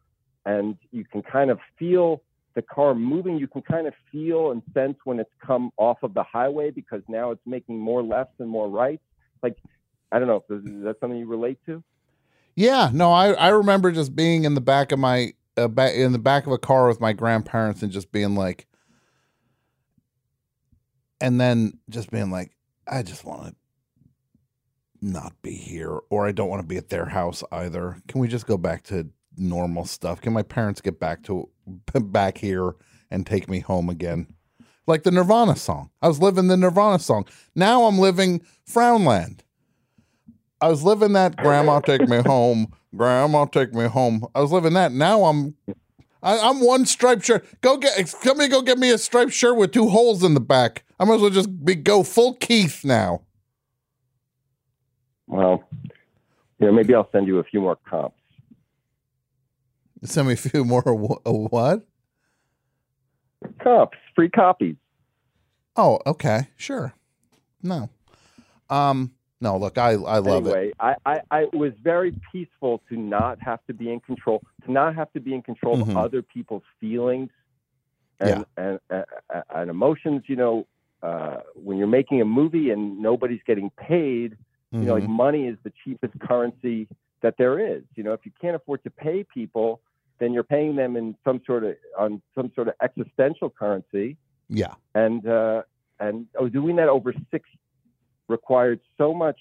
and you can kind of feel the car moving. You can kind of feel and sense when it's come off of the highway because now it's making more lefts and more rights. Like I don't know, is that something you relate to? Yeah, no, I I remember just being in the back of my uh, back in the back of a car with my grandparents and just being like, and then just being like, I just want to not be here, or I don't want to be at their house either. Can we just go back to normal stuff? Can my parents get back to [LAUGHS] back here and take me home again? Like the Nirvana song. I was living the Nirvana song. Now I'm living Frownland. I was living that grandma take me home, grandma take me home. I was living that. Now I'm I, I'm one striped shirt. Go get somebody go get me a striped shirt with two holes in the back. I might as well just be go full Keith now. Well, you know, maybe I'll send you a few more comps. Send me a few more wh- what? Comps, free copies. Oh, okay, sure. No, um, no. Look, I I love it. anyway, I, I, I was very peaceful to not have to be in control, to not have to be in control Mhm. of other people's feelings and and, and, and emotions. You know, uh, when you're making a movie and nobody's getting paid, you know, like Mhm. money is the cheapest currency that there is. You know, if you can't afford to pay people, then you're paying them in some sort of on some sort of existential currency Yeah, and uh, and oh, doing that over six required so much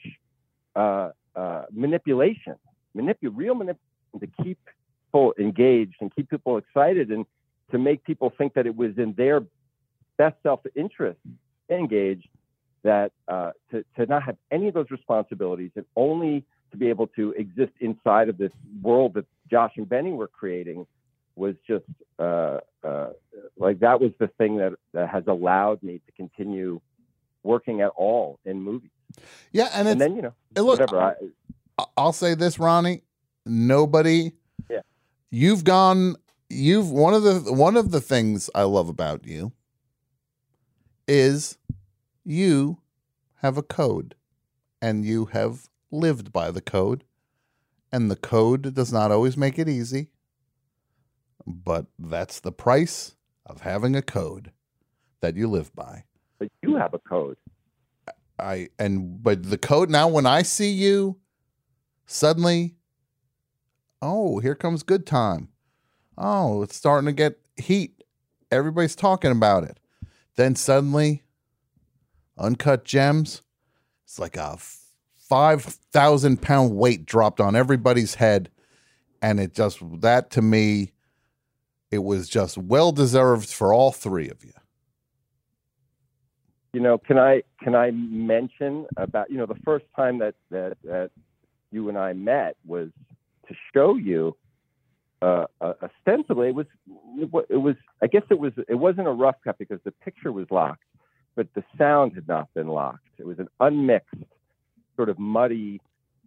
uh, uh, manipulation, manipu- real manipulation to keep people engaged and keep people excited and to make people think that it was in their best self-interest engaged that uh, to, to not have any of those responsibilities and only to be able to exist inside of this world that Josh and Benny were creating was just uh, uh, like that was the thing that, that has allowed me to continue working at all in movies. Yeah, and, And then you know, look, whatever. I, I- I'll say this, Ronnie. Nobody. Yeah. You've gone. You've one of the one of the things I love about you is you have a code, and you have lived by the code, and the code does not always make it easy, but that's the price of having a code that you live by. But you have a code. I and but the code now when I see you suddenly oh, here comes good time. Oh, it's starting to get heat. Everybody's talking about it. Then suddenly uncut gems it's like a 5000 pound weight dropped on everybody's head and it just that to me it was just well deserved for all three of you. You know, can I can I mention about you know the first time that that, that you and I met was to show you. Uh, uh, ostensibly, it was it was I guess it was it wasn't a rough cut because the picture was locked, but the sound had not been locked. It was an unmixed, sort of muddy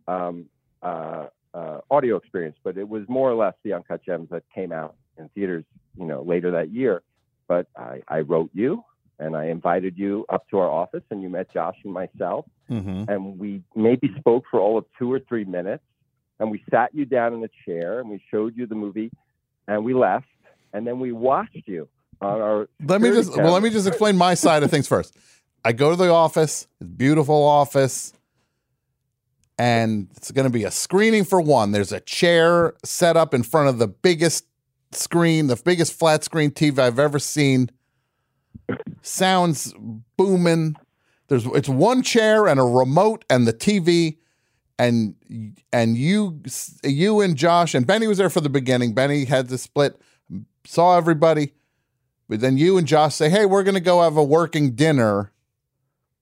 um, uh, uh, audio experience, but it was more or less the uncut gems that came out in theaters, you know, later that year. But I, I wrote you and I invited you up to our office, and you met Josh and myself, Mm-hmm. and we maybe spoke for all of two or three minutes, and we sat you down in a chair, and we showed you the movie, and we left, and then we watched you on our. let me just well let me just explain my side of things first i go to the office it's a beautiful office and it's going to be a screening for one there's a chair set up in front of the biggest screen the biggest flat screen tv i've ever seen sounds booming there's it's one chair and a remote and the tv and and you you and josh and benny was there for the beginning benny had to split saw everybody but then you and Josh say, "Hey, we're going to go have a working dinner.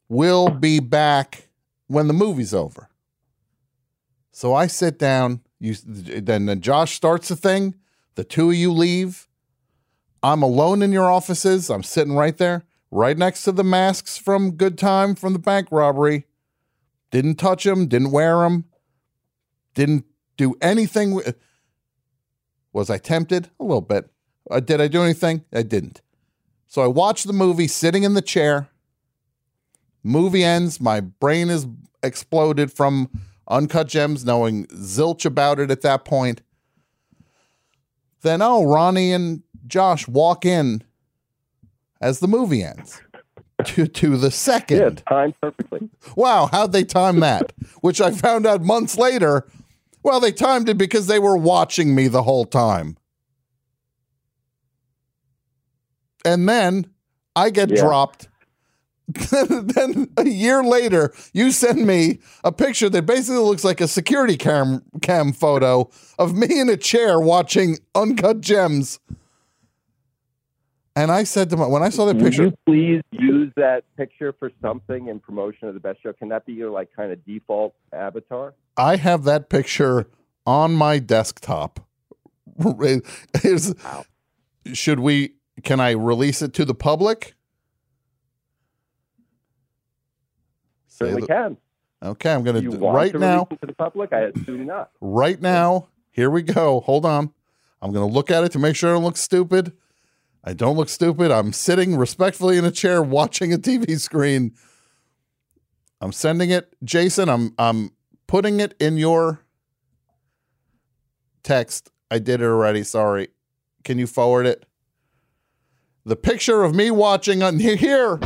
We'll be back when the movie's over." So I sit down. You then Josh starts the thing. The two of you leave. I'm alone in your offices. I'm sitting right there, right next to the masks from Good Time from the bank robbery. Didn't touch them. Didn't wear them. Didn't do anything. Was I tempted? A little bit. Uh, did I do anything? I didn't. So I watched the movie sitting in the chair. Movie ends. My brain is exploded from Uncut Gems, knowing zilch about it at that point. Then, oh, Ronnie and Josh walk in as the movie ends [LAUGHS] to, to the second. Yeah, timed perfectly. Wow, how'd they time that? [LAUGHS] Which I found out months later. Well, they timed it because they were watching me the whole time. And then I get Yeah. dropped. [LAUGHS] then a year later, you send me a picture that basically looks like a security cam cam photo of me in a chair watching Uncut Gems. And I said to my when I saw that picture, you please use that picture for something in promotion of the best show? Can that be your like kind of default avatar? I have that picture on my desktop. [LAUGHS] Is- should we? Can I release it to the public? Certainly the- can. Okay, I'm going to right to now. to the public? I assume not. Right now, here we go. Hold on. I'm going to look at it to make sure I don't look stupid. I don't look stupid. I'm sitting respectfully in a chair watching a TV screen. I'm sending it, Jason. I'm I'm putting it in your text. I did it already. Sorry. Can you forward it? The picture of me watching on [LAUGHS] here.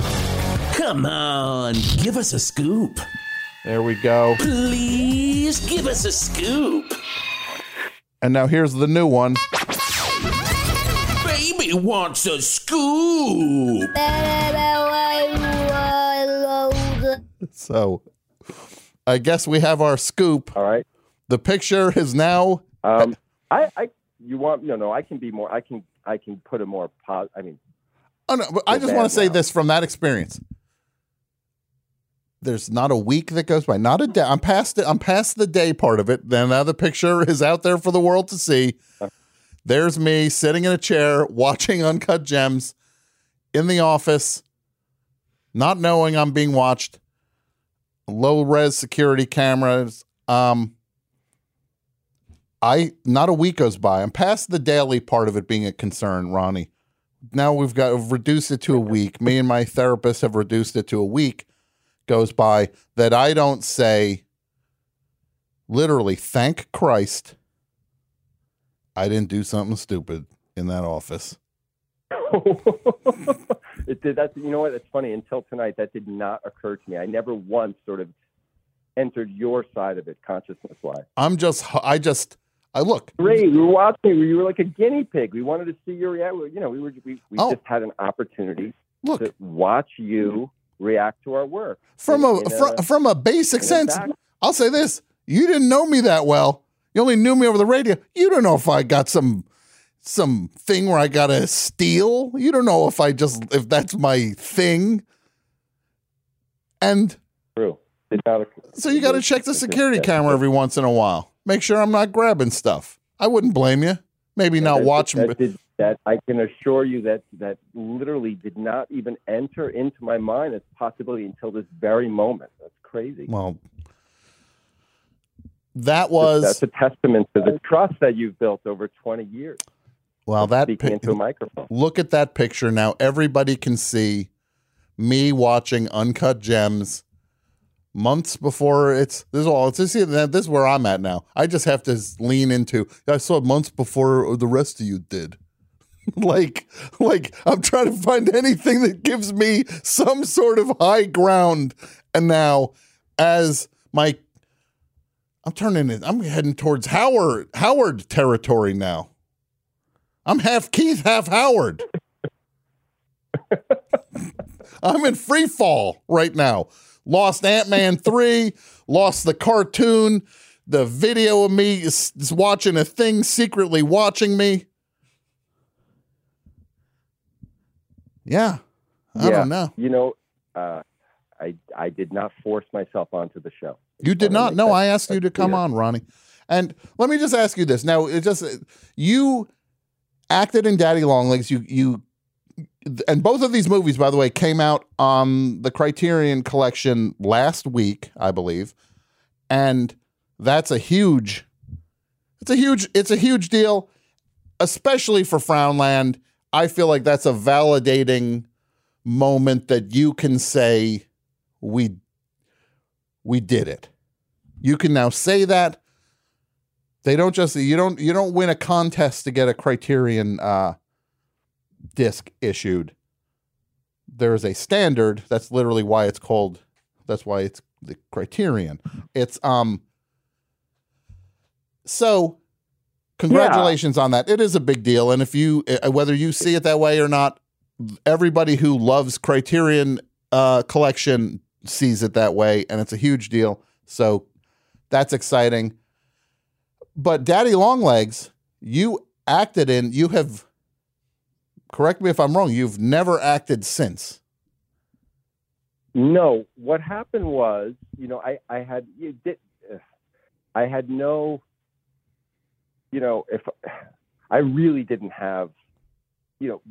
Come on, give us a scoop. There we go. Please give us a scoop. And now here's the new one. Baby wants a scoop. [LAUGHS] So I guess we have our scoop. All right. The picture is now Um, I, I, you want no, no. I can be more. I can, I can put a more pos. I mean, Oh no, but I just want to say now. this from that experience. There's not a week that goes by, not a day. I'm past it. I'm past the day part of it. Then now the picture is out there for the world to see. There's me sitting in a chair watching [LAUGHS] Uncut Gems in the office. not knowing I'm being watched, low res security cameras. Um, I not a week goes by. I'm past the daily part of it being a concern, Ronnie. Now we've got we've reduced it to a week. Me and my therapist have reduced it to a week. Goes by that I don't say. Literally, thank Christ. I didn't do something stupid in that office. [LAUGHS] it did. That's you know what? It's funny. Until tonight, that did not occur to me. I never once sort of entered your side of it consciousness wise. I'm just, I just, I look. Great. We were watching. You were like a guinea pig. We wanted to see your reaction. You know, we were we, we Oh. just had an opportunity Look. to watch you react to our work From In- a, in fr- from a basic sense, I'll say this: you didn't know me that well. You only knew me over the radio. You don't know if I got some some thing where I got to steal. You don't know if I just if that's my thing. And True. Did not occur- so you got to check the security camera every once in a while. Make sure I'm not grabbing stuff. I wouldn't blame you. Maybe not that- watch me. that, did, that I can assure you that that literally did not even enter into my mind as a possibility until this very moment. That's crazy. Well, that was that's a testament to the trust that you've built over 20 years. well that speaking pic- into a microphone. Look at that picture now. Everybody can see me watching Uncut Gems months before it's this is all. It's this, this is where I'm at now. I just have to lean into. I saw it months before the rest of you did. [LAUGHS] like, like I'm trying to find anything that gives me some sort of high ground. And now, as my, I'm turning it. I'm heading towards Howard Howard territory now. I'm half Keith, half Howard. [LAUGHS] I'm in free fall right now. Lost Ant Man 3, lost the cartoon, the video of me is, is watching a thing secretly watching me. Yeah. I yeah, don't know. You know, uh, I I did not force myself onto the show. You did not. No, I asked you to come on, Ronnie. And let me just ask you this. Now, it just you acted in Daddy Longlegs. You you and both of these movies, by the way, came out on the Criterion Collection last week, I believe. And that's a huge it's a huge it's a huge deal, especially for Frownland. I feel like that's a validating moment that you can say we we did it. You can now say that. They don't just you don't you don't win a contest to get a Criterion uh, disc issued. There is a standard. That's literally why it's called. That's why it's the Criterion. It's um. So, congratulations on that. It is a big deal, and if you uh, whether you see it that way or not, everybody who loves Criterion uh, collection sees it that way, and it's a huge deal. So that's exciting. But Daddy Longlegs, you acted in. You have. Correct me if I'm wrong. You've never acted since. No, what happened was, you know, I I had you did, I had no, you know, if I really didn't have, you know,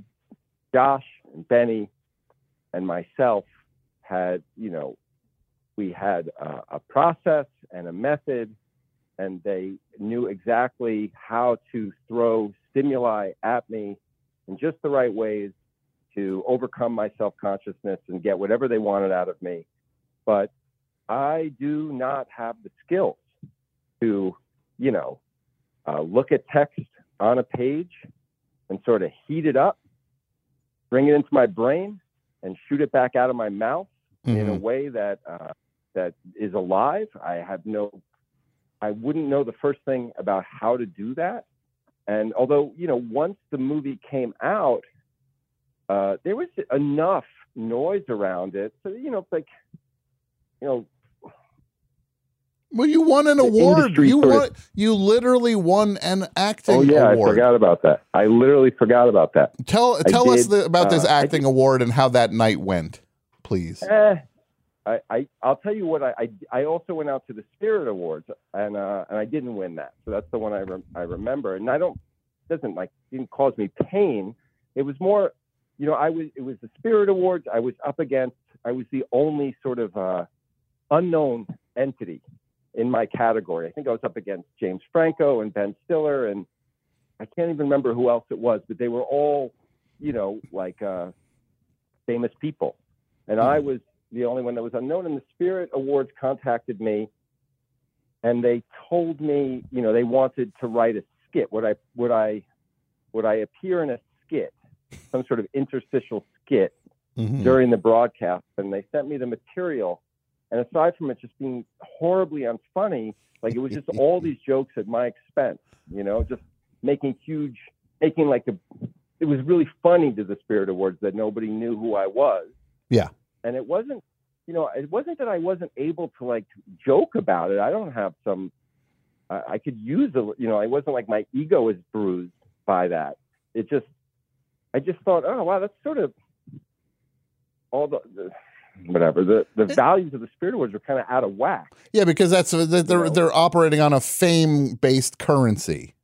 Josh and Benny and myself had, you know, we had a, a process and a method, and they knew exactly how to throw stimuli at me in just the right ways to overcome my self consciousness and get whatever they wanted out of me. But I do not have the skills to, you know, uh, look at text on a page and sort of heat it up, bring it into my brain, and shoot it back out of my mouth in a Mhm. way that uh, that is alive. I have no, I wouldn't know the first thing about how to do that. And although you know, once the movie came out, uh, there was enough noise around it, so you know, like, you know, Well, you won an award. You won. You literally won an acting oh yeah, I forgot about that. I literally forgot about that. Tell I tell us did, the, about this uh, I acting award and how that night went, please. Eh, I, I I'll tell you what I, I I also went out to the Spirit Awards and uh, and I didn't win that. So that's the one I rem- I remember. And I don't doesn't like didn't cause me pain. It was more, you know, I was it was the Spirit Awards. I was up against I was the only sort of uh, unknown entity in my category. I think I was up against James Franco and Ben Stiller, and I can't even remember who else it was, but they were all, you know, like uh, famous people, and I was the only one that was unknown. And the Spirit Awards contacted me, and they told me, you know, they wanted to write a skit. Would I would I would I appear in a skit, some sort of interstitial skit Mhm. during the broadcast? And they sent me the material. And aside from it just being horribly unfunny, like it was just all [LAUGHS] these jokes at my expense, you know, just making huge, making like a, it was really funny to the Spirit Awards that nobody knew who I was Yeah. and it wasn't you know it wasn't that i wasn't able to like joke about it i don't have some i, I could use a you know i wasn't like my ego was bruised by that it just i just thought oh wow that's sort of all the, the whatever the the values of the spirit awards are kind of out of whack Yeah, because that's they're they're, they're operating on a fame based currency.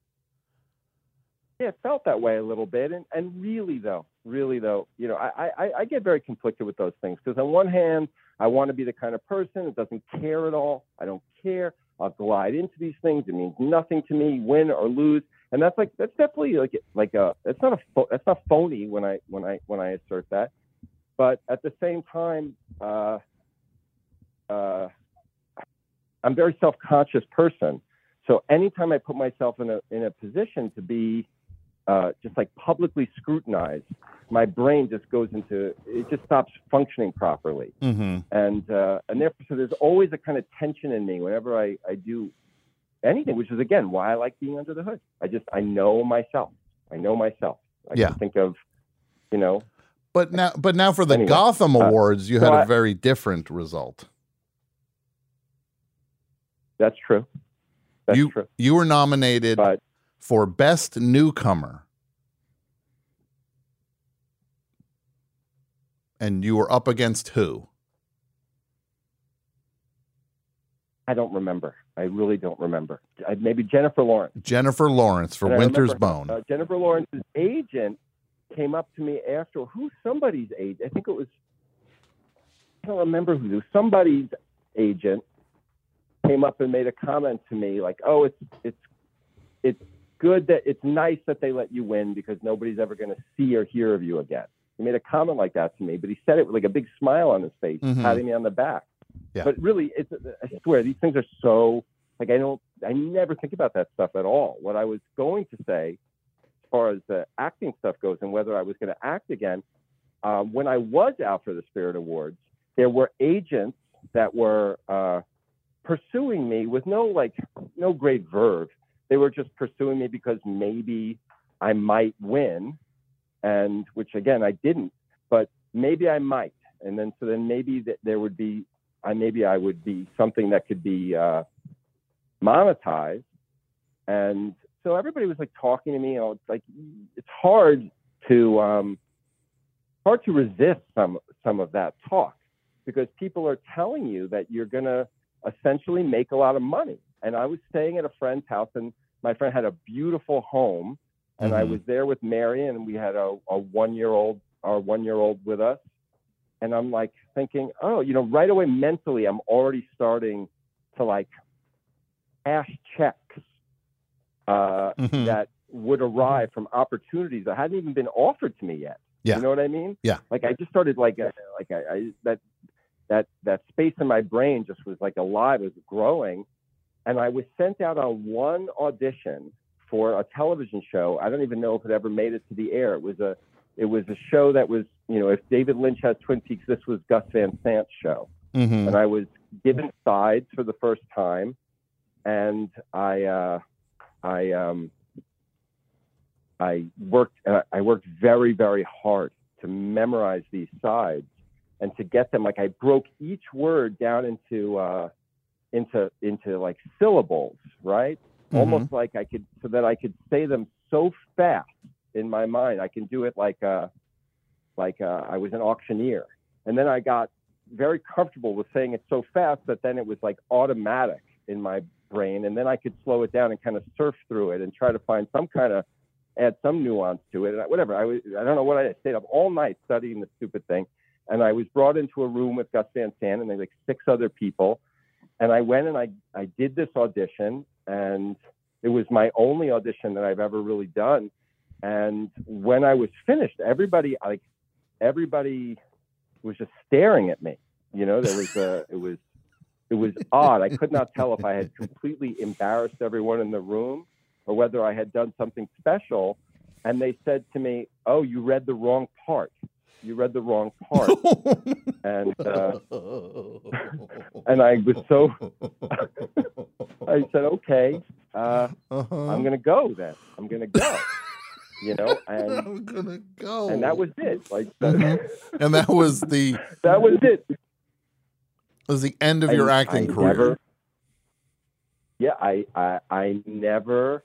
Yeah, it felt that way a little bit. And and really though, really though, you know, I I, I get very conflicted with those things because on one hand, I want to be the kind of person that doesn't care at all. I don't care. I'll glide into these things. It means nothing to me, win or lose. And that's like that's definitely like like a that's not a that's not phony when I when I when I assert that. But at the same time, uh, uh, I'm a very self-conscious person. So anytime I put myself in a in a position to be uh, just like publicly scrutinized, my brain just goes into it just stops functioning properly, Mm-hmm. and uh, and therefore so there's always a kind of tension in me whenever I I do anything, which is again why I like being under the hood. I just I know myself. I know myself. I Yeah. can think of you know But now, but now for the Anyway, Gotham uh, Awards, you so had a very different result. that's true. That's you true. you were nominated for best newcomer, and you were up against who? I don't remember. I really don't remember. I, maybe Jennifer Lawrence. Jennifer Lawrence for Winter's remember, Bone. Uh, Jennifer Lawrence's agent came up to me after who somebody's agent. I think it was. I don't remember who. Somebody's agent came up and made a comment to me like, "Oh, it's it's it's good that it's nice that they let you win because nobody's ever going to see or hear of you again." He made a comment like that to me, but he said it with like a big smile on his face, Mhm. patting me on the back. Yeah. But really, it's I swear these things are so like I don't I never think about that stuff at all. What I was going to say, as far as the acting stuff goes, and whether I was going to act again, um, when I was out for the Spirit Awards, there were agents that were uh, pursuing me with no like no great verve. They were just pursuing me because maybe I might win, and which again I didn't, but maybe I might, and then so then maybe that there would be, I maybe I would be something that could be uh, monetized, and so everybody was like talking to me. You know, it's like it's hard to um, hard to resist some some of that talk because people are telling you that you're gonna essentially make a lot of money. And I was staying at a friend's house, and my friend had a beautiful home, and I Mhm. was there with Mary, and we had a, a one year old, our one year old with us. And I'm like thinking, oh, you know, right away mentally, I'm already starting to like cash checks uh, Mhm. that would arrive from opportunities that hadn't even been offered to me yet. Yeah. You know what I mean? Yeah. Like I just started like uh, like I, I that that that space in my brain just was like alive, it was growing, and I was sent out on one audition for a television show. I don't even know if it ever made it to the air. It was a it was a show that was you know if David Lynch has Twin Peaks, this was Gus Van Sant's show, Mhm. and I was given sides for the first time, and I uh, I um, I worked uh, I worked very very hard to memorize these sides and to get them like I broke each word down into uh, into into like syllables, right? Almost like I could so that I could say them so fast in my mind. I can do it like uh, like uh, I was an auctioneer, and then I got very comfortable with saying it so fast that then it was like automatic in my brain, and then I could slow it down and kind of surf through it and try to find some kind of add some nuance to it. And I- whatever I was, I don't know what I stayed up all night studying the stupid thing, and I was brought into a room with Gus Van Sant and like six other people, and I went and I I did this audition, and it was my only audition that I've ever really done. And when I was finished, everybody like everybody was just staring at me. You know, there was a [LAUGHS] it was it was odd. I could not tell if I had completely embarrassed everyone in the room or whether I had done something special. And they said to me, "Oh, you read the wrong part. You read the wrong part." [LAUGHS] and uh, [LAUGHS] and I was so [LAUGHS] I said, "Okay, uh, I'm going to go then. I'm going to go." You know, and I'm gonna go. and that was it. Like and that was the that was it. was the end of your acting I career. never- yeah, I, I I never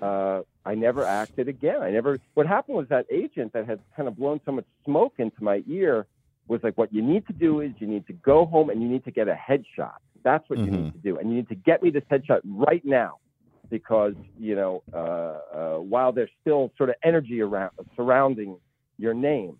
uh, I never acted again. I never. What happened was that agent that had kind of blown so much smoke into my ear was like, what you need to do is you need to go home and you need to get a headshot. That's what you need to do, and you need to get me this headshot right now because you know uh, uh, while there's still sort of energy around surrounding your name.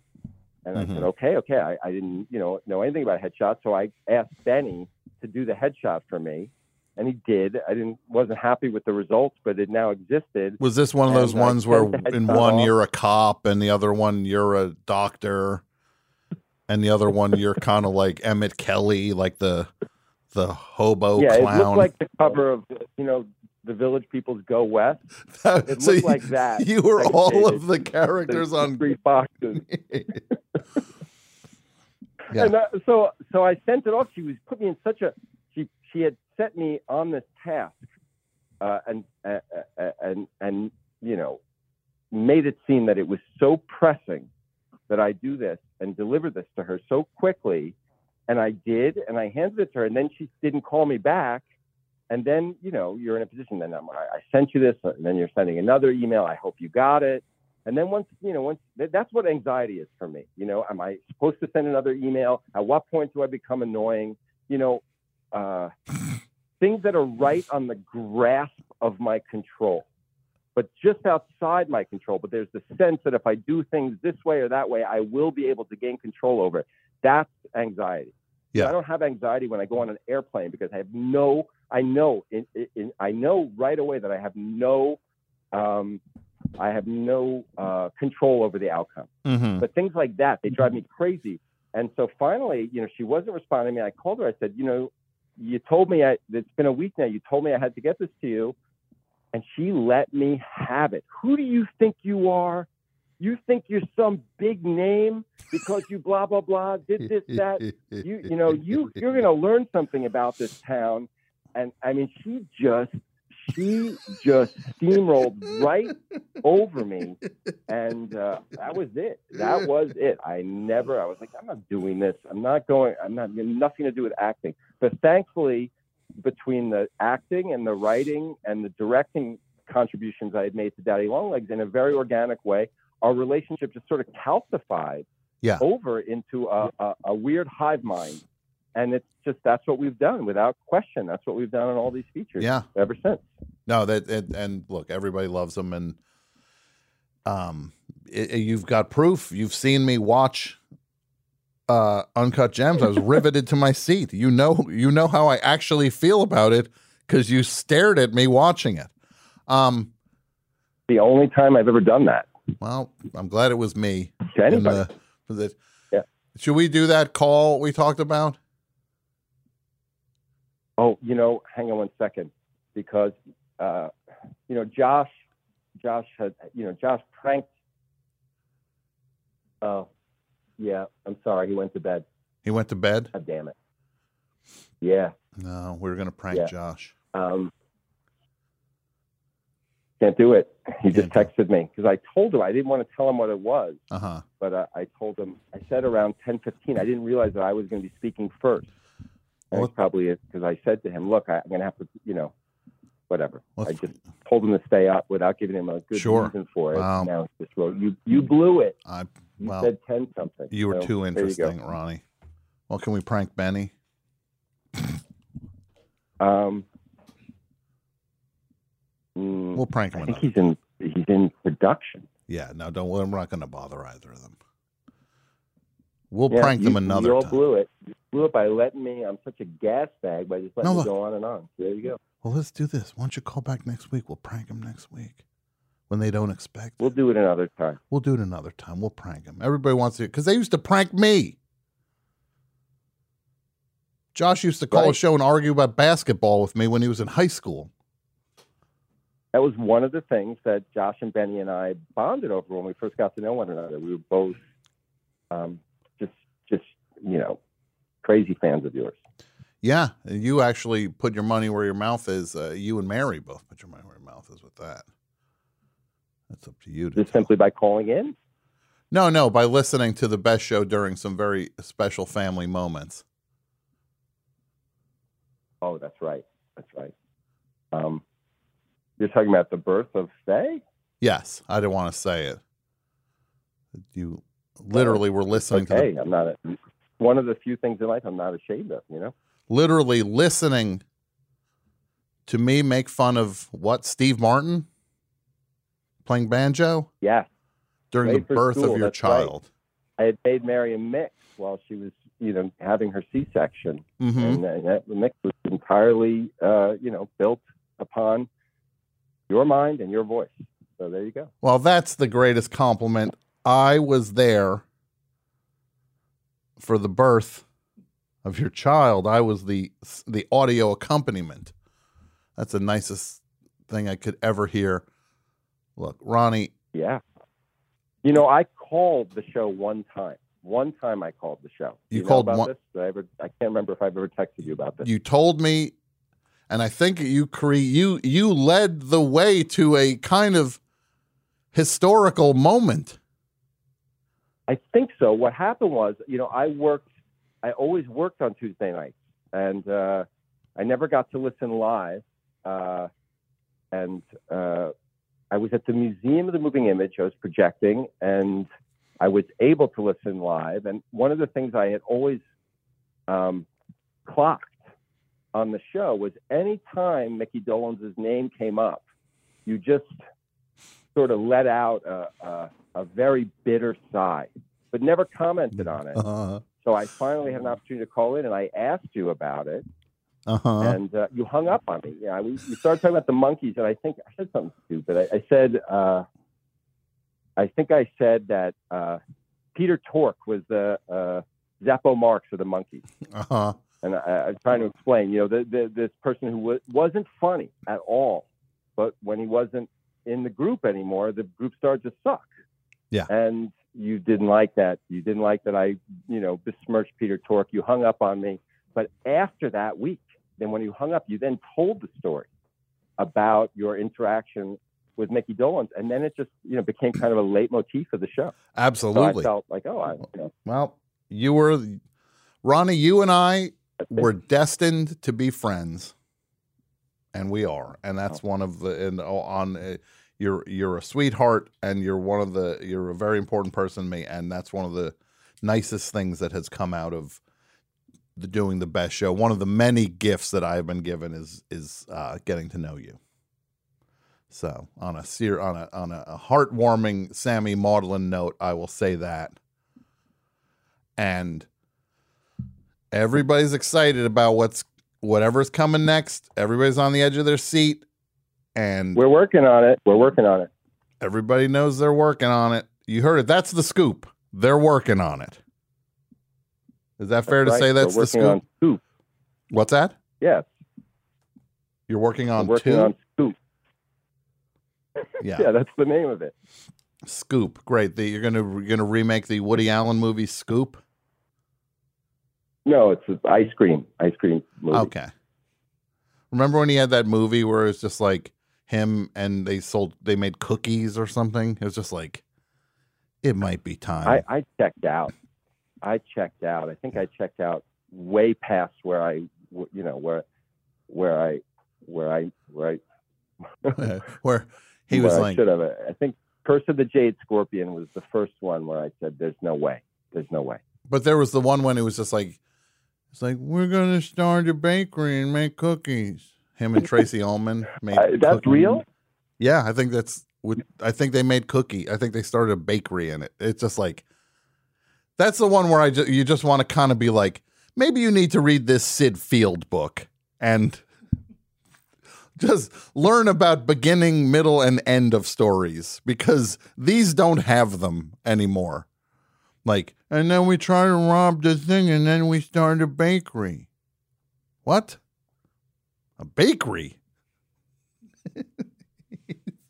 And I said, okay, okay. I, I didn't, you know, know anything about headshots, so I asked Benny to do the headshot for me, and he did. I didn't, wasn't happy with the results, but it now existed. Was this one of those And I ones where [LAUGHS] in one off. you're a cop and the other one you're a doctor and the other one you're kind of like Emmett Kelly, like the the hobo yeah, clown? it looked like the cover of, you know, the Village People's Go West. [LAUGHS] It So looked you- like that. you were all of the characters The on three boxes. [LAUGHS] Yeah. And that, so, so I sent it off. She was put me in such a. She she had set me on this task, uh, and uh, uh, and and you know, made it seem that it was so pressing that I do this and deliver this to her so quickly, and I did, and I handed it to her, and then she didn't call me back. And then, you know, you're in a position. Then I'm, I sent you this, and then you're sending another email. I hope you got it. And then once, you know, once that- that's what anxiety is for me. You know, am I supposed to send another email? At what point do I become annoying? You know, uh, things that are right on the grasp of my control, but just outside my control. But there's the sense that if I do things this way or that way, I will be able to gain control over it. That's anxiety. Yeah. I don't have anxiety when I go on an airplane because I have no, I know, in, in, I know right away that I have no, um, I have no uh, control over the outcome. Mhm. But things like that, they drive me crazy. And so finally, you know, she wasn't responding to me. I called her. I said, you know, you told me I, it's been a week now. You told me I had to get this to you. And she let me have it. Who do you think you are? You think you're some big name because you blah blah blah did this that you you know you you're going to learn something about this town and I mean she just she just steamrolled right over me and uh, that was it that was it I never I was like I'm not doing this I'm not going I'm not nothing to do with acting but thankfully between the acting and the writing and the directing contributions I had made to Daddy Longlegs in a very organic way our relationship just sort of calcified Yeah. over into a, a, a weird hive mind. And it's just that's what we've done without question. That's what we've done on all these features Yeah. ever since. No, that and, and look, everybody loves them, and um, it, you've got proof. You've seen me watch uh, Uncut Gems. I was riveted to my seat. You know, you know how I actually feel about it because you stared at me watching it. Um, the only time I've ever done that. Well, I'm glad it was me. To anybody. the- the- Yeah. Should we do that call we talked about? Oh, you know, hang on one second, because uh, you know Josh, Josh had, you know, Josh pranked. Oh, yeah. I'm sorry. He went to bed. He went to bed. God damn it. Yeah. No, we were gonna prank Yeah. Josh. Um, can't do it. He just texted me because I told him I didn't want to tell him what it was, Uh huh. but uh, I told him I said around ten fifteen. I didn't realize that I was going to be speaking first. And it's probably because I said to him, "Look, I, I'm going to have to, you know, whatever." I just told him to stay up without giving him a good Sure. reason for it. Wow. Now he just wrote, "You you blew it." I You well, said ten something. You were So, too there you go. interesting, Ronnie. Well, can we prank Benny? Um, mm, We'll prank him I think he's in he's in production. Yeah, no, don't. We're not going to bother either of them. We'll Yeah, prank you, them another You all time. blew it. You blew it by letting me. I'm such a gas bag by just letting No, me look. go on and on. There you go. Well, let's do this. Why don't you call back next week? We'll prank him next week when they don't expect. We'll do it another time. We'll do it another time. We'll prank them. Everybody wants to because they used to prank me. Josh used to call a show and argue about basketball with me when he was in high school. That was one of the things that Josh and Benny and I bonded over when we first got to know one another. We were both um, just, just you know, crazy fans of yours. Yeah, and you actually put your money where your mouth is. Uh, you and Mary both put your money where your mouth is with that. That's up to you. To Just simply by calling in. no, no, by listening to the best show during some very special family moments. Oh, that's right. That's right. Um, you're talking about the birth of Faye? Yes, I didn't want to say it. You literally were listening to Okay, the, I'm not. A, one of the few things in life I'm not ashamed of. You know. literally listening to me make fun of what Steve Martin playing banjo Yeah. during Late the birth school, of your that's right. child. I had made Mary a mix while she was, you know, having her C-section, Mhm. and uh, that mix was entirely, uh, you know, built upon your mind and your voice. So there you go. Well, that's the greatest compliment. I was there for the birth of your child. I was the the audio accompaniment. That's the nicest thing I could ever hear. Look, Ronnie, Yeah. You know, I called the show one time. One time I called the show. Do You called about one- this? I, ever, I can't remember if I've ever texted you about this. you told me and I think you cre- you you led the way to a kind of historical moment. I think so. What happened was, you know, I worked. I always worked on Tuesday nights, and uh, I never got to listen live. Uh, and uh, I was at the Museum of the Moving Image. I was projecting, and I was able to listen live. And one of the things I had always um, clocked on the show was any time Mickey Dolenz' name came up, you just sort of let out a, a, a very bitter sigh, but never commented on it. Uh-huh. So I finally had an opportunity to call in, and I asked you about it, Uh-huh. and uh, you hung up on me. Yeah, we, we started talking about the Monkees, and I think I said something stupid. I, I said, uh, I think I said that uh, Peter Tork was the uh, Zeppo Marx of the Monkees. Uh-huh. And I, I'm trying to explain, you know, the, the, this person who w- wasn't funny at all, but when he wasn't in the group anymore, the group started to suck. Yeah. And you didn't like that. You didn't like that I, you know, besmirched Peter Tork. You hung up on me. But after that week, then when you hung up, you then told the story about your interaction with Mickey Dolenz, and then it just, you know, became kind of a leitmotif of the show. Absolutely. So I felt like, oh, I, you know, Well, you were Ronnie, you and I were destined to be friends. And we are. And that's one of the and oh, on uh, you're you're a sweetheart and you're one of the you're a very important person to me and that's one of the nicest things that has come out of the doing the best show. One of the many gifts that I have been given is is uh, getting to know you. So on a sear on a on a heartwarming Sammy Maudlin note, I will say that. And everybody's excited about what's whatever's coming next. Everybody's on the edge of their seat, and we're working on it. We're working on it. everybody knows they're working on it. You heard it. That's the scoop. They're working on it. Is that fair to That's say that's the scoop? Scoop. What's that? Yes. You're working on We're working two. on Scoop. [LAUGHS] Yeah. yeah, that's the name of it. Scoop. Great. The, you're gonna you're gonna remake the Woody Allen movie Scoop. No, it's ice cream. Ice cream movie. Okay. Remember when he had that movie where it's just like him and they sold they made cookies or something? It was just like it might be time. I, I checked out. I checked out. I think I checked out way past where I, you know, where, where I, where I, where I, [LAUGHS] where he where was I like should have. I think Curse of the Jade Scorpion was the first one where I said, "There's no way. There's no way." But there was the one when it was just like, it's like we're gonna start a bakery and make cookies. Him and Tracey [LAUGHS] Ullman made. Uh, that's cookie- real? Yeah, I think that's. what I think they made cookie. I think they started a bakery in it. It's just like That's the one where I ju- you just want to kind of be like, maybe you need to read this Syd Field book and [LAUGHS] just learn about beginning, middle, and end of stories because these don't have them anymore. Like, and then we try to rob the thing, and then we start a bakery. What? A bakery? [LAUGHS]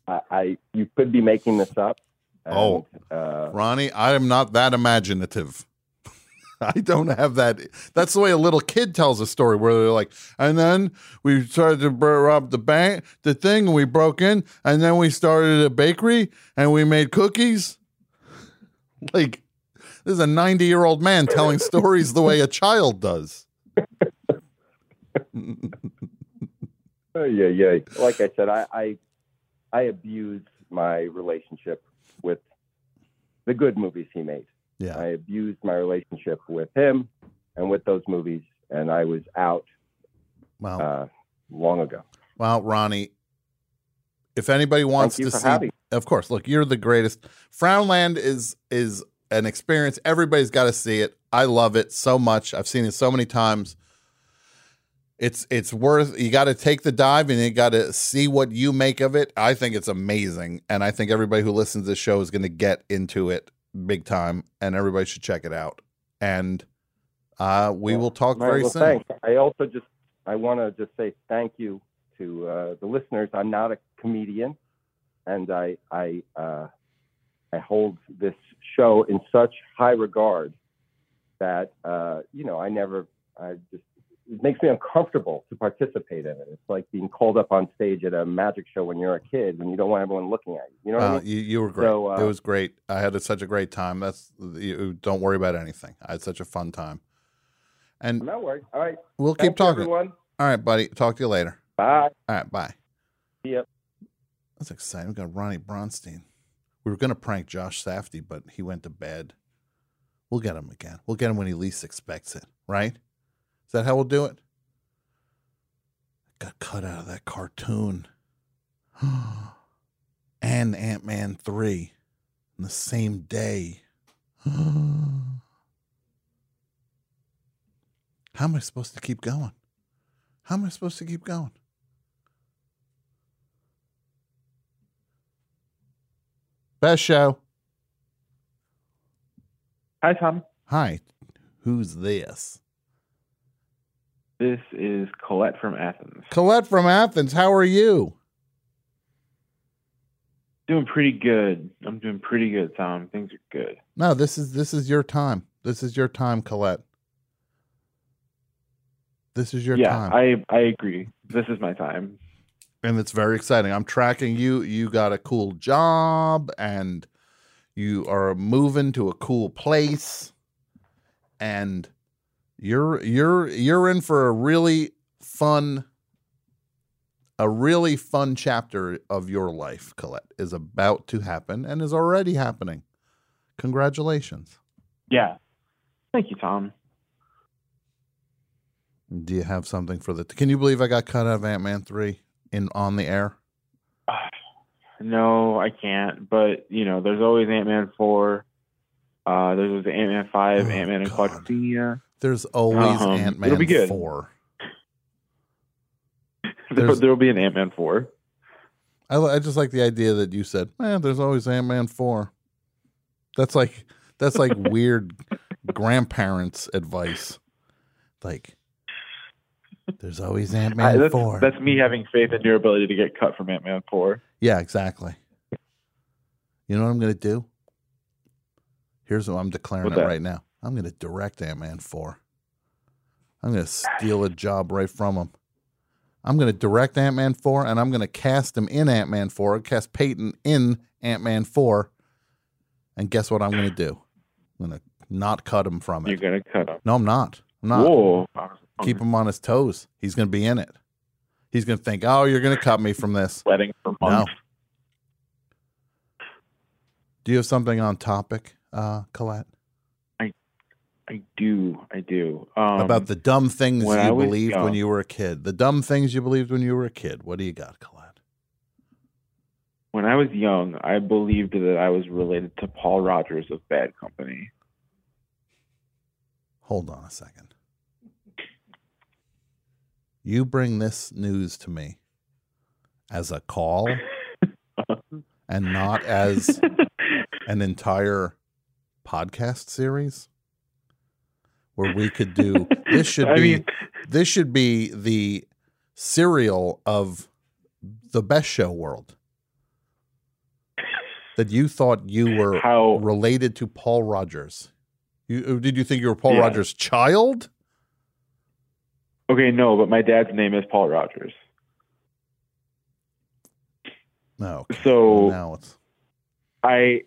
I, I you could be making this up. Oh, uh, Ronnie, I am not that imaginative. [LAUGHS] I don't have that. That's the way a little kid tells a story where they're like, and then we started to rob the bank, the thing, and we broke in, and then we started a bakery and we made cookies. [LAUGHS] Like, this is a 90 year old man telling stories the way a child does. [LAUGHS] Oh, yeah, yeah. Like I said, I, I I abused my relationship with the good movies he made. Yeah. I abused my relationship with him and with those movies, and I was out Wow. uh, long ago. Well, Ronnie, if anybody wants to see, having of course, look, you're the greatest. Frownland is is an experience. Everybody's got to see it. I love it so much. I've seen it so many times. It's it's worth. You got to take the dive and you got to see what you make of it. I think it's amazing, and I think everybody who listens to this show is going to get into it big time, and everybody should check it out. And uh, we will talk very well, soon. Thanks. I also just I want to just say thank you to uh, the listeners. I'm not a comedian, and I I uh, I hold this show in such high regard that uh, you know I never I just it makes me uncomfortable to participate in it. It's like being called up on stage at a magic show when you're a kid and you don't want everyone looking at you. You know what I Uh, mean? you, you were great. So, uh, it was great. I had such a great time. That's you, don't worry about anything. I had such a fun time. And I'm not worried. All right. we'll Thank keep talking. everyone. All right, buddy. Talk to you later. Bye. All right, bye. Yep. That's exciting. We got Ronnie Bronstein. We were going to prank Josh Safdie, but he went to bed. We'll get him again. We'll get him when he least expects it, right? Is that how we'll do it? Got cut out of that cartoon. [GASPS] and Ant Man 3 in the same day. [GASPS] How am I supposed to keep going? How am I supposed to keep going? Best show. Hi, Tom. Hi. Who's this? This is Colette from Athens. Colette from Athens. How are you? Doing pretty good. I'm doing pretty good, Tom. Things are good. No, this is this is your time. This is your time, Colette. This is your yeah, time. I I agree. This is my time. and it's very exciting. I'm tracking you. You got a cool job and you are moving to a cool place and you're you're you're in for a really fun a really fun chapter of your life, Colette, is about to happen and is already happening. Congratulations. Yeah. Thank you, Tom. Do you have something for the Can you believe I got cut out of Ant-Man 3 in on the air? [SIGHS] No, I can't. But you know, there's always Ant Man four. Uh, there's always Ant Man five, Oh, Ant Man and Quadrophenia. There's always Um, Ant-Man it'll be good. 4. [LAUGHS] There, There's- there'll be an Ant Man four. I, I just like the idea that you said, "Man, there's always Ant Man 4. That's like that's like [LAUGHS] weird grandparents advice. Like there's always Ant Man that's, 4. that's me having faith in your ability to get cut from Ant Man four. Yeah, exactly. You know what I'm going to do? Here's what I'm declaring What's it that? right now. I'm going to direct Ant Man 4. I'm going to steal a job right from him. I'm going to direct Ant Man 4 and I'm going to cast him in Ant Man 4, cast Peyton in Ant Man 4. And guess what I'm going to do? I'm going to not cut him from it. You're gonna cut him. No, I'm not. I'm not. Whoa. Keep him on his toes. He's going to be in it. He's going to think, oh, you're going to cut me from this. Sweating for No. months. Do you have something on topic, uh, Colette? I do. I do. Um, about the dumb things you was believed when you were a kid. The dumb things you believed when you were a kid. What do you got, Colette? when I was young, I believed that I was related to Paul Rodgers of Bad Company. Hold on a second. You bring this news to me as a call [LAUGHS] and not as an entire podcast series where we could do [LAUGHS] this should I be mean- this should be the serial of the best show world that you thought you were related to Paul Rodgers. You, uh, did you think you were Paul Yeah. Rodgers' child? Okay, no, but my dad's name is Paul Rogers. No. So now it's I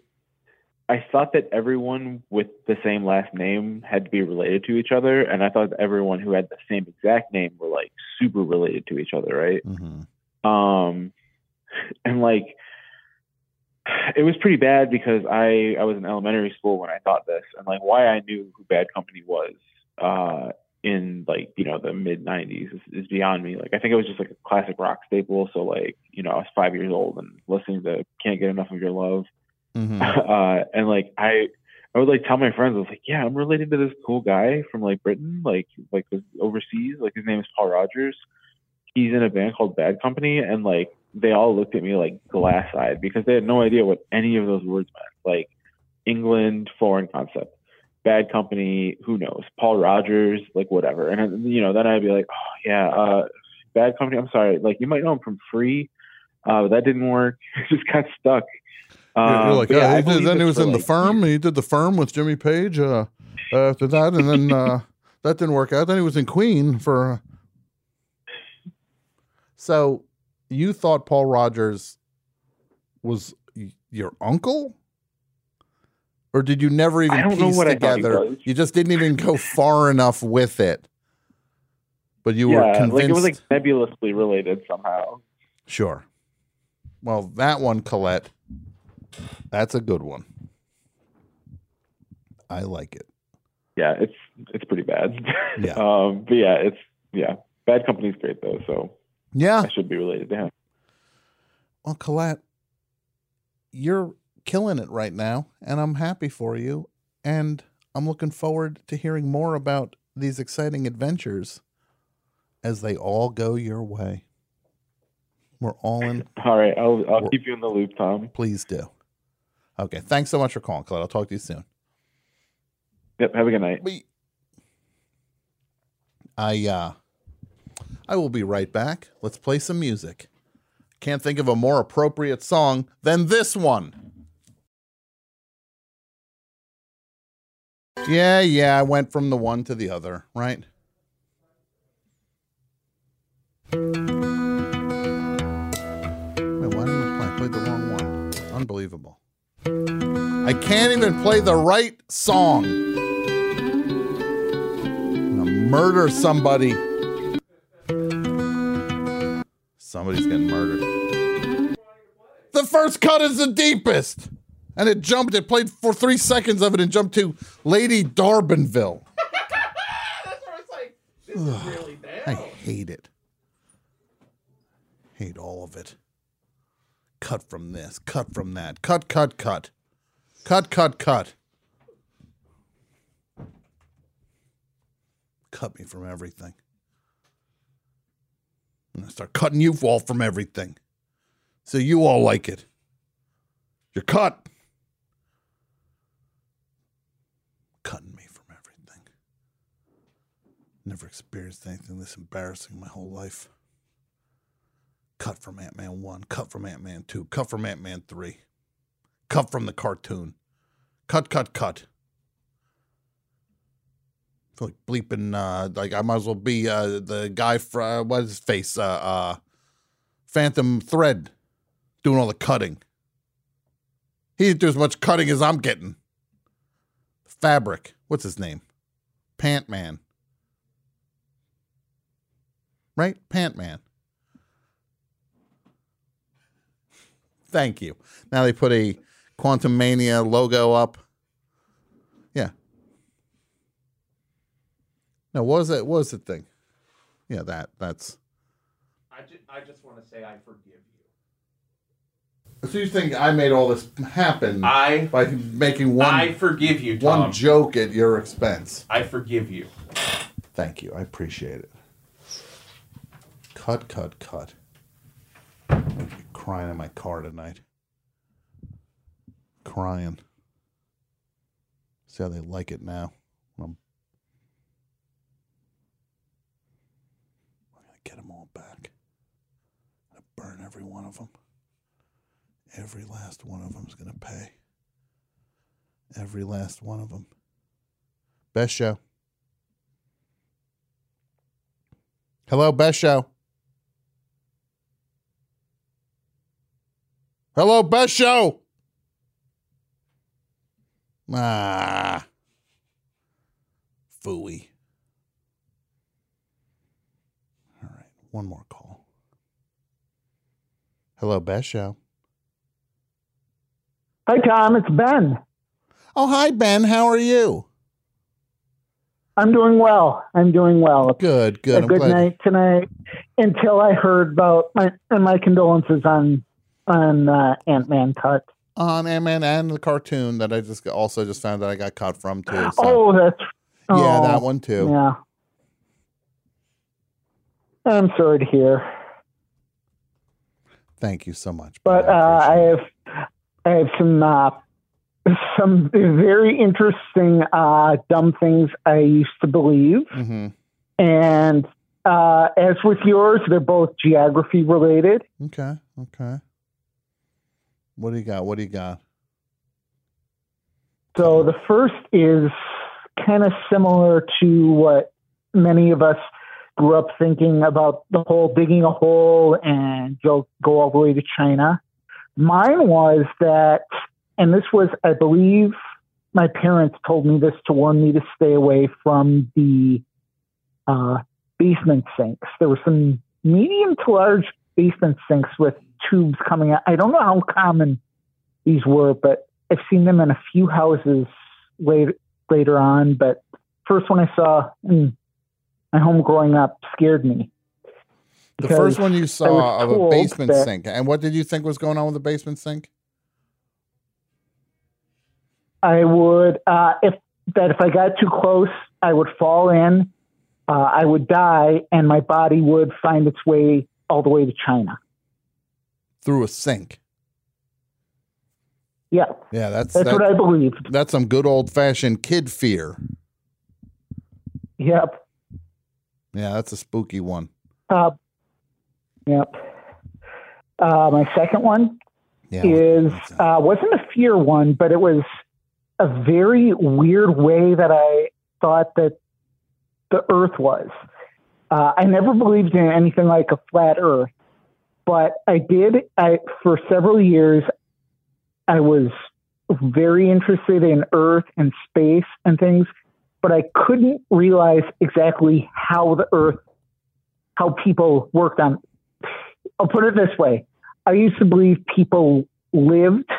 I thought that everyone with the same last name had to be related to each other, and I thought that everyone who had the same exact name were like super related to each other, right? Mm-hmm. Um, and like it was pretty bad because I I was in elementary school when I thought this, and like why I knew who Bad Company was uh, in like you know the mid '90s is, is beyond me. Like I think it was just like a classic rock staple. So like you know I was five years old and listening to Can't Get Enough of Your Love, Mm-hmm. [LAUGHS] uh, and like I I would like tell my friends I was like yeah I'm related to this cool guy from like Britain like like overseas like his name is Paul Rodgers. He's in a band called Bad Company, and like they all looked at me like glass eyed because they had no idea what any of those words meant. Like England, foreign concept. Bad Company, who knows? Paul Rodgers, like whatever. And you know, then I'd be like, oh yeah, uh, Bad Company. I'm sorry, like you might know him from Free, uh, but that didn't work. [LAUGHS] Just got stuck. You're- Um, You're like, but yeah, oh, he did- then he was for, in the firm. He did the firm with Jimmy Page. Uh, after that, and then uh, [LAUGHS] that didn't work out. Then he was in Queen for. So, you thought Paul Rodgers was your uncle, or did you never even I don't know piece what I thought he together? was. You just didn't even go far enough with it. But you yeah, were convinced. like it was like nebulously related somehow. Sure. Well, that one, Colette, that's a good one. I like it. Yeah, it's it's pretty bad. Yeah. [LAUGHS] um, but yeah, it's yeah. Bad Company's great though, so Yeah. I should be related to him. Well, Colette, you're killing it right now, and I'm happy for you. And I'm looking forward to hearing more about these exciting adventures as they all go your way. We're all in. [LAUGHS] All right, I'll I'll keep you in the loop, Tom. Please do. Okay. Thanks so much for calling, Colette. I'll talk to you soon. Yep. Have a good night. I uh I will be right back. Let's play some music. Can't think of a more appropriate song than this one. Yeah, yeah, I went from the one to the other, right? Wait, why didn't I play? I played the wrong one. Unbelievable. I can't even play the right song. I'm gonna murder somebody. Somebody's getting murdered. The first cut is the deepest. And it jumped, it played for three seconds of it and jumped to Lady D'Arbanville. [LAUGHS] Ugh, I hate it. Hate all of it. Cut from this, cut from that. Cut, cut, cut. Cut, cut, cut. Cut me from everything. I'm gonna start cutting you all from everything. So you all like it. You're cut. Cutting me from everything. Never experienced anything this embarrassing in my whole life. Cut from Ant Man 1, cut from Ant Man 2, cut from Ant Man 3, cut from the cartoon. Cut, cut, cut. I feel like bleeping, uh, like I might as well be uh, the guy from, uh, what is his face? Uh, uh, Phantom Thread doing all the cutting. He didn't do as much cutting as I'm getting. Fabric. What's his name? Pant Man. Right? Pant Man. Thank you. Now they put a Quantumania logo up. Yeah. Now, what was it? What was the thing? Yeah, that. That's. I just, I just want to say I forgive you. So you think I made all this happen I by making one I forgive you, Tom. one joke at your expense? I forgive you. Thank you. I appreciate it. Cut, cut, cut. I'm crying in my car tonight. Crying. See how they like it now. I'm, I'm gonna get them all back. Gonna burn every one of them. Every last one of them is gonna pay. Every last one of them. Best show. Hello, best show. Hello, best show. Ah. Fooey. All right, one more call. Hello, best show. Hi, Tom. It's Ben. Oh, hi, Ben. How are you? I'm doing well. I'm doing well. Good, good. A good glad- night tonight. Until I heard about my and my condolences on on uh, Ant Man cut. On Ant Man and the cartoon that I just also just found that I got caught from too. [GASPS] so- Oh, that's yeah, oh, that one too. Yeah. I'm sorry to hear, Thank you so much. but uh, I have I have some uh, some very interesting uh, dumb things I used to believe. Mm-hmm. And uh, as with yours, they're both geography related. Okay, okay. What do you got? What do you got? So the first is kind of similar to what many of us grew up thinking about the whole digging a hole and go, go all the way to China. Mine was that, and this was, I believe, my parents told me this to warn me to stay away from the uh, basement sinks. There were some medium to large basement sinks with tubes coming out. I don't know how common these were, but I've seen them in a few houses later later on. But first one I saw in my home growing up scared me. The first one you saw of a basement that- sink, and what did you think was going on with the basement sink? I would uh, if that if I got too close, I would fall in, uh, I would die, and my body would find its way all the way to China. Through a sink. Yeah, Yeah, that's That's that- what I believed. That's some good old fashioned kid fear. yep, Yeah, that's a spooky one. uh, yep. Uh, my second one Yeah, is uh, wasn't a fear one, but it was a very weird way that I thought that the Earth was. Uh, I never believed in anything like a flat Earth, but I did. I for several years, I was very interested in Earth and space and things, but I couldn't realize exactly how the Earth, how people worked on. I'll put it this way: I used to believe people lived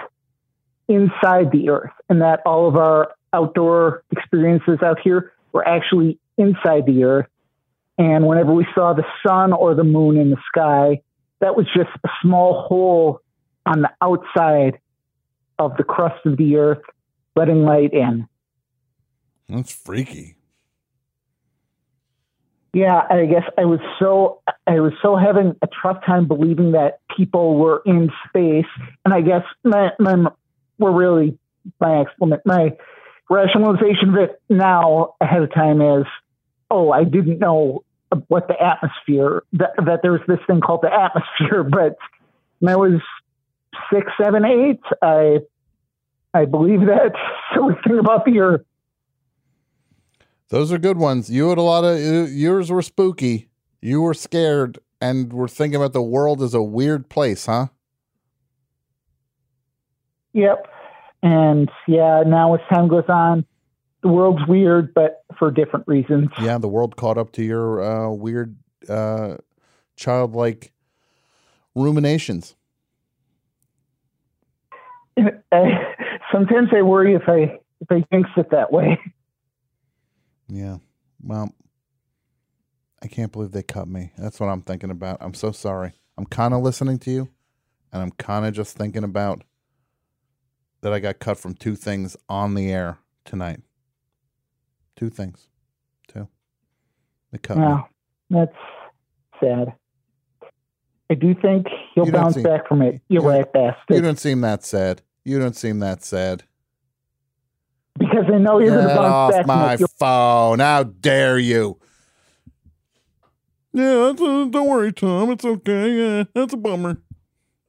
inside the Earth, and that all of our outdoor experiences out here were actually inside the Earth. And whenever we saw the sun or the moon in the sky, that was just a small hole on the outside of the crust of the Earth, letting light in. That's freaky. Yeah, I guess I was so I was so having a tough time believing that people were in space, and I guess my my were really my explanation my rationalization of it now ahead of time is, oh, I didn't know what the atmosphere that that there was this thing called the atmosphere, [LAUGHS] but when I was six, seven, eight, I I believe that silly thing about the Earth. Those are good ones. You had a lot of yours were spooky. You were scared and were thinking about the world as a weird place, huh? Yep. And yeah, now as time goes on, the world's weird, but for different reasons. Yeah, the world caught up to your uh, weird, uh, childlike ruminations. I, [LAUGHS] sometimes I worry if I if I jinx it that way. Yeah. Well, I can't believe they cut me. That's what I'm thinking about. I'm so sorry. I'm kind of listening to you, and I'm kind of just thinking about that I got cut from two things on the air tonight. Two things. Two. They cut me. That's sad. I do think he'll You bounce seem- back from it. You're right, You don't seem that sad. You don't seem that sad. Because I know you're going to bounce back my phone. How dare you? Yeah, that's a, don't worry, Tom. It's okay. Yeah, that's a bummer.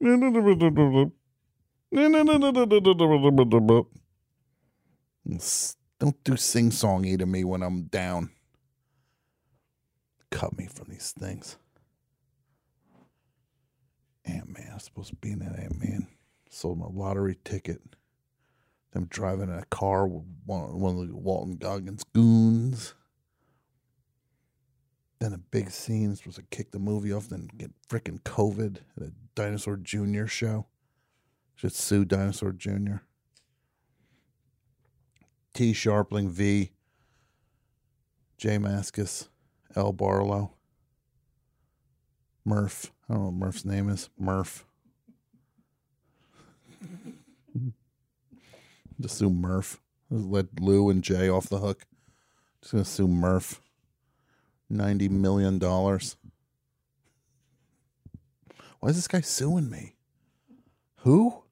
[LAUGHS] [LAUGHS] Don't do sing songy to me when I'm down. Cut me from these things. Ant Man. I'm supposed to be in that Ant Man. Sold my lottery ticket. Them driving in a car with one, one of the Walton Goggins goons. Then a big scene supposed to kick the movie off, then get freaking COVID at a Dinosaur Jr. show. Should sue Dinosaur Jr. T. Scharpling V. J. Mascis. L. Barlow. Murph. I don't know what Murph's name is. Murph. [LAUGHS] Just sue Murph. Let Lou and Jay off the hook. Just gonna sue Murph. Ninety million dollars. Why is this guy suing me? Who?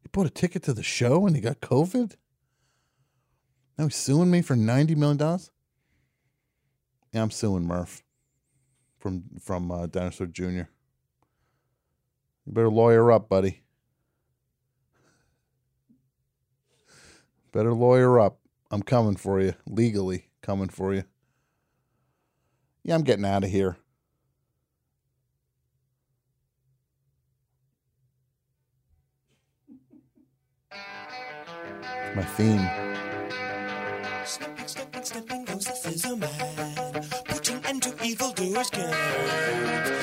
He bought a ticket to the show and he got COVID? Now he's suing me for ninety million dollars? Yeah, I'm suing Murph from from uh, Dinosaur Jr. You better lawyer up, buddy. Better lawyer up. I'm coming for you. Legally coming for you. Yeah, I'm getting out of here. My theme. The scissor man. Putting end to.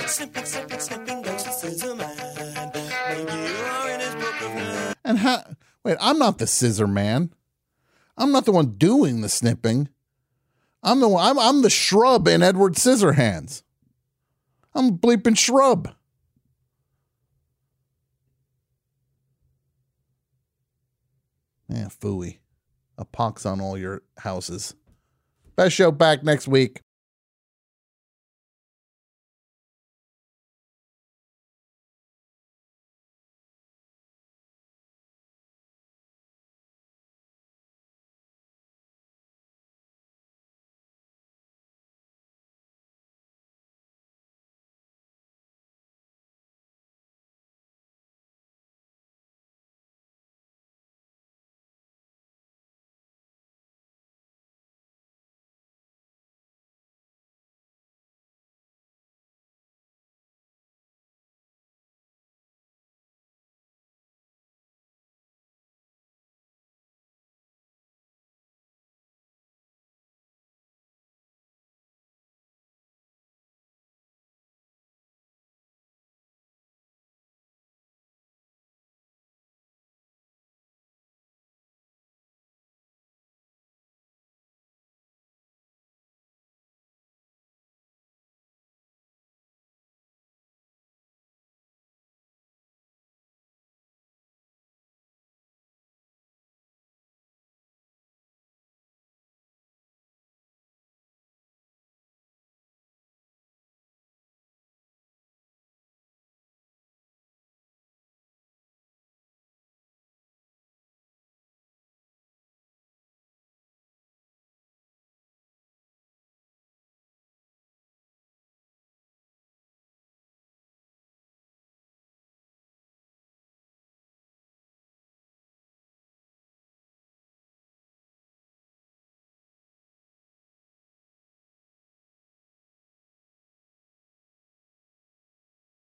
Snipping, snipping, snipping the scissor man. Maybe you are in his book of. And how? Wait, I'm not the scissor man. I'm not the one doing the snipping. I'm the one. I'm, I'm the shrub in Edward Scissorhands. I'm bleeping shrub. Yeah, fooey. A pox on all your houses. Best show back next week.